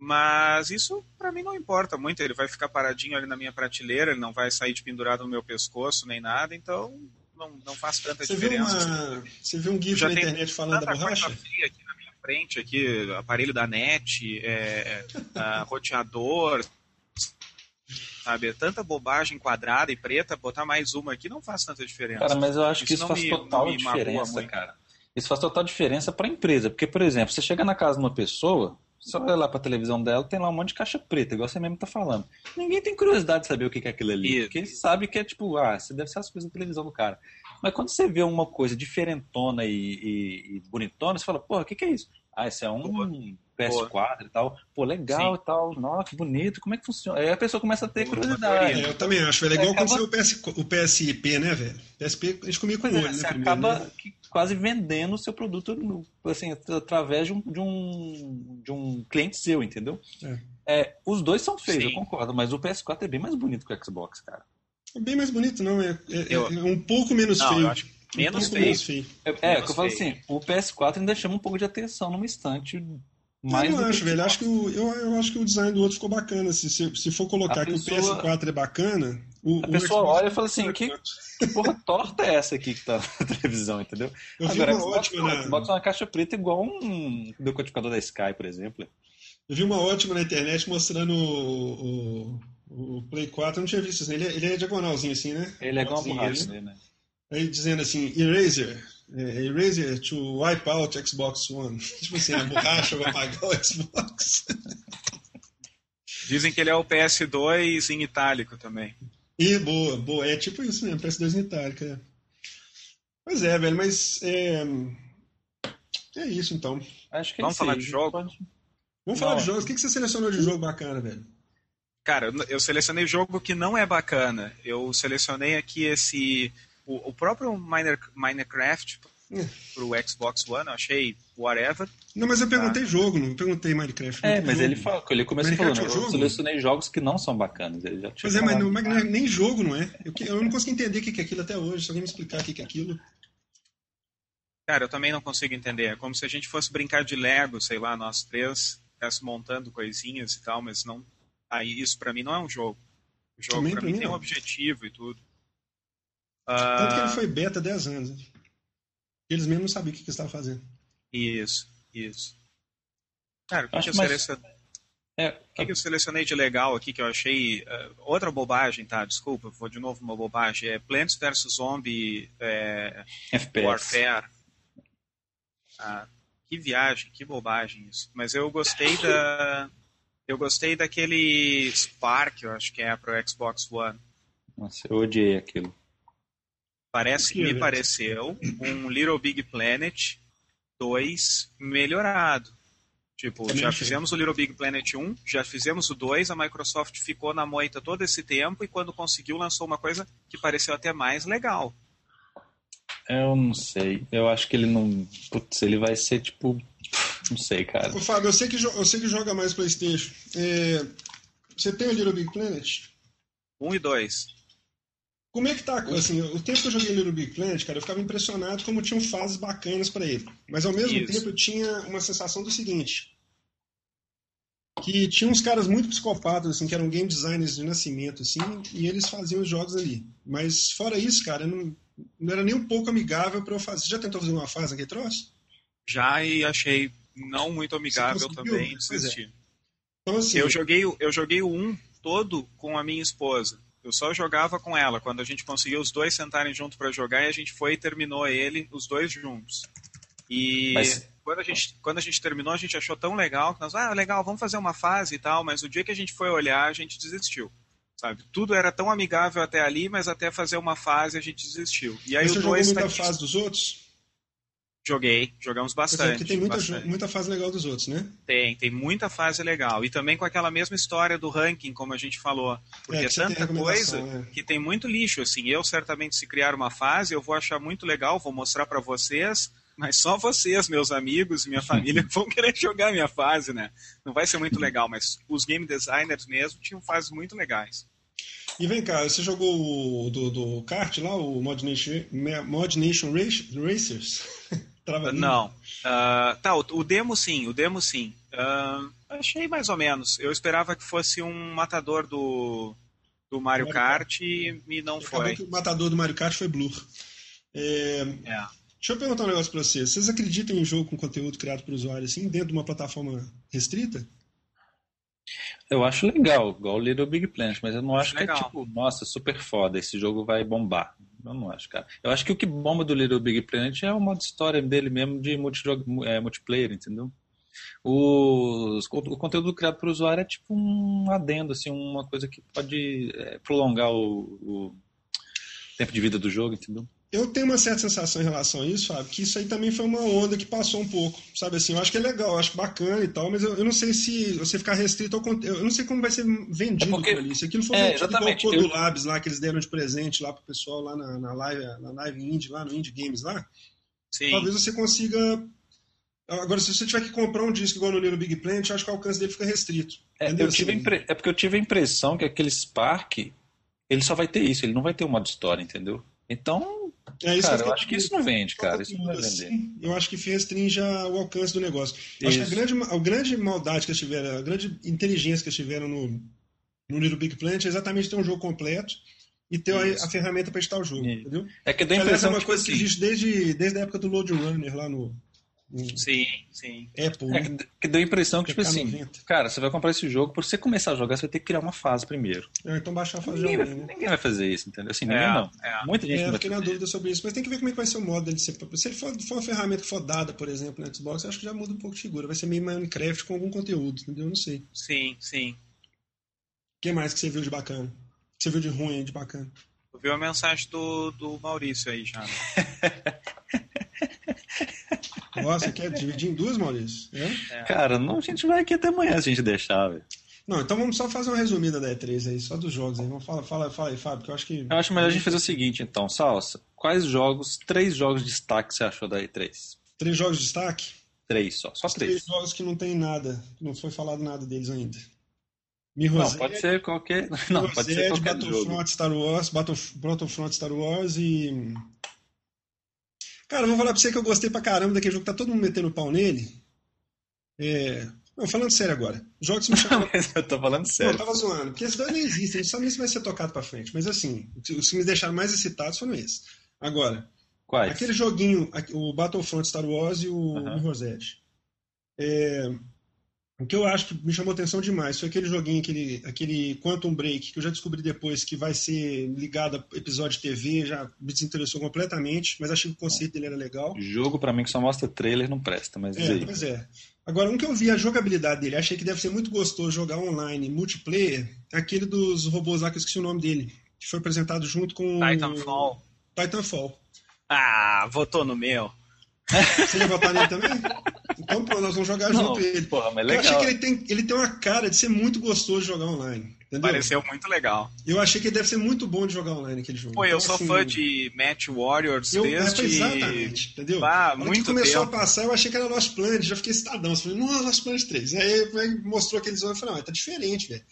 Mas isso para mim não importa muito, ele vai ficar paradinho ali na minha prateleira, ele não vai sair de pendurado no meu pescoço nem nada, então não, não faz tanta você diferença. Viu uma... Você viu um GIF na internet falando da borracha? Aqui na minha frente, aqui, aparelho da NET, é, é roteador, sabe? É tanta bobagem quadrada e preta, botar mais uma aqui não faz tanta diferença. Cara, mas eu acho que isso, faz me, total diferença, cara. Isso faz total diferença para a empresa, porque, por exemplo, você chega na casa de uma pessoa, você olha lá para a televisão dela, tem lá um monte de caixa preta, igual você mesmo tá falando. Ninguém tem curiosidade de saber o que é aquilo ali, isso. porque ele sabe que é tipo, ah, você deve ser as coisas da televisão do cara. Mas quando você vê uma coisa diferentona e, e, e bonitona, você fala, porra, o que, que é isso? Ah, esse é um PS4 e tal. Pô, legal Sim. e tal. Nossa, que bonito. Como é que funciona? Aí a pessoa começa a ter curiosidade. É, eu também acho. É legal acaba... quando o, PS, o PSP, né, velho? PSP a gente comia com o olho, é, né? Você primeiro, acaba né? Quase vendendo o seu produto assim, através de um, de um, de um cliente seu, entendeu? É. É, os dois são feios, Sim. eu concordo, mas o PS4 é bem mais bonito que o Xbox, cara. É bem mais bonito, não. É, é, eu... é um pouco menos não, feio. Menos, um feio. menos feio. É, é, menos que eu falo assim, o PS4 ainda chama um pouco de atenção numa estante mais eu não acho, velho. Acho que o, eu, eu acho que o design do outro ficou bacana. Se, se, se for colocar que o PS4 é bacana. O, a pessoa olha e fala assim: que, que porra torta é essa aqui que tá *laughs* na televisão, entendeu? Eu Agora, vi uma ótima. Bota, bota uma caixa preta igual um decodificador da Sky, por exemplo. Eu vi uma ótima na internet mostrando o, o, o Play 4. Eu não tinha visto isso. Ele é, ele é diagonalzinho assim, né? Ele é igual uma borracha, né? Aí dizendo assim: Eraser é, Eraser to wipe out Xbox One. *laughs* tipo assim, a borracha vai apagar o Xbox. Dizem que ele é o PS2 em itálico também. E boa, boa. É tipo isso mesmo, PS2 em itálico. É. Pois é, velho, mas é, é isso então. Acho que Vamos falar de jogo? Pode... Vamos falar de jogos. O que você selecionou de jogo bacana, velho? Cara, eu selecionei jogo que não é bacana. Eu selecionei aqui esse o, o próprio Miner, Minecraft é. pro Xbox One, eu achei whatever. Não, mas eu perguntei ah. jogo, não perguntei Minecraft. É, mas jogo. ele falou, ele começou falando, é eu selecionei jogos que não são bacanas. Ele já pois é, mas no, nem jogo não é. Eu, eu não consigo entender o que é aquilo até hoje. Se alguém me explicar o que é aquilo. Cara, eu também não consigo entender. É como se a gente fosse brincar de Lego, sei lá, nós três, estivesse montando coisinhas e tal, mas não. Aí isso para mim não é um jogo. O jogo para mim, mim tem um objetivo e tudo. Tanto que ele foi beta 10 anos. Eles mesmos não sabiam o que, que estavam fazendo. Isso, isso. Cara, o que, que eu selecionei? É, o que, que, eu selecionei de legal aqui que eu achei. Uh, outra bobagem, tá? Desculpa, vou de novo uma bobagem. É Plants vs Zombie é, FPS. Warfare. Ah, Que viagem, que bobagem isso. Mas eu gostei da. Eu gostei daquele Spark, eu acho que é pro Xbox One. Nossa, eu odiei aquilo. Parece, que me pareceu um Little Big Planet 2 melhorado. Tipo, Também já achei. fizemos o Little Big Planet 1, já fizemos o 2, a Microsoft ficou na moita todo esse tempo e quando conseguiu lançou uma coisa que pareceu até mais legal. Eu não sei. Eu acho que ele não. Putz, ele vai ser tipo. Não sei, cara. Ô, Fábio, eu sei que, eu sei que joga mais PlayStation. É... Você tem o Little Big Planet? 1 um e 2. Como é que tá? Assim, o tempo que eu joguei Little Big Planet, cara, eu ficava impressionado como tinham fases bacanas para ele. Mas ao mesmo Isso. tempo eu tinha uma sensação do seguinte: que tinha uns caras muito psicopatas, assim, que eram game designers de nascimento, assim, e eles faziam os jogos ali. Mas fora isso, cara, não, não era nem um pouco amigável para eu fazer. Você já tentou fazer uma fase naquele troço? Já e achei não muito amigável também, desisti. É. Então, assim, eu joguei, eu joguei o 1 todo com a minha esposa. Eu só jogava com ela. Quando a gente conseguiu os dois sentarem junto para jogar, e a gente foi e terminou ele, os dois juntos. E mas... quando, a gente, quando a gente terminou, a gente achou tão legal que nós, ah, legal, vamos fazer uma fase e tal, mas o dia que a gente foi olhar, a gente desistiu. Sabe? Tudo era tão amigável até ali, mas até fazer uma fase a gente desistiu. E aí mas você jogou muita tá... fase dos outros? Joguei, jogamos bastante. Porque tem muita, bastante. muita fase legal dos outros, né? Tem, tem muita fase legal. E também com aquela mesma história do ranking, como a gente falou. Porque é, é tanta coisa é. que tem muito lixo, assim. Eu, certamente, se criar uma fase, eu vou achar muito legal, vou mostrar para vocês, mas só vocês, meus amigos, minha família, *laughs* vão querer jogar minha fase, né? Não vai ser muito legal, mas os game designers mesmo tinham fases muito legais. E vem cá, você jogou o do, do kart lá, o Mod Nation, Mod Nation Racers? *laughs* Não. Uh, tá, o, o, demo sim, o demo sim. Uh, achei mais ou menos. Eu esperava que fosse um matador do, do Mario, Mario Kart, Kart e, e não foi. o matador do Mario Kart foi Blur. É, é. Deixa eu perguntar um negócio pra vocês. Vocês acreditam em jogo com conteúdo criado por usuário assim, dentro de uma plataforma restrita? Eu acho legal, igual o Little Big Planet, mas eu não acho, acho que é tipo, nossa, super foda, esse jogo vai bombar. Eu não acho, cara. Eu acho que o que bomba do Little Big Planet é o modo história dele mesmo de é, multiplayer, entendeu? Os, o conteúdo criado para o usuário é tipo um adendo, assim, uma coisa que pode é, prolongar o, o tempo de vida do jogo, entendeu? Eu tenho uma certa sensação em relação a isso, Fábio, que isso aí também foi uma onda que passou um pouco, sabe assim, eu acho que é legal, eu acho bacana e tal, mas eu, eu não sei se você ficar restrito ao conteúdo, eu não sei como vai ser vendido é porque, ali, se aquilo for é, vendido igual o eu... Labs lá, que eles deram de presente lá pro pessoal lá na, na live, na live indie, lá no Indie Games lá, Sim. talvez você consiga, agora se você tiver que comprar um disco igual no Little Big Planet, eu acho que o alcance dele fica restrito. É, eu tive assim, impre... é porque eu tive a impressão que aquele Spark, ele só vai ter isso, ele não vai ter o modo história, entendeu? Então, é isso cara, eu acho que isso não vende, cara. Isso não vai vender. Eu acho que restringe o alcance do negócio. Acho que a grande, a grande maldade que eles tiveram, a grande inteligência que eles tiveram no, no Little Big Planet é exatamente ter um jogo completo e ter a, a, ferramenta para editar o jogo, isso. entendeu? É que dá a impressão é uma coisa que, que tipo existe desde, desde a época do Load Runner lá no, Sim, sim. Apple. É, que, que deu a impressão que, tipo assim, 90. cara, você vai comprar esse jogo, por você começar a jogar, você vai ter que criar uma fase primeiro. É, então baixar a fase ninguém, vai, né? ninguém vai fazer isso, entendeu? Assim, ninguém é, não. É. Muita gente é, não vai fiquei na dúvida sobre isso, mas tem que ver como é que vai ser o modo dele ser. Se ele for, for uma ferramenta que for dada, por exemplo, no Xbox, eu acho que já muda um pouco de figura. Vai ser meio Minecraft com algum conteúdo, entendeu? Eu não sei. Sim, sim. O que mais que você viu de bacana? Que você viu de ruim de bacana? Eu vi a mensagem do, do Maurício aí já. *laughs* Né? Nossa, quer dividir em duas, Maurício? É? Cara, não, a gente vai aqui até amanhã se a gente deixar, velho. Não, então vamos só fazer uma resumida da E3 aí, só dos jogos aí. Vamos falar, fala, fala aí, Fábio, que eu acho que. Eu acho melhor a gente fazer o seguinte, então, Salsa. Quais jogos, três jogos de destaque você achou da E3? Três jogos de destaque? Três só, só três. Três jogos que não tem nada, não foi falado nada deles ainda. Mirror's *laughs* não, pode ser qualquer. Não, pode ser qualquer Battlefront jogo. Star Wars, Battlefront Star Wars e Cara, vou falar pra você que eu gostei pra caramba daquele jogo, tá todo mundo metendo pau nele. É... Não, falando sério agora. Jogos me *laughs* chamam. eu tô falando sério. Não, eu tava zoando. Porque esses dois não existem, a gente sabe se vai ser tocado pra frente. Mas assim, os que me deixaram mais excitados foram esses. Agora, Quais? aquele joguinho, o Battlefront Star Wars e o uh -huh. Edge. É... O que eu acho que me chamou atenção demais foi aquele joguinho, aquele, aquele Quantum Break, que eu já descobri depois que vai ser ligado a episódio de TV, já me desinteressou completamente, mas achei que o conceito dele era legal. Jogo para mim que só mostra trailer não presta, mas é, aí. Pois é. Agora, um que eu vi a jogabilidade dele, achei que deve ser muito gostoso jogar online, multiplayer, é aquele dos robôs lá que eu esqueci o nome dele, que foi apresentado junto com Titanfall. Titanfall. Ah, votou no meu. Você ia votar nele também? *laughs* Então, pô, nós vamos jogar Não, junto ele. porra, mas Eu achei legal. que ele tem, ele tem uma cara de ser muito gostoso de jogar online. Entendeu? Pareceu muito legal. Eu achei que ele deve ser muito bom de jogar online aquele jogo. Pô, eu Então, sou assim, fã de Match Warriors eu, desde. Exatamente, entendeu? Ah, que muito começou tempo. a passar, eu achei que era Lost Planet, já fiquei estadão. Eu falei, nossa, Lost Planet 3. Aí, mostrou aqueles olhos, eu falei, não, tá diferente, velho.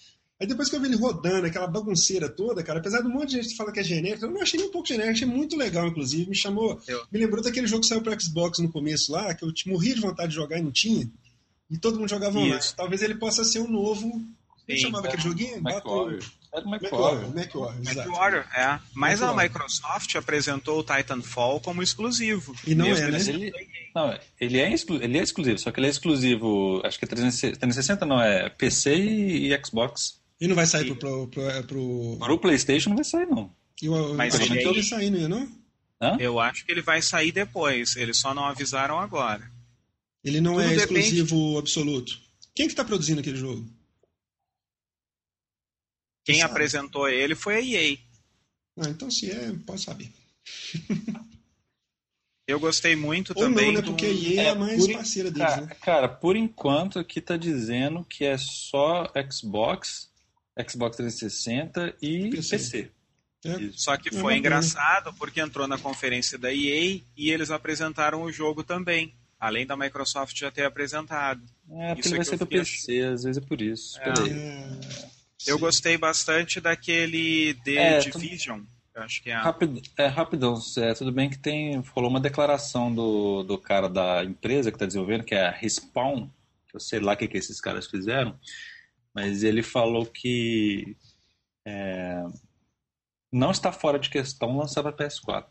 Aí depois que eu vi ele rodando, aquela bagunceira toda, cara, apesar de um monte de gente que fala que é genérico, eu não achei nem um pouco genérico, achei muito legal, inclusive. Me chamou. Eu- Me lembrou daquele jogo que saiu pro Xbox no começo lá, que eu morria de vontade de jogar e não tinha. E todo mundo jogava online. Isso. Talvez ele possa ser um novo. Como Sim, chamava aquele joguinho? MacWarrior. Era MacWarrior. Warrior, é. Mas a. Microsoft apresentou o Titanfall como exclusivo. E não Mesmo é, né? Mas ele- não, ele, é exclu- ele é exclusivo, só que ele é exclusivo, acho que é 360, 360 não, é PC e, e Xbox. E não vai sair pro. pro, pro, pro... Para o PlayStation não vai sair, não. Eu, eu Mas achei ele que aí- ele ia sair, não não? Hã? Eu acho que ele vai sair depois. Eles só não avisaram agora. Ele não Tudo é depende- exclusivo absoluto. Quem que tá produzindo aquele jogo? Quem Sabe. apresentou ele foi a EA. Ah, então se é, pode saber. *laughs* Eu gostei muito Ou também não, né? do... Porque a EA é, É, a mais por- parceira deles, Cara, né? cara, por enquanto aqui tá dizendo que é só Xbox, Xbox 360 e PC. PC. É. Só que É foi engraçado porque entrou na conferência da EA e eles apresentaram o jogo também. Além da Microsoft já ter apresentado. É, porque Isso é vai que ser eu do PC, às vezes é por isso. É. É, Eu sim. gostei bastante daquele The É, Division. Eu acho que é. Rapid, é rapidão, é, tudo bem que tem rolou uma declaração do, do cara da empresa que está desenvolvendo, que é a Respawn, que eu sei lá o que, que esses caras fizeram, mas ele falou que é, não está fora de questão lançar para PS4.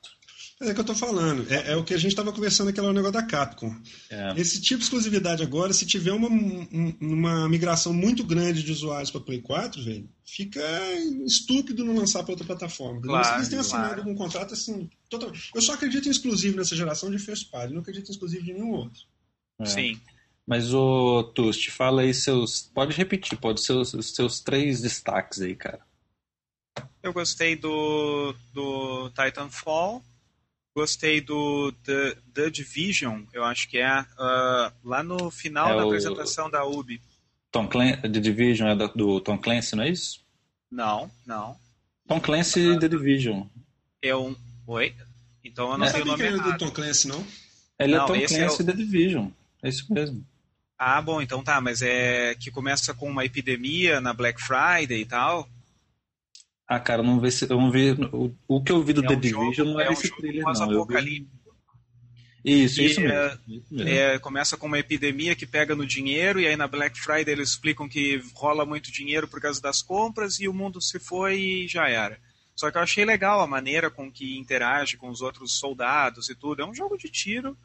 É o que eu tô falando. É, é o que a gente tava conversando aquele negócio da Capcom. É, Esse tipo de exclusividade agora, se tiver uma, um- uma migração muito grande de usuários para Play 4, velho, fica estúpido não lançar para outra plataforma. Claro, Eles têm assinado claro. um contrato assim. Total... Eu só acredito em exclusivo nessa geração de first party, não acredito em exclusivo de nenhum outro. é. Sim. Mas o Tust, fala aí seus. Pode repetir, pode ser os, os seus três destaques aí, cara. Eu gostei do, do Titanfall. Gostei do The, The Division, eu acho que é. ah, lá no final É da o- apresentação da UB. Tom Clancy, The Division é do, do Tom Clancy, não é isso? Não, não. Tom Clancy e The Division. É um. Oi? Então eu não É. sei o nome era do. Tom Clancy, não? Ele é Não, Tom esse é Clancy o- e The Division. É isso mesmo. Ah, bom, então tá, mas é que começa com uma epidemia na Black Friday e tal. Ah, cara, não vi, se- eu não vi o, o que eu vi do É The um Division jogo- não é é um esse trailer, não. Eu vi... Isso, E, isso mesmo. é, isso mesmo. É, começa com uma epidemia que pega no dinheiro, e aí na Black Friday eles explicam que rola muito dinheiro por causa das compras e o mundo se foi e já era. Só que eu achei legal a maneira com que interage com os outros soldados e tudo. É um jogo de tiro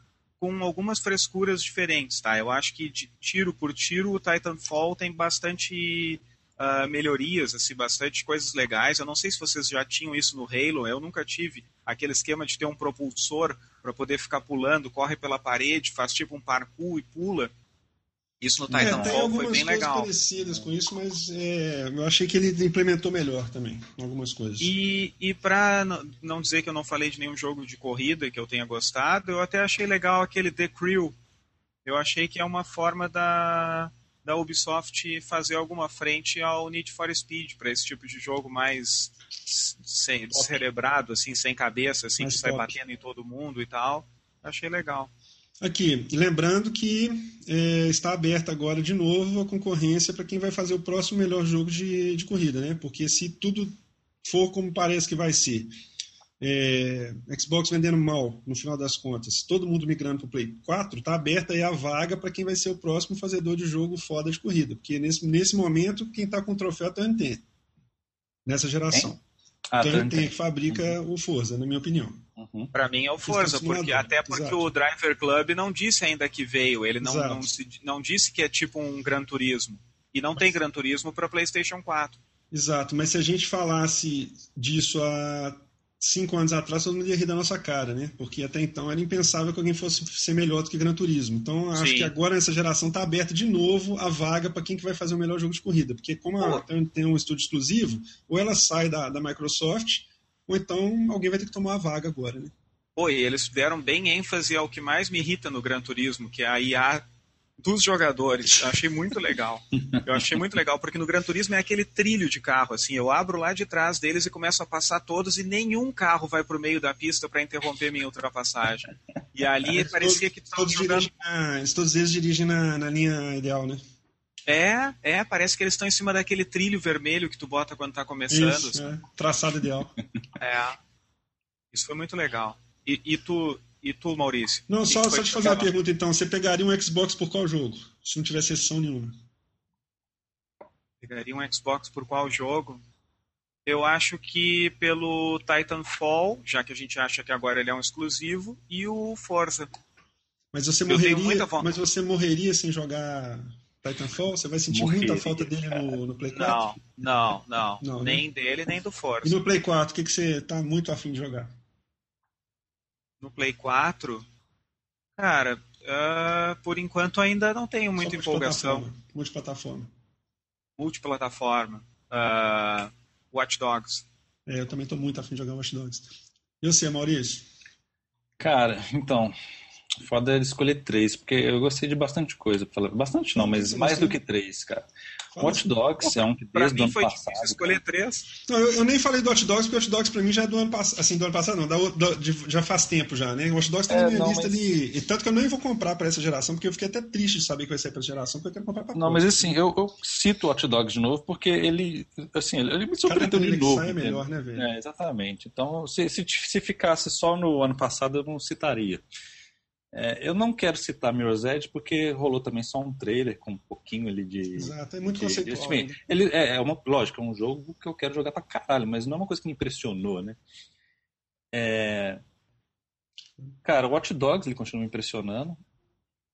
com algumas frescuras diferentes, tá? Eu acho que de tiro por tiro o Titanfall tem bastante ah, melhorias, assim, bastante coisas legais. Eu não sei se vocês já tinham isso no Halo, eu nunca tive aquele esquema de ter um propulsor para poder ficar pulando, corre pela parede, faz tipo um parkour e pula. Isso no É, tem Titanfall foi algumas bem coisas legal. parecidas com isso, mas é, eu achei que ele implementou melhor também, algumas coisas. E, e para não dizer que eu não falei de nenhum jogo de corrida que eu tenha gostado, eu até achei legal aquele The Crew. Eu achei que é uma forma da, da Ubisoft fazer alguma frente ao Need for Speed, para esse tipo de jogo mais sem, descerebrado, assim, sem cabeça, assim, Mais que sai pop. batendo em todo mundo e tal. Achei legal. Aqui, lembrando que é, está aberta agora de novo a concorrência para quem vai fazer o próximo melhor jogo de, de corrida, né? Porque se tudo for como parece que vai ser, é, Xbox vendendo mal no final das contas, todo mundo migrando para o Play 4, está aberta aí a vaga para quem vai ser o próximo fazedor de jogo foda de corrida. Porque nesse, nesse momento, quem está com o troféu é a Nintendo. Nessa geração. Ah, Turn que fabrica uhum. o Forza, na minha opinião. Uhum. Para mim é o Forza, porque, até porque Exato. o Driver Club não disse ainda que veio, ele não, não, se, não, disse que é tipo um Gran Turismo. E não mas... tem Gran Turismo para PlayStation 4. Exato, mas se a gente falasse disso há cinco anos atrás, todo mundo ia rir da nossa cara, né? Porque até então era impensável que alguém fosse ser melhor do que Gran Turismo. Então, acho Sim. que agora nessa geração está aberta de novo a vaga para quem que vai fazer o melhor jogo de corrida. Porque como a, tem um estúdio exclusivo, ou ela sai da, da Microsoft, ou então alguém vai ter que tomar a vaga agora, né? Oi, eles deram bem ênfase ao que mais me irrita no Gran Turismo, que é a IA dos jogadores. Eu achei muito legal. Eu achei muito legal, porque no Gran Turismo é aquele trilho de carro, assim. Eu abro lá de trás deles e começo a passar todos e nenhum carro vai pro meio da pista para interromper minha ultrapassagem. E ali eles parecia todos, que todos jogando... na, todos eles dirigem na, na linha ideal, né? É, é, parece que eles estão em cima daquele trilho vermelho que tu bota quando tá começando. Isso, assim. é, traçado ideal. É. Isso foi muito legal. E, e tu, e tu, Maurício? Não, só, só te fazer uma pergunta então. Você pegaria um Xbox por qual jogo? Se não tivesse sessão nenhuma. Pegaria um Xbox por qual jogo? Eu acho que pelo Titanfall, já que a gente acha que agora ele é um exclusivo, e o Forza. Mas você morreria, mas você morreria sem jogar Titanfall? Você vai sentir morreria. muita falta dele no, no Play 4? Não, não, não. não nem né? dele, nem do Forza. E no Play 4, o que, que você está muito afim de jogar? No Play 4, cara, uh, por enquanto ainda não tenho muita empolgação. Multiplataforma. Multiplataforma. Uh, Watch Dogs. É, eu também estou muito afim de jogar Watch Dogs. E você, Maurício? Cara, então, foda escolher três, porque eu gostei de bastante coisa. Bastante não, mas mais do que três, cara. Watch Dogs é um que desde o ano foi passado. Difícil escolher três. Não, eu, eu, nem falei do Watch Dogs, porque o Watch Dogs pra mim já é do ano passado. Assim, do ano passado não, da, da, de, já faz tempo já, né? O Watch Dogs tá é, na minha não, lista mas... ali. E tanto que eu nem vou comprar pra essa geração, porque eu fiquei até triste de saber que vai sair pra essa geração, porque eu quero comprar pra Não, mas assim, eu, eu cito o Watch Dogs de novo, porque ele, assim, ele me surpreendeu de novo. Sai é melhor, né, velho? É, exatamente. Então, se, se, se ficasse só no ano passado, eu não citaria. É, eu não quero citar Mirror's Edge porque rolou também só um trailer com um pouquinho ali de. Exato, é muito de, conceitual. De, né? ele, é, é uma, lógico, é um jogo que eu quero jogar pra caralho, mas não é uma coisa que me impressionou, né? É... Cara, Watch Dogs ele continua me impressionando.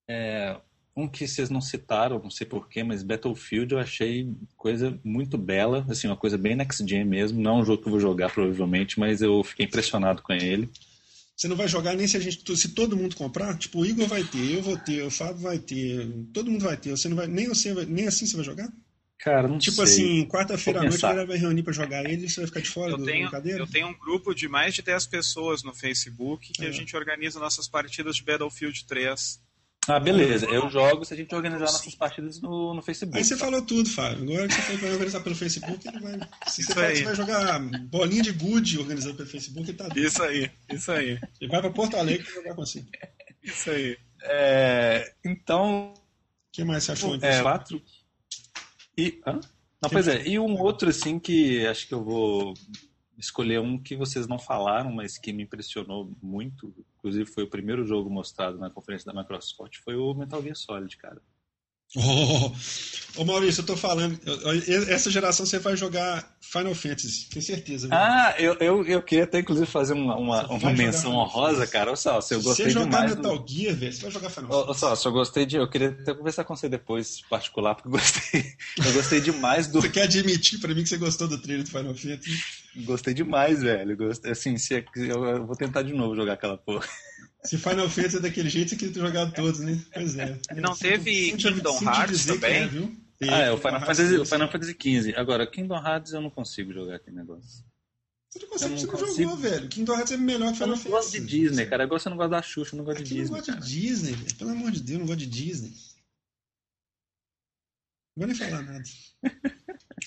É... Um que vocês não citaram, não sei porquê, mas Battlefield eu achei coisa muito bela, assim, uma coisa bem next gen mesmo. Não é um jogo que eu vou jogar provavelmente, mas eu fiquei impressionado com ele. Você não vai jogar nem se a gente, se todo mundo comprar. Tipo, o Igor vai ter, eu vou ter, o Fábio vai ter, todo mundo vai ter. Você não vai nem você vai, nem assim você vai jogar? Cara, não tipo sei. assim, quarta-feira à noite a galera vai reunir para jogar ele e você vai ficar de fora eu do tenho, brincadeira? Eu tenho um grupo de mais de 10 pessoas no Facebook que é. a gente organiza nossas partidas de Battlefield 3 ah, beleza. Eu jogo se a gente organizar nossas partidas no, no Facebook. Aí você tá? falou tudo, Fábio. Agora que você falou que vai organizar pelo Facebook, ele vai. Se você, vai, você vai jogar bolinha de good organizando pelo Facebook, ele tá Isso aí, isso aí. Ele vai pra Porto Alegre pra jogar com você. Isso aí. É, então. O que mais você achou? É, quatro. E. Hã? Não, pois é. E um outro, assim, que acho que eu vou escolher um que vocês não falaram, mas que me impressionou muito, inclusive foi o primeiro jogo mostrado na conferência da Microsoft, foi o Metal Gear Solid, cara. Oh, oh, Maurício, eu tô falando. Essa geração você vai jogar Final Fantasy, tenho certeza. Viu? Ah, eu, eu, eu queria até inclusive fazer uma, uma, uma menção honrosa, cara. Ô, Salso, eu gostei você jogar. Metal do... Gear, velho, você vai jogar Final Fantasy. Ô, Salso, eu gostei de. Eu queria até conversar com você depois, particular, porque eu gostei. *laughs* Eu gostei demais do. Você quer admitir pra mim que você gostou do trailer do Final Fantasy? Gostei demais, velho. Gostei, assim, se, eu vou tentar de novo jogar aquela porra. Se Final Fantasy é daquele jeito, você queria ter jogado todos, né? Pois é. E não teve Kingdom Hearts também? É, viu? ah, é, o Final, Fantasy, o Final Fantasy XV. Agora, Kingdom Hearts eu não consigo jogar aquele negócio. Você não consegue, você não consigo. jogou, velho. Kingdom Hearts é melhor que Final Fantasy. Eu não gosto de Disney, cara. Agora você não gosta da Xuxa, eu não gosto de Disney. Eu não gosto de Disney, velho. Pelo amor de Deus, eu não gosto de Disney. Não vou nem falar nada.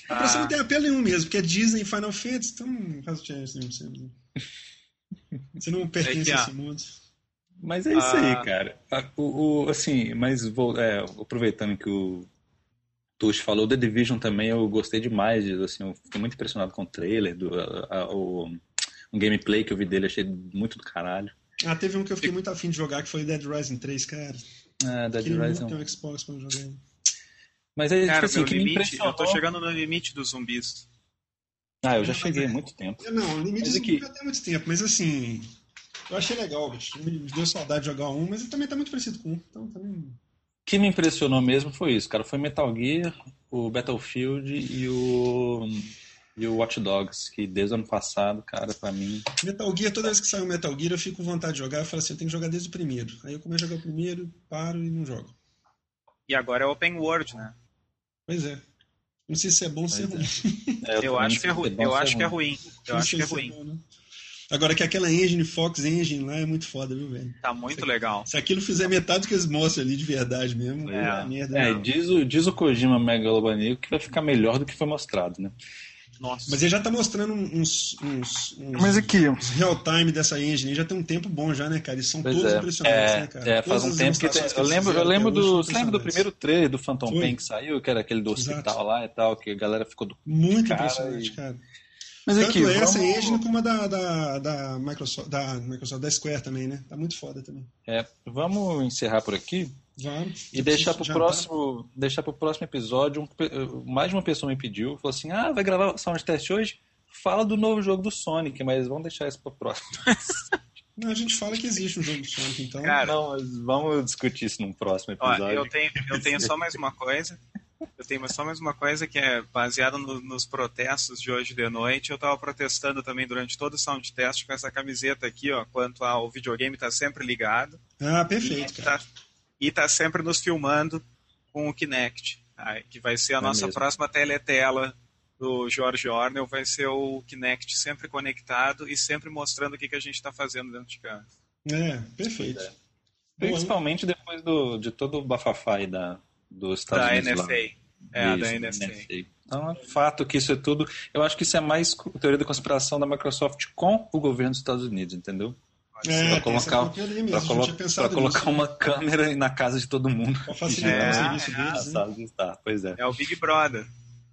Ah. Pra você não tem apelo nenhum mesmo, porque é Disney e Final Fantasy, então não faz diferença nenhuma. Você não pertence é que, a esse mundo. Mas é isso aí, ah. cara. O, o, assim, mas vou, é, aproveitando que o Tush falou, The Division também eu gostei demais. Assim, eu fiquei muito impressionado com o trailer, do, a, a, o, um gameplay que eu vi dele, achei muito do caralho. Ah, teve um que eu fiquei muito afim de jogar, que foi Dead Rising 3, cara. Ah, Dead Rising. Tem um Xbox pra jogar. Mas é cara, tipo assim, que limite, Eu tô chegando no limite dos zumbis. Ah, eu já cheguei há muito tempo. Não, limite aqui... já tem muito tempo, mas assim. Eu achei legal, bicho. Me deu saudade de jogar um, mas ele também tá muito parecido com um. Então também. O que me impressionou mesmo foi isso, cara. Foi Metal Gear, o Battlefield e o. E o Watch Dogs, que desde o ano passado, cara, pra mim. Metal Gear, toda vez que sai um Metal Gear, eu fico com vontade de jogar. Eu falo assim, eu tenho que jogar desde o primeiro. Aí eu começo a jogar o primeiro, paro e não jogo. E agora é Open World, né? Pois é. Não sei se é bom ou se é ruim. É, eu, eu acho que é ruim. Eu acho que é ruim. Eu acho que é ruim. Agora que aquela engine, Fox Engine lá é muito foda, viu, velho? Tá muito se, legal. Se aquilo fizer metade do que eles mostram ali de verdade mesmo, é, é merda. É, diz o, diz o Kojima Megalomaníaco que vai ficar melhor do que foi mostrado, né? Nossa. Mas ele já tá mostrando uns, uns, uns, Mas aqui, uns real time dessa engine, já tem um tempo bom já, né, cara? Eles são pois todos é. impressionantes, é, né, cara? É, faz um tempo que, tem, eu lembro, eu lembro do, você lembra do primeiro trailer do Phantom Pain que saiu, que era aquele do Exato. hospital lá e tal, que a galera ficou do muito cara impressionante, e... cara. Mas Tanto aqui, essa vamos... engine como a da, da, da, Microsoft, da Microsoft, da Square também, né? Tá muito foda também. É, vamos encerrar por aqui. Vamos. E deixar pro, próximo, deixar pro próximo episódio, um, mais de uma pessoa me pediu, falou assim, ah, vai gravar sound test hoje? Fala do novo jogo do Sonic, mas vamos deixar isso pro próximo. *laughs* Não, a gente fala que existe um jogo do Sonic, então. Cara, não, mas vamos discutir isso num próximo episódio. Ó, eu, tenho, eu tenho só mais uma coisa. Eu tenho só mais uma coisa que é baseada no, nos protestos de hoje de noite. Eu estava protestando também durante todo o sound test com essa camiseta aqui, ó, quanto ao videogame tá sempre ligado. Ah, perfeito, e, cara. Tá, e tá sempre nos filmando com o Kinect, tá? que vai ser a é nossa mesmo. próxima teletela do George Ornell vai ser o Kinect sempre conectado e sempre mostrando o que, que a gente está fazendo dentro de casa. É, perfeito. É. Principalmente depois do, de todo o bafafá aí da, dos Estados da Unidos. NFA. Lá. É, isso, da NFA. NFA. Então, é fato que isso é tudo. Eu acho que isso é mais teoria da conspiração da Microsoft com o governo dos Estados Unidos, entendeu? É, para colocar, pra colo pra colocar uma câmera na casa de todo mundo. Para facilitar é, *laughs* o serviço é, deles. Né? Tá, pois é. É o Big Brother.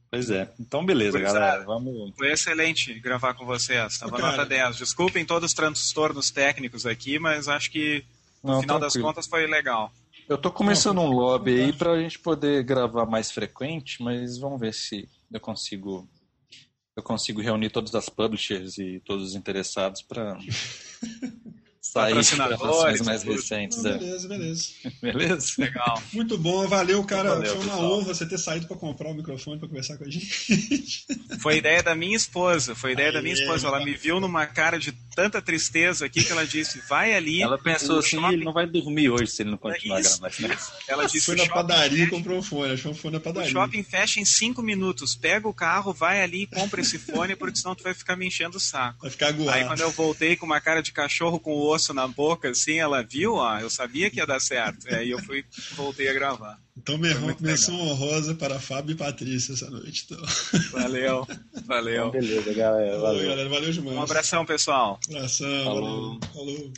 Pois é. Então, beleza, pois galera. É. Vamos... Foi excelente gravar com vocês. Tava Cara. nota 10. Desculpem todos os transtornos técnicos aqui, mas acho que no Não, final tranquilo. das contas foi legal. Eu tô começando um lobby aí pra gente poder gravar mais frequente, mas vamos ver se eu consigo eu consigo reunir todas as publishers e todos os interessados para *laughs* gravações mais recentes. é. Beleza, beleza. *laughs* beleza? Legal. Muito bom, valeu, cara. Valeu, Foi uma pessoal. honra você ter saído para comprar o microfone para conversar com a gente. *laughs* Foi ideia da minha esposa. Foi ideia Aê, da minha esposa. Ela me viu numa cara de tanta tristeza aqui que ela disse: vai ali. Ela pensou assim: shopping... ele não vai dormir hoje se ele não continuar é gravando. Né? *laughs* Ela disse: foi na padaria e comprou um fone. Achou um fone na padaria. O shopping fecha em cinco minutos. Pega o carro, vai ali e compra esse fone, porque senão tu vai ficar me enchendo o saco. Vai ficar aguado. Aí quando eu voltei com uma cara de cachorro com o osso na boca, assim, ela viu, ó, eu sabia que ia dar certo. E aí eu fui, voltei a gravar. Então, menção honrosa para Fábio e Patrícia essa noite. Então. Valeu, valeu. Então, beleza, galera. Valeu. valeu, galera. Valeu demais. Um abração, pessoal. Um abração, Falou. valeu. Falou.